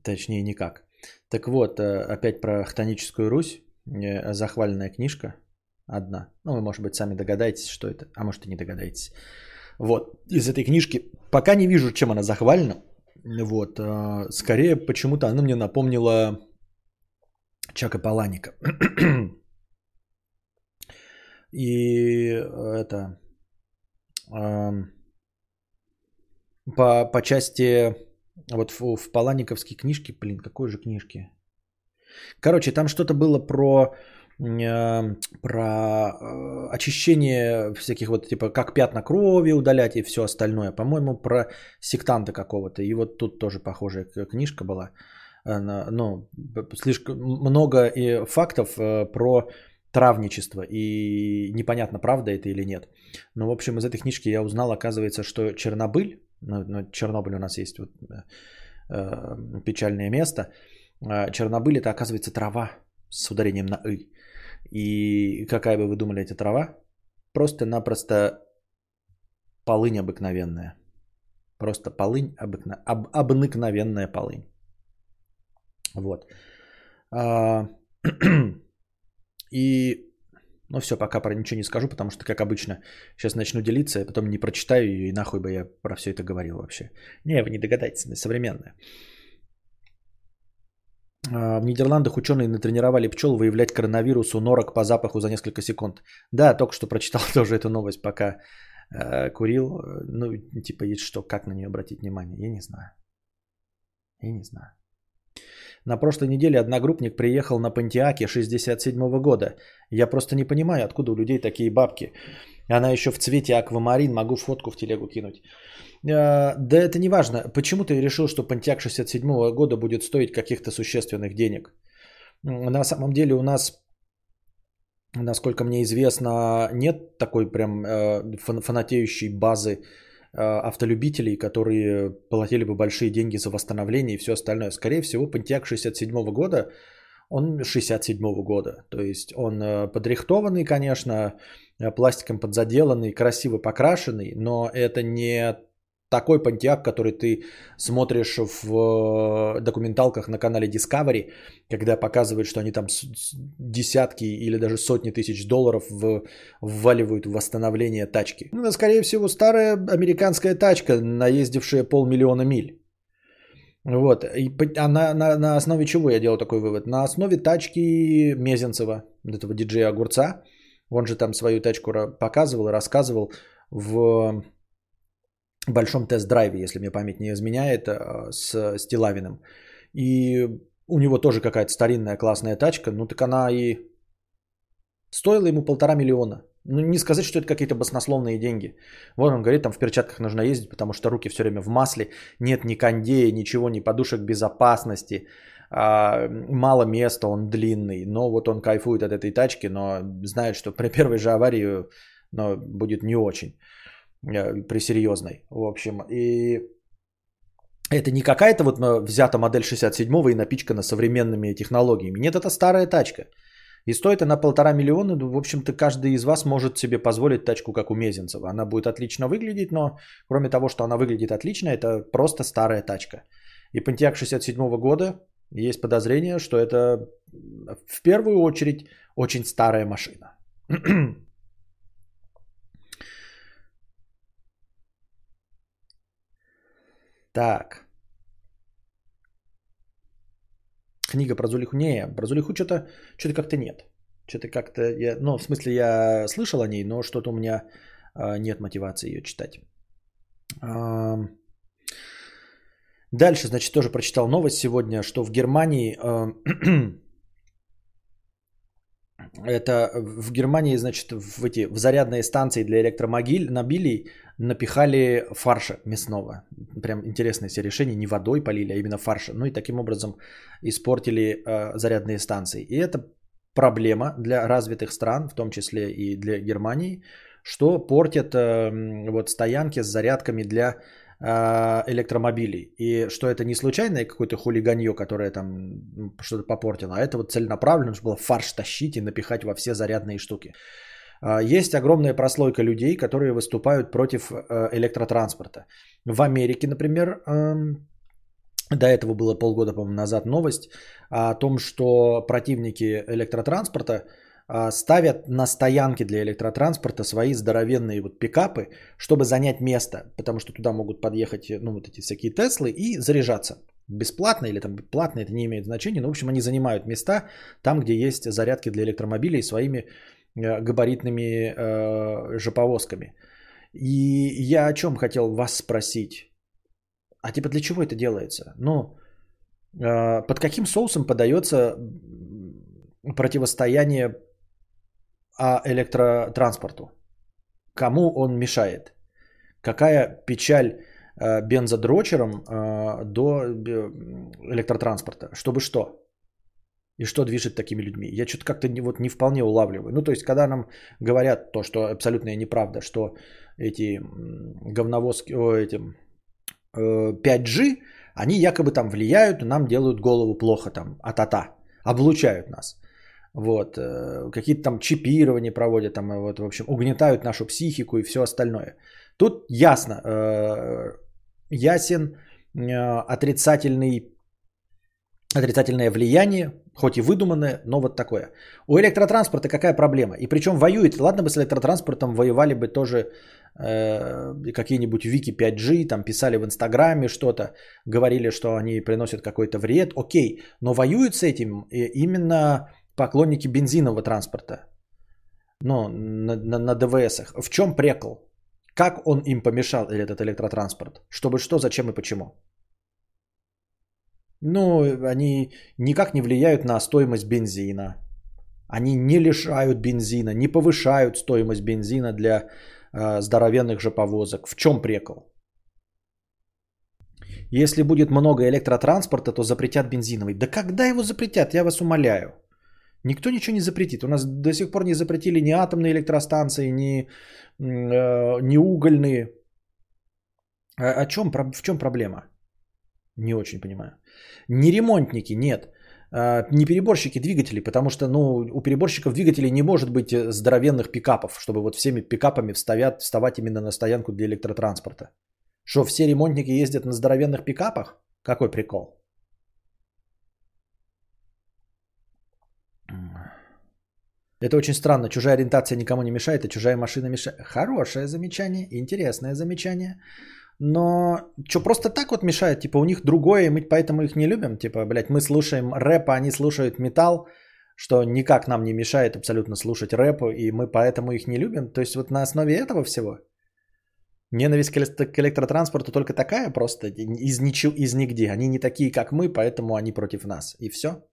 Точнее, никак. Так вот, э, опять про хтоническую Русь. э, захваленная книжка. Одна. Ну, вы, может быть, сами догадаетесь, что это. А может, и не догадаетесь. Вот. Из этой книжки пока не вижу, чем она захвалена. Вот. Скорее, почему-то она мне напомнила Чака Паланика. И это... ам, По, по части... Вот в, в Паланиковской книжке, блин, какой же книжки? Короче, там что-то было про э, про э, очищение всяких вот типа как пятна крови удалять и все остальное. По-моему, про сектанта какого-то. И вот тут тоже похожая книжка была. Она, ну, слишком много и фактов э, про травничество. И непонятно, правда это или нет. Но, в общем, из этой книжки я узнал, оказывается, что Чернобыль, ну, ну, Чернобыль у нас есть вот, э, э, печальное место, а Чернобыль это, оказывается, трава с ударением на «ы». И какая бы вы думали эта трава? Просто-напросто полынь обыкновенная. Просто полынь обыкна... об... обыкновенная полынь. Вот. А, И, ну все, пока про ничего не скажу, потому что, как обычно, сейчас начну делиться, а потом не прочитаю ее, и нахуй бы я про все это говорил вообще. Не, вы не догадаетесь, она современная. В Нидерландах ученые натренировали пчел выявлять коронавирус у норок по запаху за несколько секунд. Да, только что прочитал тоже эту новость, пока э, курил. Ну, типа, есть что, как на нее обратить внимание, я не знаю. Я не знаю. На прошлой неделе одногруппник приехал на Пантиаке 67 года. Я просто не понимаю, откуда у людей такие бабки. Она еще в цвете аквамарин, могу фотку в телегу кинуть. Э, Да это не важно. Почему ты решил, что Pontiac 67 года будет стоить каких-то существенных денег? На самом деле у нас, насколько мне известно, нет такой прям э, фан- фанатеющей базы автолюбителей, которые платили бы большие деньги за восстановление и все остальное. Скорее всего, Pontiac 67 года, он 67 года. То есть он э, подрихтованный, конечно, э, пластиком подзаделанный, красиво покрашенный, но это не такой Pontiac, который ты смотришь в э, документалках на канале Discovery, когда показывают, что они там десятки или даже сотни тысяч долларов в- вваливают в восстановление тачки. Ну, да, скорее всего, старая американская тачка, наездившая полмиллиона миль. Вот. И по- а на, на, основе чего я делал такой вывод? На основе тачки Мезенцева, этого диджея Огурца. Он же там свою тачку показывал и рассказывал в большом тест-драйве, если мне память не изменяет, э, с Стилавиным. И у него тоже какая-то старинная классная тачка, ну так она и стоила ему полтора миллиона. Ну не сказать, что это какие-то баснословные деньги. Вот он говорит, там в перчатках нужно ездить, потому что руки все время в масле, нет ни кондея, ничего, ни подушек безопасности, а, мало места, он длинный. Но вот он кайфует от этой тачки, но знает, что при первой же аварии но будет не очень э, при серьезной. В общем, и это не какая-то вот э, взята модель 67 и напичкана современными технологиями. Нет, это старая тачка. И стоит она полтора миллиона. Ну, В общем-то, каждый из вас может себе позволить тачку, как у Мезенцева. Она будет отлично выглядеть, но кроме того, что она выглядит отлично, это просто старая тачка. И Pontiac 67 года есть подозрение, что это в первую очередь очень старая машина. Так. Книга про Зулиху. Не, про Зулиху что-то что как-то нет. Что-то как-то я, ну, в смысле, я слышал о ней, но что-то у меня а, нет мотивации ее читать. Ам. Дальше, значит, тоже прочитал новость сегодня, что в Германии а, это в Германии, значит, в эти в зарядные станции для электромобилей напихали фарша мясного. Прям интересное себе решение, не водой полили, а именно фарша. Ну и таким образом испортили э, зарядные станции. И это проблема для развитых стран, в том числе и для Германии, что портят э, вот стоянки с зарядками для электромобилей. И что это не случайное какое-то хулиганье, которое там что-то попортило, а это вот целенаправленно, чтобы было фарш тащить и напихать во все зарядные штуки. А, Есть огромная прослойка людей, которые выступают против э, электротранспорта. В Америке, например, эм, до этого было полгода, по-моему, назад новость о том, что противники электротранспорта ставят на стоянки для электротранспорта свои здоровенные вот пикапы, чтобы занять место, потому что туда могут подъехать ну, вот эти всякие Теслы и заряжаться. Бесплатно или там платно, это не имеет значения, но в общем они занимают места там, где есть зарядки для электромобилей своими э, габаритными э, же повозками. И я о чем хотел вас спросить? А типа для чего это делается? Ну, э, под каким соусом подается противостояние а электротранспорту? Кому он мешает? Какая печаль э, бензодрочерам э, до э, электротранспорта? Чтобы что? И что движет такими людьми? Я что-то как-то не, вот не вполне улавливаю. Ну, то есть, когда нам говорят то, что абсолютная неправда, что эти говновозки, о, этим, 5G, они якобы там влияют, нам делают голову плохо там, а-та-та, облучают нас. Вот, э, какие-то там чипирования проводят, там, вот, в общем, угнетают нашу психику и все остальное. Тут ясно, э, ясен э, отрицательный, отрицательное влияние, хоть и выдуманное, но вот такое. У электротранспорта какая проблема? И причем воюет, ладно бы с электротранспортом воевали бы тоже э, какие-нибудь Вики 5G, там писали в Инстаграме что-то, говорили, что они приносят какой-то вред, окей, но воюют с этим именно поклонники бензинового транспорта. Ну, на, на, на ДВСах. В чем прекол? Как он им помешал, этот электротранспорт? Чтобы что, зачем и почему? Ну, они никак не влияют на стоимость бензина. Они не лишают бензина, не повышают стоимость бензина для э, здоровенных же повозок. В чем прекол? Если будет много электротранспорта, то запретят бензиновый. Да когда его запретят, я вас умоляю. Никто ничего не запретит. У нас до сих пор не запретили ни атомные электростанции, ни, э, ни угольные. А, о чем, в чем проблема? Не очень понимаю. Не ремонтники, нет. А, не переборщики двигателей, потому что ну, у переборщиков двигателей не может быть э, здоровенных пикапов, чтобы вот всеми пикапами вставят, вставать именно на стоянку для электротранспорта. Что, все ремонтники ездят на здоровенных пикапах? Какой прикол? Это очень странно. Чужая ориентация никому не мешает, а чужая машина мешает. Хорошее замечание, интересное замечание. Но что, просто так вот мешает? Типа у них другое, и мы поэтому их не любим? Типа, блядь, мы слушаем рэп, а они слушают металл, что никак нам не мешает абсолютно слушать рэп, и мы поэтому их не любим? То есть вот на основе этого всего? Ненависть к электротранспорту только такая просто, из, ничего, из нигде. Они не такие, как мы, поэтому они против нас. И все?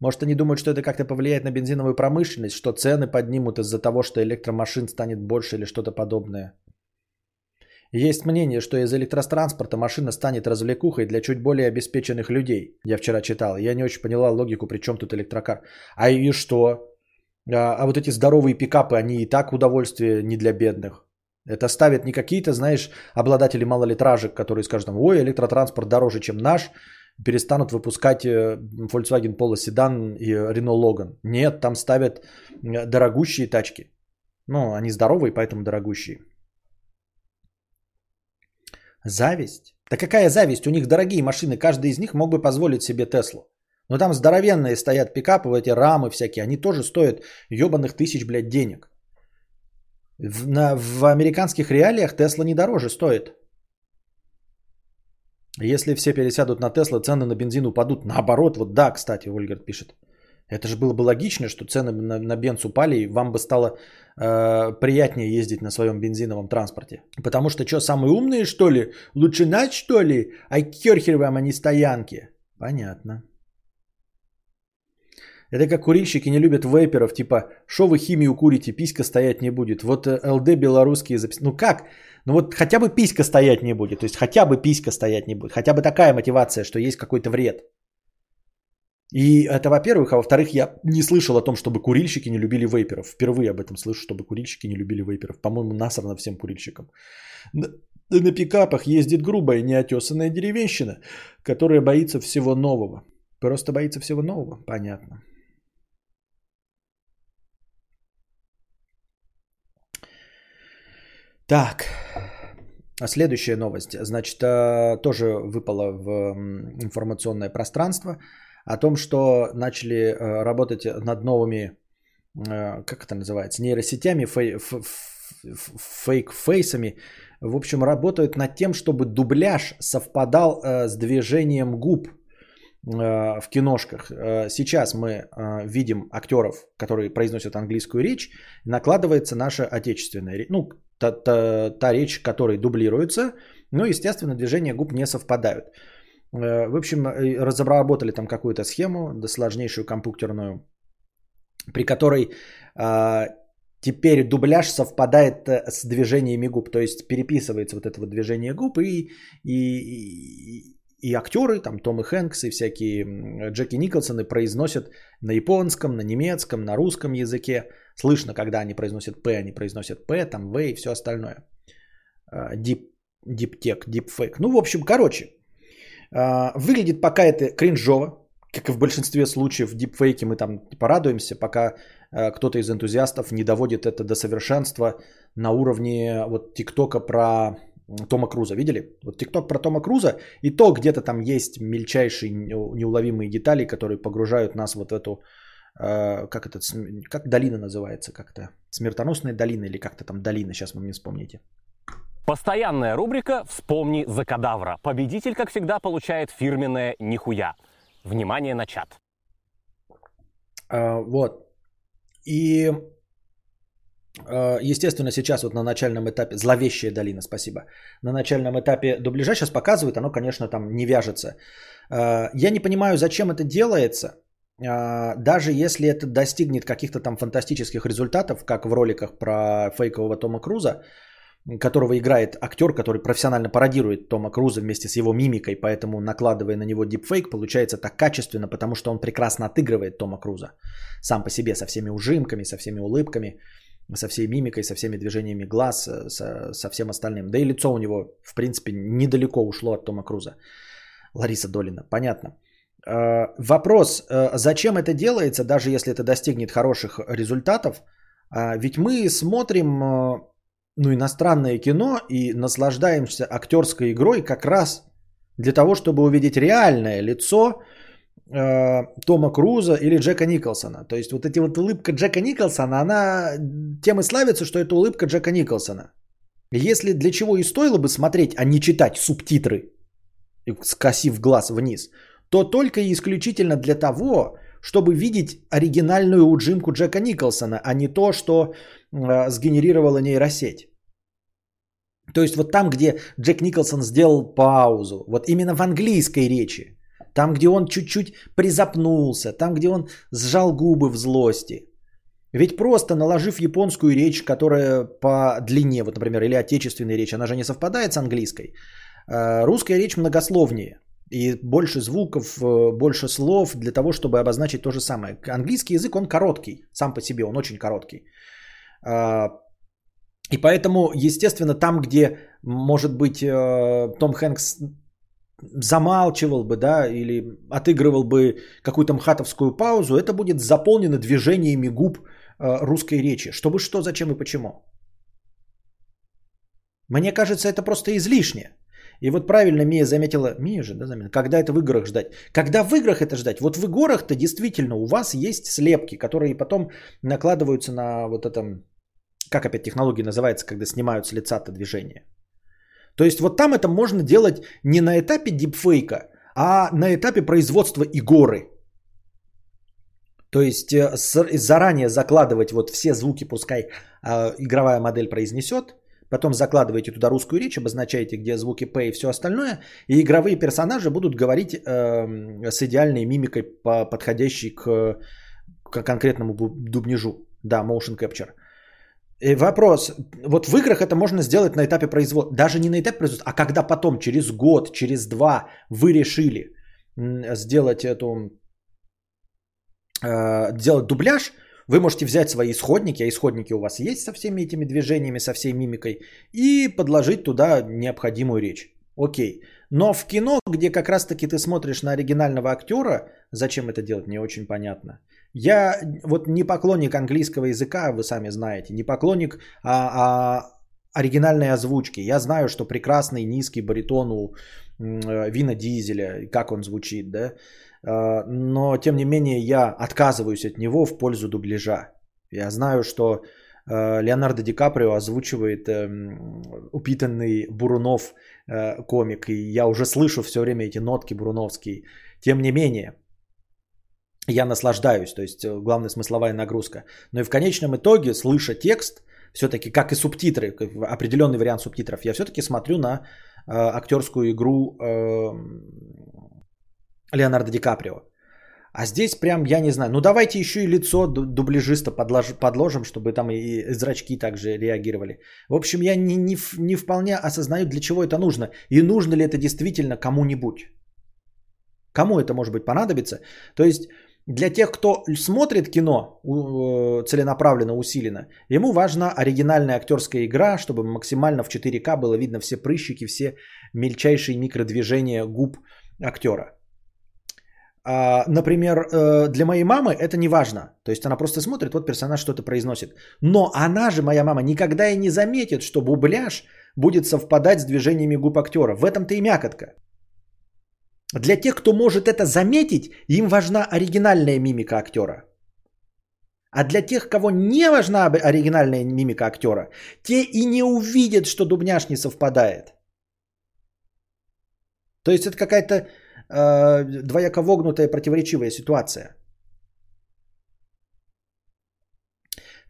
Может, они думают, что это как-то повлияет на бензиновую промышленность, что цены поднимут из-за того, что электромашин станет больше или что-то подобное. Есть мнение, что из электротранспорта машина станет развлекухой для чуть более обеспеченных людей. Я вчера читал. Я не очень поняла логику, при чем тут электрокар. А и что? А, а вот эти здоровые пикапы, они и так удовольствие не для бедных. Это ставят не какие-то, знаешь, обладатели малолитражек, которые скажут, ой, электротранспорт дороже, чем наш, перестанут выпускать э, Volkswagen Polo Sedan и Renault Logan. Нет, там ставят э, дорогущие тачки. Ну, они здоровые, поэтому дорогущие. Зависть? Да какая зависть? У них дорогие машины, каждый из них мог бы позволить себе Теслу. Но там здоровенные стоят пикапы, эти рамы всякие, они тоже стоят ебаных тысяч, блядь, денег. В, на, в американских реалиях Тесла не дороже стоит. Если все пересядут на Тесла, цены на бензин упадут. Наоборот, вот да, кстати, Ольгерт пишет. Это же было бы логично, что цены на, на бенз упали, и вам бы стало э, приятнее ездить на своем бензиновом транспорте. Потому что что, самые умные, что ли? Лучше нать, что ли? А керхер вам, а не стоянки. Понятно. Это как курильщики не любят вейперов, типа, что вы химию курите, писька стоять не будет. Вот э, ЛД белорусские записи. Ну как? Ну вот хотя бы писька стоять не будет. То есть хотя бы писька стоять не будет. Хотя бы такая мотивация, что есть какой-то вред. И это во-первых. А во-вторых, я не слышал о том, чтобы курильщики не любили вейперов. Впервые об этом слышу, чтобы курильщики не любили вейперов. По-моему, насрано всем курильщикам. На, на пикапах ездит грубая, неотесанная деревенщина, которая боится всего нового. Просто боится всего нового. Понятно. Так. следующая новость. Значит, э, тоже выпала в информационное пространство о том, что начали э, работать над новыми, э, как это называется, нейросетями, фейк-фейсами. В общем, работают над тем, чтобы дубляж совпадал с движением губ в киношках. Э, Сейчас мы э, видим актеров, которые произносят английскую речь, накладывается наша отечественная речь. Ну, та, та- та речь, которая дублируется, но, естественно, движения губ не совпадают. Э, В общем, э, разработали там какую-то схему, да сложнейшую компьютерную, при которой теперь дубляж совпадает э, с движениями губ, то есть переписывается вот это вот движение губ и, и, и, и актеры, там Томы Хэнксы и всякие Джеки Николсоны произносят на японском, на немецком, на русском языке. Слышно, когда они произносят П, они произносят П, там В и все остальное. А, Дип, диптек, дипфейк. Ну, в общем, короче, а, выглядит пока это кринжово, как и в большинстве случаев в дипфейке мы там порадуемся, пока а, кто-то из энтузиастов не доводит это до совершенства на уровне вот ТикТока про Тома Круза. Видели? Вот ТикТок про Тома Круза, и то где-то там есть мельчайшие неу- неуловимые детали, которые погружают нас вот в эту, а, как это, как долина называется, как-то смертоносная долина или как-то там долина, сейчас вы мне вспомните. Постоянная рубрика «Вспомни за кадавра». Победитель, как всегда, получает фирменное «Нихуя». Внимание на чат. А, Вот. И, естественно, сейчас вот на начальном этапе, зловещая долина, спасибо, на начальном этапе дубляжа сейчас показывают, оно, конечно, там не вяжется. А, Я не понимаю, зачем это делается, а, даже если это достигнет каких-то там фантастических результатов, как в роликах про фейкового Тома Круза, которого играет актер, который профессионально пародирует Тома Круза вместе с его мимикой, поэтому накладывая на него дипфейк, получается так качественно, потому что он прекрасно отыгрывает Тома Круза сам по себе, со всеми ужимками, со всеми улыбками, со всей мимикой, со всеми движениями глаз, э, со, со всем остальным. Да и лицо у него, в принципе, недалеко ушло от Тома Круза. Лариса Долина, понятно. Э, Вопрос, э, зачем это делается, даже если это достигнет хороших результатов? А, Ведь мы смотрим ну, иностранное кино и наслаждаемся актерской игрой как раз для того, чтобы увидеть реальное лицо Тома Круза или Джека Николсона. То есть вот эти вот улыбка Джека Николсона, она тем и славится, что это улыбка Джека Николсона. Если для чего и стоило бы смотреть, а не читать субтитры, скосив глаз вниз, то только и исключительно для того, чтобы видеть оригинальную уджимку Джека Николсона, а не то, что э, сгенерировала нейросеть. То есть вот там, где Джек Николсон сделал паузу, вот именно в английской речи, там, где он чуть-чуть призапнулся, там, где он сжал губы в злости. Ведь просто наложив японскую речь, которая по длине, вот, например, или отечественная речь, она же не совпадает с английской. э, Русская речь многословнее. И больше звуков, э, больше слов для того, чтобы обозначить то же самое. Английский язык, он короткий, сам по себе, он очень короткий. А, И поэтому, естественно, там, где, может быть, э, Том Хэнкс замалчивал бы, да, или отыгрывал бы какую-то мхатовскую паузу, это будет заполнено движениями губ э, русской речи. Чтобы что, зачем и почему. Мне кажется, это просто излишне. И вот правильно Мия заметила, Мия же, да, заметила, когда это в играх ждать? Когда в играх это ждать? Вот в играх-то действительно у вас есть слепки, которые потом накладываются на вот этом, как опять технология называется, когда снимают с лица-то движение. То есть вот там это можно делать не на этапе дипфейка, а на этапе производства игоры. То есть э, заранее закладывать вот все звуки, пускай э, игровая модель произнесет, потом закладываете туда русскую речь, обозначаете, где звуки П и все остальное, и игровые персонажи будут говорить э, с идеальной мимикой, по- подходящей к, к конкретному дубнежу. Да, motion capture. И вопрос, вот в играх это можно сделать на этапе производства, даже не на этапе производства, а когда потом, через год, через два, вы решили сделать эту, э, делать дубляж, вы можете взять свои исходники, а исходники у вас есть со всеми этими движениями, со всей мимикой, и подложить туда необходимую речь. Окей. Но в кино, где как раз-таки ты смотришь на оригинального актера, зачем это делать, не очень понятно. Я вот не поклонник английского языка, вы сами знаете, не поклонник, а, а оригинальной озвучки. Я знаю, что прекрасный низкий баритон у э, Вина Дизеля, как он звучит, да. Э, но, тем не менее, я отказываюсь от него в пользу дубляжа. Я знаю, что э, Леонардо Ди Каприо озвучивает упитанный Бурунов комик, и я уже слышу все время эти нотки буруновские. Тем не менее, я наслаждаюсь, то есть главная смысловая нагрузка. Но и в конечном итоге, слыша текст, все-таки, как и субтитры, определенный вариант субтитров, я все-таки смотрю на э, актерскую игру э, Леонардо Ди Каприо. А здесь прям, я не знаю, ну давайте еще и лицо дубляжиста подлож, подложим, чтобы там и зрачки также реагировали. В общем, я не, не, не вполне осознаю, для чего это нужно. И нужно ли это действительно кому-нибудь. Кому это может быть понадобится. То есть для тех, кто смотрит кино э, целенаправленно, усиленно, ему важна оригинальная актерская игра, чтобы максимально в 4К было видно все прыщики, все мельчайшие микродвижения губ актера. А, например, э, для моей мамы это не важно. То есть она просто смотрит, вот персонаж что-то произносит. Но она же, моя мама, никогда и не заметит, что бубляж будет совпадать с движениями губ актера. В этом-то и мякотка. Для тех, кто может это заметить, им важна оригинальная мимика актера. А для тех, кого не важна оригинальная мимика актера, те и не увидят, что дубняш не совпадает. То есть это какая-то э, двояко противоречивая ситуация.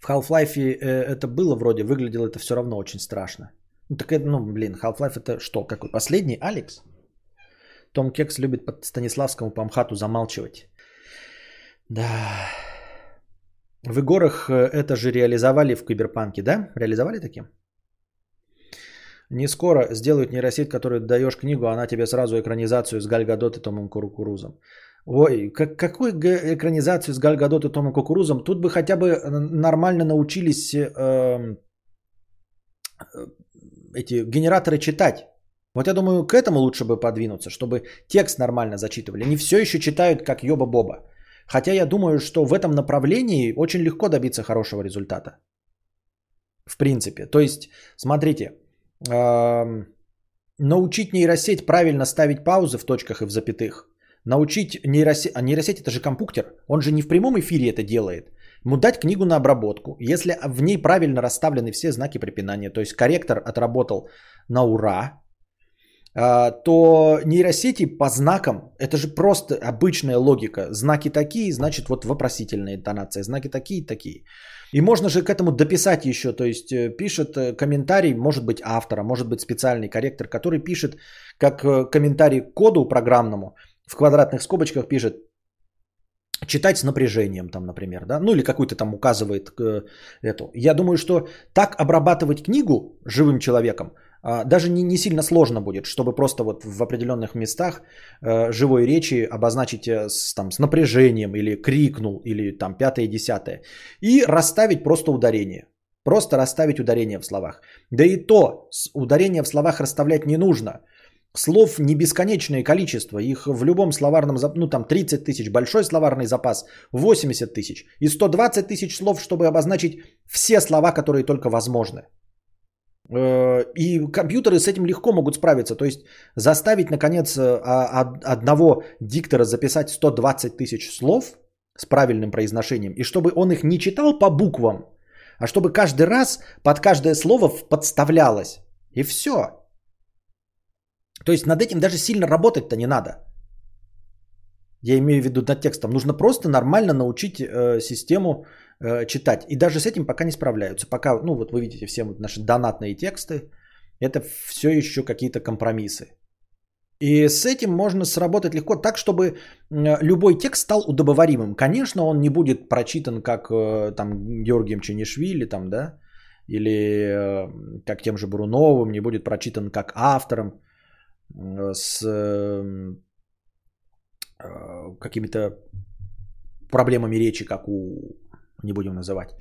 В Half-Life э, это было вроде, выглядело это все равно очень страшно. Ну так это, ну блин, Half-Life это что, какой последний, Алекс? Том Кекс любит под Станиславскому по МХАТу замалчивать. Да. В игорах э, это же реализовали в Киберпанке, да? Реализовали таким? Не скоро сделают нейросеть, которую даешь книгу, а она тебе сразу экранизацию с Гальгадот и Томом Кукурузом. Ой, как, какую экранизацию с Гальгадот и Томом Кукурузом? Тут бы хотя бы нормально научились э, э, эти генераторы читать. Вот я думаю, к этому лучше бы подвинуться, чтобы текст нормально зачитывали. Они все еще читают как Йоба-Боба. Хотя я думаю, что в этом направлении очень легко добиться хорошего результата. В принципе. То есть, смотрите, научить нейросеть правильно ставить паузы в точках и в запятых. Научить нейросеть, а нейросеть это же компьютер, он же не в прямом эфире это делает. Ему дать книгу на обработку, если в ней правильно расставлены все знаки препинания, то есть корректор отработал на ура, то нейросети по знакам, это же просто обычная логика. Знаки такие, значит вот вопросительная интонация. Знаки такие, такие. И можно же к этому дописать еще, то есть э, пишет э, комментарий, может быть автора, может быть специальный корректор, который пишет как э, комментарий к коду программному, в квадратных скобочках пишет читать с напряжением, там, например, да, ну или какой-то там указывает к эту. Я думаю, что так обрабатывать книгу живым человеком – а, даже не, не сильно сложно будет, чтобы просто вот в определенных местах э, живой речи обозначить э, с, там, с напряжением или крикнул, или там пятое, десятое. И расставить просто ударение. Просто расставить ударение в словах. Да и то, ударение в словах расставлять не нужно. Слов не бесконечное количество. Их в любом словарном, ну там 30 тысяч, большой словарный запас, 80 тысяч. И 120 тысяч слов, чтобы обозначить все слова, которые только возможны. Э, и компьютеры с этим легко могут справиться. То есть заставить, наконец, э, а, одного диктора записать 120 тысяч слов с правильным произношением, и чтобы он их не читал по буквам, а чтобы каждый раз под каждое слово подставлялось. И все. То есть над этим даже сильно работать-то не надо. Я имею в виду над текстом. Нужно просто нормально научить э, систему Э, читать. И даже с этим пока не справляются. Пока, ну вот вы видите все наши донатные тексты, это все еще какие-то компромиссы. И с этим можно сработать легко так, чтобы любой текст стал удобоваримым. Конечно, он не будет прочитан как э, там Георгием Ченишвили, там, да, или э, как тем же Бруновым, не будет прочитан как автором с какими-то проблемами речи, как у не будем называть.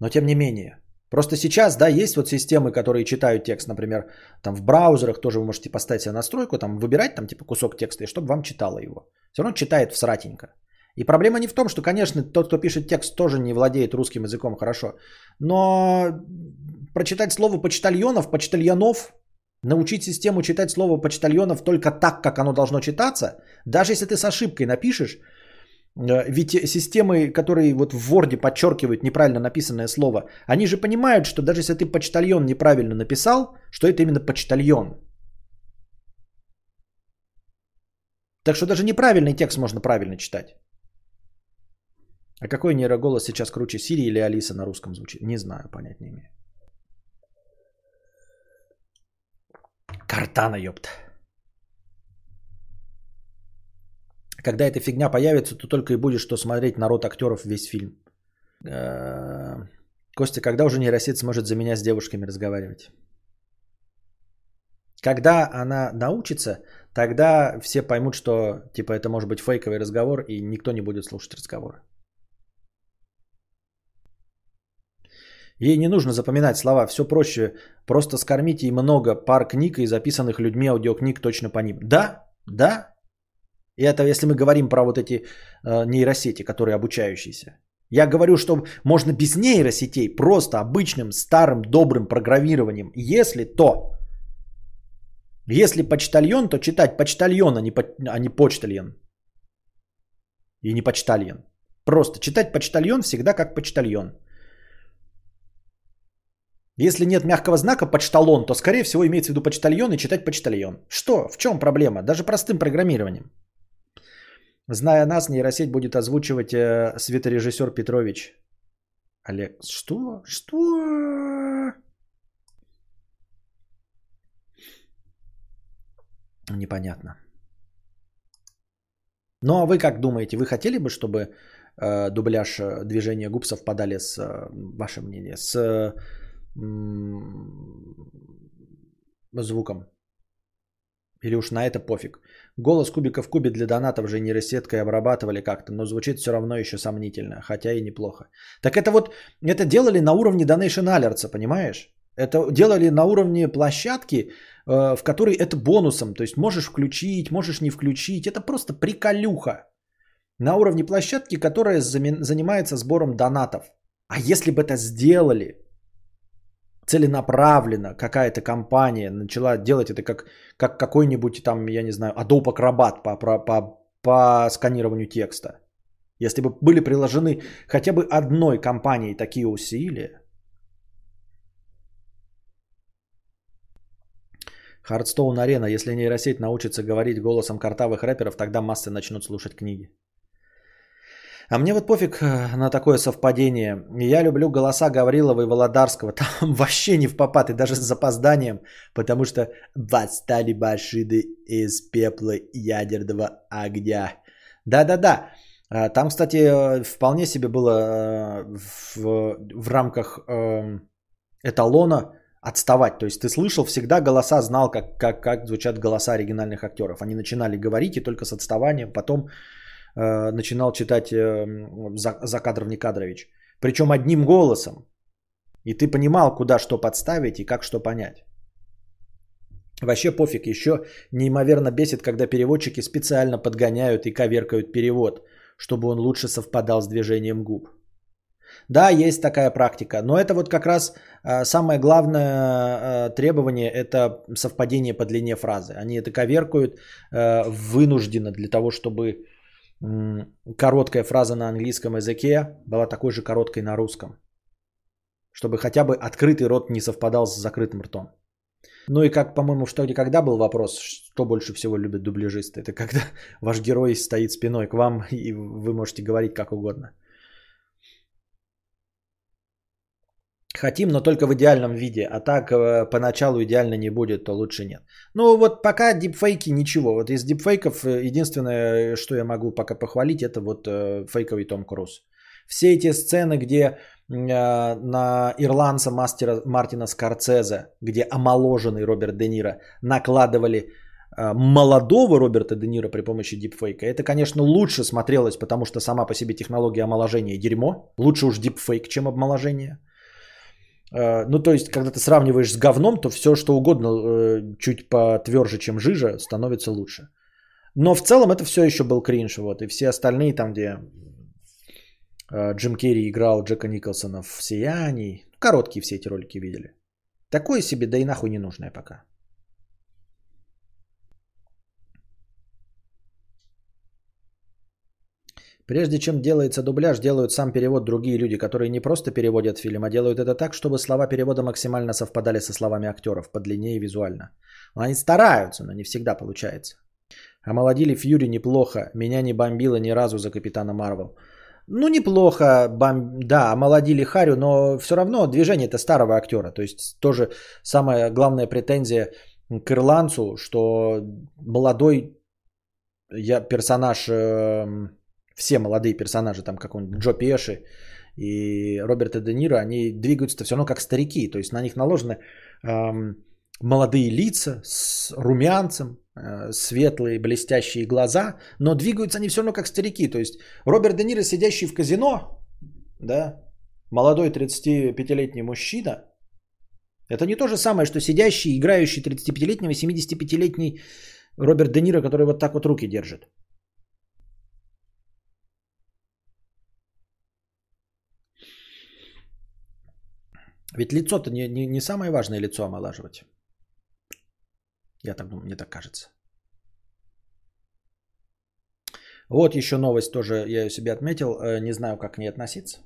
Но тем не менее. Просто сейчас, да, есть вот системы, которые читают текст, например, там в браузерах тоже вы можете поставить себе настройку, там выбирать там типа кусок текста, и чтобы вам читало его. Все равно читает в сратенько. И проблема не в том, что, конечно, тот, кто пишет текст, тоже не владеет русским языком хорошо. Но прочитать слово почтальонов, почтальонов, научить систему читать слово почтальонов только так, как оно должно читаться, даже если ты с ошибкой напишешь, ведь системы, которые вот в Word подчеркивают неправильно написанное слово, они же понимают, что даже если ты почтальон неправильно написал, что это именно почтальон. Так что даже неправильный текст можно правильно читать. А какой нейроголос сейчас круче, Сири или Алиса на русском звучит? Не знаю, понять не имею. Картана, ёпта. Когда эта фигня появится, то только и будешь что смотреть народ актеров весь фильм. Э, Костя, когда уже нейросеть сможет за меня с девушками разговаривать? Когда она научится, тогда все поймут, что типа это может быть фейковый разговор, и никто не будет слушать разговор. Ей не нужно запоминать слова, все проще. Просто скормите ей много пар книг и записанных людьми аудиокниг точно по ним. Да, да. И это если мы говорим про вот эти э, нейросети, которые обучающиеся. Я говорю, что можно без нейросетей, просто обычным старым добрым программированием. Если то, если почтальон, то читать почтальон, а не, по, а не почтальон. И не почтальон. Просто читать почтальон всегда как почтальон. Если нет мягкого знака почталон, то скорее всего имеется в виду почтальон и читать почтальон. Что? В чем проблема? Даже простым программированием. Зная нас, нейросеть будет озвучивать э, светорежиссер Петрович. Олег, что? Что? Непонятно. Ну а вы как думаете, вы хотели бы, чтобы э, дубляж э, движения губ совпадали с э, ваше мнение, с э, звуком. Или уж на это пофиг. Голос кубика в кубе для донатов же нейросеткой обрабатывали как-то, но звучит все равно еще сомнительно, хотя и неплохо. Так это вот, это делали на уровне Donation Alerts, понимаешь? Это делали на уровне площадки, э, в которой это бонусом. То есть можешь включить, можешь не включить. Это просто приколюха. На уровне площадки, которая занимается сбором донатов. А если бы это сделали целенаправленно какая-то компания начала делать это как, как какой-нибудь там, я не знаю, Adobe Acrobat по, по, по, по сканированию текста. Если бы были приложены хотя бы одной компанией такие усилия, Хардстоун Арена. Если нейросеть научится говорить голосом картавых рэперов, тогда массы начнут слушать книги. А мне вот пофиг э, на такое совпадение. Я люблю голоса Гаврилова и Володарского. Там вообще не в попад и даже с запозданием, потому что восстали башиды из пепла ядерного огня. Да-да-да. А, там, кстати, э, вполне себе было э, в, в рамках э, эталона отставать. То есть ты слышал всегда голоса, знал, как, как, как звучат голоса оригинальных актеров. Они начинали говорить и только с отставанием. Потом Э, начинал читать э, за, за кадров Никадрович. Причем одним голосом. И ты понимал, куда что подставить и как что понять. Вообще пофиг, еще неимоверно бесит, когда переводчики специально подгоняют и коверкают перевод, чтобы он лучше совпадал с движением губ. Да, есть такая практика, но это вот как раз э, самое главное э, требование – это совпадение по длине фразы. Они это коверкают вынужденно для того, чтобы короткая фраза на английском языке была такой же короткой на русском. Чтобы хотя бы открытый рот не совпадал с закрытым ртом. Ну и как, по-моему, что где когда был вопрос, что больше всего любят дубляжисты? Это когда ваш герой стоит спиной к вам, и вы можете говорить как угодно. Хотим, но только в идеальном виде. А так э, поначалу идеально не будет, то лучше нет. Ну вот пока дипфейки ничего. Вот из дипфейков э, единственное, что я могу пока похвалить, это вот э, фейковый Том Круз. Все эти сцены, где на ирландца мастера Мартина Скорцезе, где омоложенный Роберт Де Ниро накладывали молодого Роберта Де Ниро при помощи дипфейка, это, конечно, лучше смотрелось, потому что сама по себе технология омоложения дерьмо. Лучше уж дипфейк, чем обмоложение. Э, ну, то есть, когда ты сравниваешь с говном, то все, что угодно, э, чуть потверже, чем жижа, становится лучше. Но в целом это все еще был кринж. Вот, и все остальные там, где э, Джим Керри играл Джека Николсона в «Сиянии». Короткие все эти ролики видели. Такое себе, да и нахуй не нужное пока. Прежде чем делается дубляж, делают сам перевод другие люди, которые не просто переводят фильм, а делают это так, чтобы слова перевода максимально совпадали со словами актеров, по длине и визуально. Они стараются, но не всегда получается. Омолодили Фьюри неплохо. Меня не бомбило ни разу за Капитана Марвел. Ну, неплохо, бом... да, омолодили Харю, но все равно движение это старого актера. То есть тоже самая главная претензия к ирландцу, что молодой я персонаж э, все молодые персонажи, там как он Джо Пеши и Роберта Де Ниро, они двигаются все равно как старики, то есть на них наложены эм, молодые лица с румянцем, э, светлые блестящие глаза, но двигаются они все равно как старики, то есть Роберт Де Ниро, сидящий в казино, да, молодой 35-летний мужчина, это не то же самое, что сидящий, играющий 35-летнего, 75-летний Роберт Де Ниро, который вот так вот руки держит. Ведь лицо-то не, не, не самое важное лицо омолаживать. Я так думаю, мне так кажется. Вот еще новость тоже я ее себе отметил. Э, не знаю, как к ней относиться.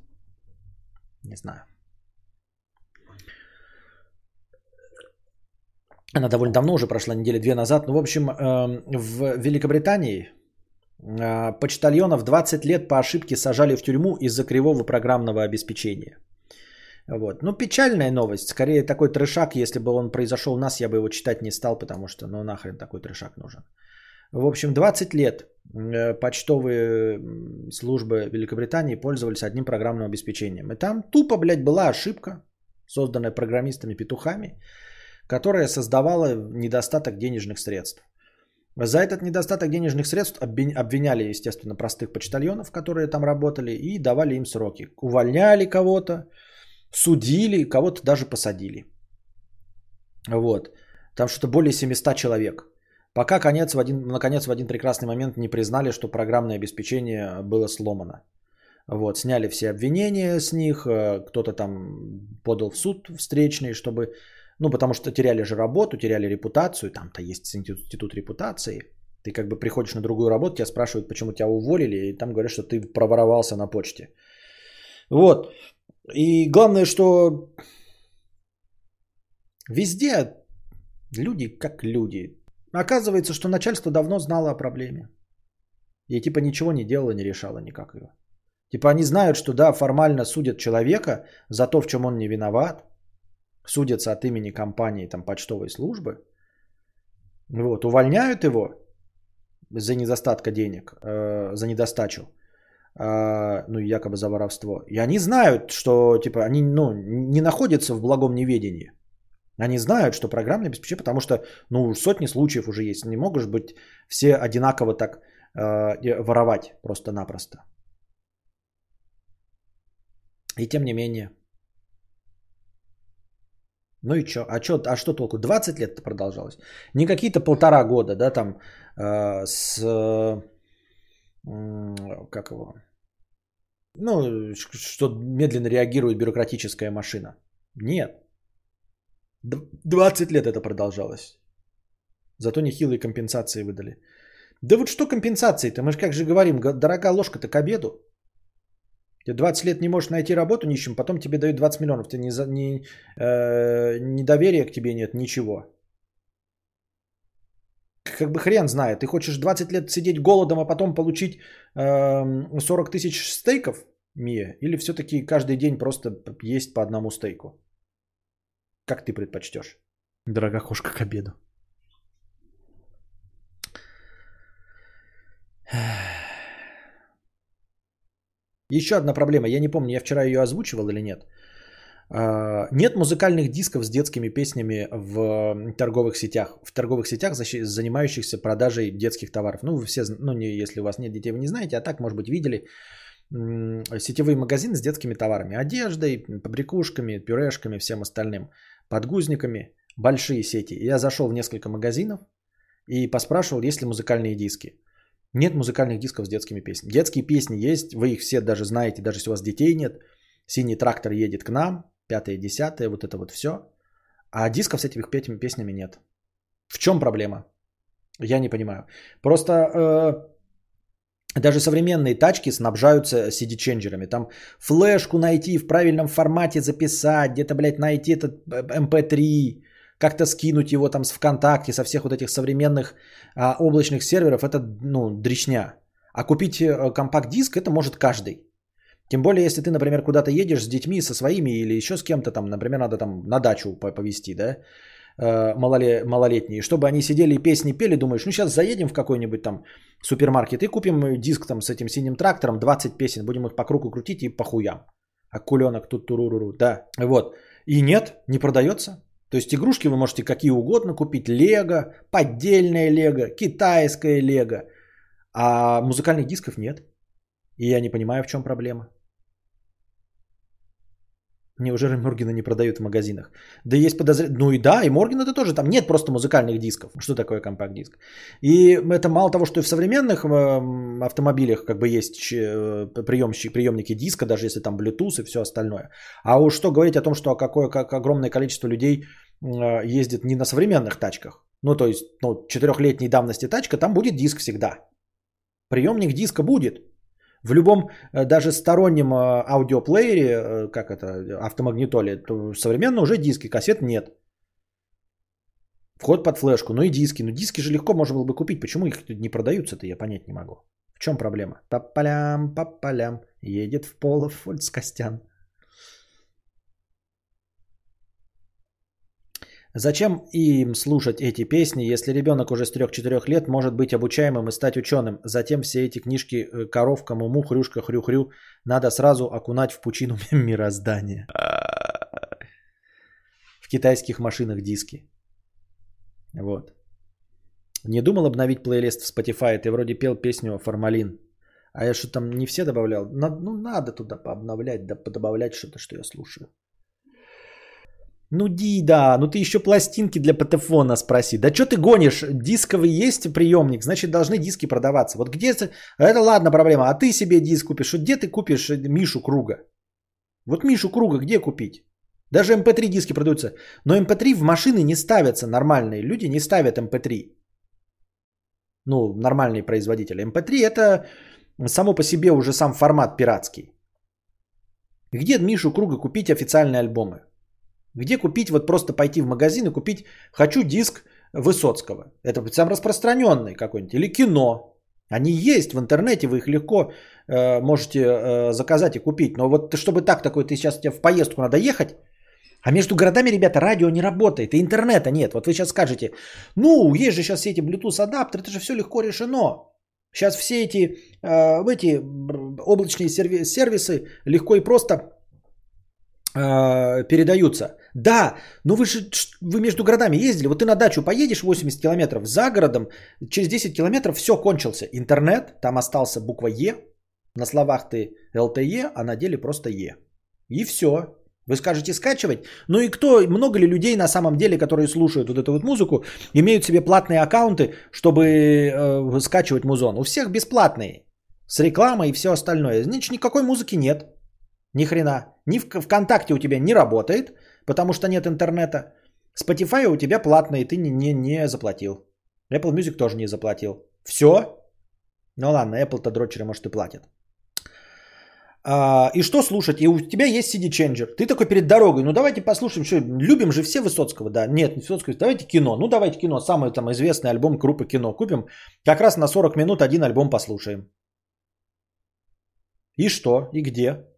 Не знаю. Она довольно давно уже прошла, недели две назад. Ну, в общем, эм, в Великобритании э, почтальонов 20 лет по ошибке сажали в тюрьму из-за кривого программного обеспечения. Вот. Ну, печальная новость. Скорее такой трешак, если бы он произошел у нас, я бы его читать не стал, потому что, ну, нахрен такой трешак нужен. В общем, 20 лет э, почтовые службы Великобритании пользовались одним программным обеспечением. И там тупо, блядь, была ошибка, созданная программистами-петухами, которая создавала недостаток денежных средств. За этот недостаток денежных средств обвиняли, естественно, простых почтальонов, которые там работали, и давали им сроки. Увольняли кого-то, судили, кого-то даже посадили. Вот. Там что-то более 700 человек. Пока конец в один, наконец в один прекрасный момент не признали, что программное обеспечение было сломано. Вот, сняли все обвинения с них, э, кто-то там подал в суд встречный, чтобы, ну, потому что теряли же работу, теряли репутацию, там-то есть институт репутации. Ты как бы приходишь на другую работу, тебя спрашивают, почему тебя уволили, и там говорят, что ты проворовался на почте. Вот. И главное, что везде люди как люди. Оказывается, что начальство давно знало о проблеме. И типа ничего не делало, не решало никак ее. Типа они знают, что да, формально судят человека за то, в чем он не виноват. Судятся от имени компании, там, почтовой службы. Вот, увольняют его за недостатка денег, э, за недостачу. А, ну, якобы за воровство. И они знают, что, типа, они, ну, не находятся в благом неведении. Они знают, что программное обеспечение, потому что, ну, сотни случаев уже есть. Не могут быть все одинаково так э, воровать просто-напросто. И тем не менее. Ну и что? А, чё, а что толку? 20 лет это продолжалось? Не какие-то полтора года, да, там э, с как его, ну, что медленно реагирует бюрократическая машина. Нет. 20 лет это продолжалось. Зато нехилые компенсации выдали. Да вот что компенсации-то? Мы же как же говорим, дорогая ложка-то к обеду. Ты 20 лет не можешь найти работу нищим, потом тебе дают 20 миллионов. Ты не, не, э, недоверия к тебе нет, ничего как бы хрен знает. Ты хочешь 20 лет сидеть голодом, а потом получить э, 40 тысяч стейков, Мия? Или все-таки каждый день просто есть по одному стейку? Как ты предпочтешь? Дорога кошка к обеду. Еще одна проблема. Я не помню, я вчера ее озвучивал или нет. А, нет музыкальных дисков с детскими песнями в торговых сетях. В торговых сетях, занимающихся продажей детских товаров. Ну, вы все, ну, не, если у вас нет детей, вы не знаете, а так, может быть, видели сетевые магазины с детскими товарами. Одеждой, побрякушками, пюрешками, всем остальным. Подгузниками. Большие сети. Я зашел в несколько магазинов. и поспрашивал, есть ли музыкальные диски. Нет музыкальных дисков с детскими песнями. Детские песни есть, вы их все даже знаете, даже если у вас детей нет. Синий трактор едет к нам, пятое, десятое, вот это вот все. А дисков с этими песнями нет. В чем проблема? Я не понимаю. Просто э, даже современные тачки снабжаются CD-ченджерами. Там флешку найти, в правильном формате записать, где-то, блядь, найти этот э, MP3, как-то скинуть его там с ВКонтакте, со всех вот этих современных а, облачных серверов, это, ну, дричня. А купить э, компакт-диск это может каждый. Тем более, если ты, например, куда-то едешь с детьми, со своими или еще с кем-то там, например, надо там на дачу по- повезти, да, э, малоле- малолетние, чтобы они сидели и песни пели, думаешь, ну сейчас заедем в какой-нибудь там супермаркет и купим диск там с этим синим трактором, 20 песен, будем их по кругу крутить и по хуям. Акуленок тут туруруру, да. Вот. И нет, не продается. То есть игрушки вы можете какие угодно купить. Лего, поддельное лего, китайское лего. А музыкальных дисков нет. И я не понимаю, в чем проблема. Неужели Моргина не продают в магазинах? Да есть подозрение. Ну и да, и Моргин это тоже. Там нет просто музыкальных дисков. Что такое компакт-диск? И это мало того, что и в современных эм, автомобилях как бы есть э, приемщик, приемники диска, даже если там Bluetooth и все остальное. А уж что говорить о том, что какое как огромное количество людей э, ездит не на современных тачках. Ну, то есть, ну, четырехлетней давности тачка, там будет диск всегда. Приемник диска будет. В любом, э, даже стороннем э, аудиоплеере, э, как это, автомагнитоле, то современно уже диски, кассет нет. Вход под флешку, ну и диски. Ну диски же легко можно было бы купить. Почему их не продаются-то, я понять не могу. В чем проблема? По полям, по полям, едет в полов Фолькскостян. Зачем им слушать эти песни, если ребенок уже с 3-4 лет может быть обучаемым и стать ученым? Затем все эти книжки э, коровка, муму, хрюшка, хрю-хрю надо сразу окунать в пучину мироздания. В китайских машинах диски. Вот. Не думал обновить плейлист в Spotify? Ты вроде пел песню «Формалин». А я что там не все добавлял? На- Ну, надо туда пообновлять, да подобавлять что-то, что я слушаю. Ну, Ди, да, ну ты еще пластинки для патефона спроси. Да что ты гонишь? Дисковый есть приемник, значит должны диски продаваться. Вот где это? Ладно проблема, а ты себе диск купишь. Где ты купишь э, Мишу Круга? Вот Мишу Круга где купить? Даже MP3 диски продаются. Но MP3 в машины не ставятся нормальные. Люди не ставят MP3. Ну, нормальные производители. MP3 это само по себе уже сам формат пиратский. Где Мишу Круга купить официальные альбомы? Где купить, вот просто пойти в магазин и купить «хочу диск Высоцкого». Это сам распространенный какой-нибудь. Или кино. Они есть в интернете, вы их легко э, можете э, заказать и купить. Но вот чтобы так такой, ты сейчас тебе в поездку надо ехать, а между городами, ребята, радио не работает, и интернета нет. Вот вы сейчас скажете, ну, есть же сейчас все эти Bluetooth адаптеры, это же все легко решено. Сейчас все эти, э, эти облачные серви- сервисы легко и просто э, передаются. Да, но вы же вы между городами ездили. Вот ты на дачу поедешь 80 километров за городом, через 10 километров все кончился. Интернет, там остался буква Е. На словах ты LTE, а на деле просто Е. И все. Вы скажете скачивать. Ну и кто, много ли людей на самом деле, которые слушают вот эту вот музыку, имеют себе платные аккаунты, чтобы э, скачивать музон? У всех бесплатные. С рекламой и все остальное. Значит, никакой музыки нет. Ни хрена. Ни в ВКонтакте у тебя не работает, потому что нет интернета. Spotify у тебя платный, ты не, не, не заплатил. Apple Music тоже не заплатил. Все? Ну ладно, Apple-то дрочеры, может, и платят. А, и что слушать? И у тебя есть CD-ченджер. Ты такой перед дорогой. Ну давайте послушаем, что любим же все Высоцкого. Да, нет, не Высоцкого. Давайте кино. Ну давайте кино. Самый там известный альбом группы кино купим. Как раз на 40 минут один альбом послушаем. И что? И где?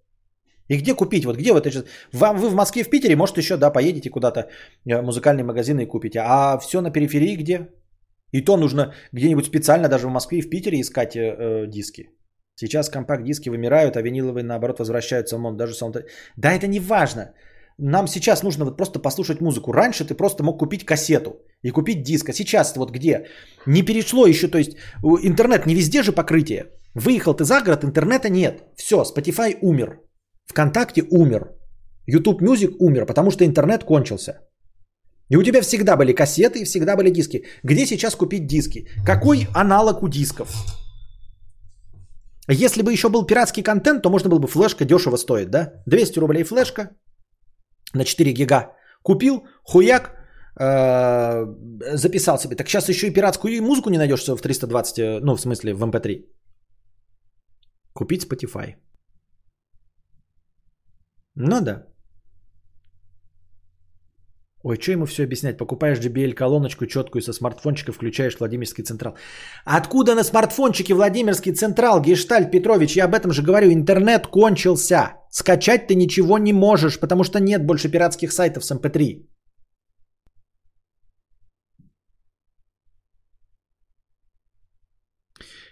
И где купить? Вот где вот это? Вам вы в Москве, в Питере, может еще, да, поедете куда-то э, музыкальные магазины и купите. А все на периферии где? И то нужно где-нибудь специально даже в Москве и в Питере искать э, э, диски. Сейчас компакт-диски вымирают, а виниловые, наоборот, возвращаются в моду. Даже саунд... Да, это не важно. Нам сейчас нужно вот просто послушать музыку. Раньше ты просто мог купить кассету и купить диск. А сейчас вот где? Не перешло еще, то есть интернет не везде же покрытие. Выехал ты за город, интернета нет. Все, Spotify умер. ВКонтакте умер. YouTube Music умер, потому что интернет кончился. И у тебя всегда были кассеты и всегда были диски. Где сейчас купить диски? Какой аналог у дисков? Если бы еще был пиратский контент, то можно было бы флешка дешево стоит, да? 200 рублей флешка на 4 гига. Купил, хуяк, э, записал себе. Так сейчас еще и пиратскую музыку не найдешь в 320, э, ну в смысле в MP3. Эм Купить Spotify. Ну да. Ой, что ему все объяснять? Покупаешь JBL колоночку четкую со смартфончика, включаешь Владимирский Централ. Откуда на смартфончике Владимирский Централ, Гештальт, Петрович? Я об этом же говорю. Интернет кончился. Скачать ты ничего не можешь, потому что нет больше пиратских сайтов с MP3. Эм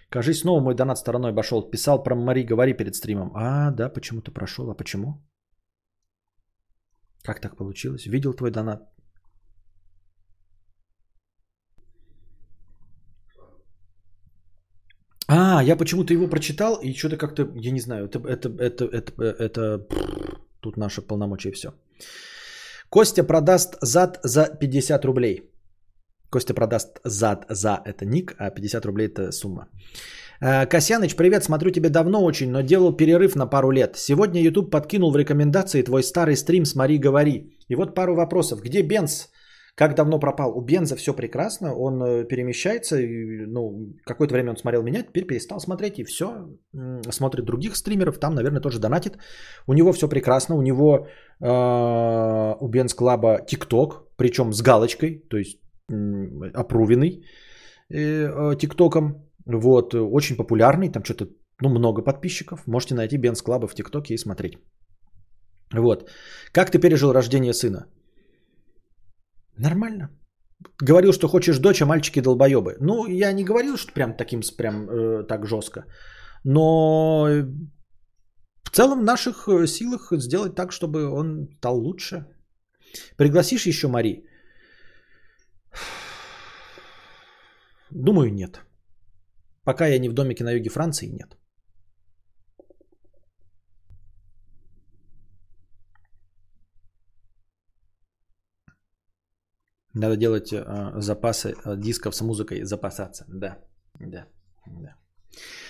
Кажись, снова мой донат стороной обошел. Писал про Мари, говори перед стримом. А, да, почему-то прошел. А почему? Как так получилось? Видел твой донат? А, я почему-то его прочитал и что-то как-то, я не знаю, это, это, это, это, это, тут наше полномочия и все. Костя продаст зад за 50 рублей. Костя продаст зад за это ник, а 50 рублей это сумма. Э, Касьяныч, привет, смотрю тебя давно очень, но делал перерыв на пару лет. Сегодня YouTube подкинул в рекомендации твой старый стрим «Смотри, говори». И вот пару вопросов. Где Бенз? Как давно пропал? У Бенза все прекрасно, он э, перемещается, ну, какое-то время он смотрел меня, теперь перестал смотреть и все, смотрит других стримеров, там, наверное, тоже донатит. У него все прекрасно, у него э, у Бенз Клаба ТикТок, причем с галочкой, то есть опрувенный э, ТикТоком, вот, очень популярный, там что-то, ну, много подписчиков. Можете найти Бенс Клаба в ТикТоке и смотреть. Вот. Как ты пережил рождение сына? Нормально. Говорил, что хочешь дочь, а мальчики долбоебы. Ну, я не говорил, что прям таким, прям э, так жестко. Но в целом в наших э, силах сделать так, чтобы он стал лучше. Пригласишь еще Мари? Думаю, нет. Пока я не в домике на юге Франции, нет. Надо делать э, запасы э, дисков с музыкой, запасаться. Да, да, да.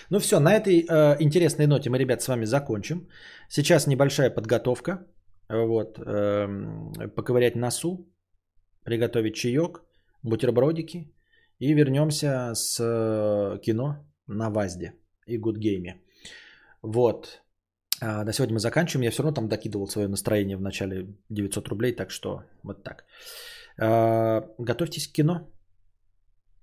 Ну все, на этой э, интересной ноте мы, ребят, с вами закончим. Сейчас небольшая подготовка. Вот, э, поковырять носу, приготовить чаек, бутербродики и вернемся с э, кино на ВАЗДе и Гудгейме. Вот. А, на сегодня мы заканчиваем. Я все равно там докидывал свое настроение в начале 900 рублей, так что вот так. А, готовьтесь к кино,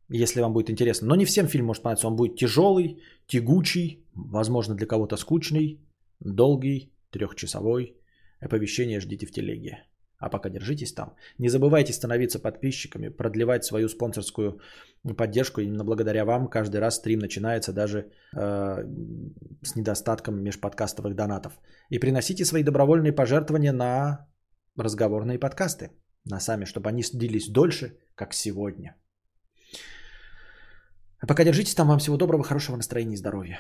если вам будет интересно. Но не всем фильм может понравиться. Он будет тяжелый, тягучий, возможно для кого-то скучный, долгий, трехчасовой. Оповещение ждите в телеге. А пока держитесь там. Не забывайте становиться подписчиками, продлевать свою спонсорскую поддержку. Именно благодаря вам каждый раз стрим начинается даже э, с недостатком межподкастовых донатов. И приносите свои добровольные пожертвования на разговорные подкасты. На сами, чтобы они длились дольше, как сегодня. А пока держитесь там. Вам всего доброго, хорошего настроения и здоровья.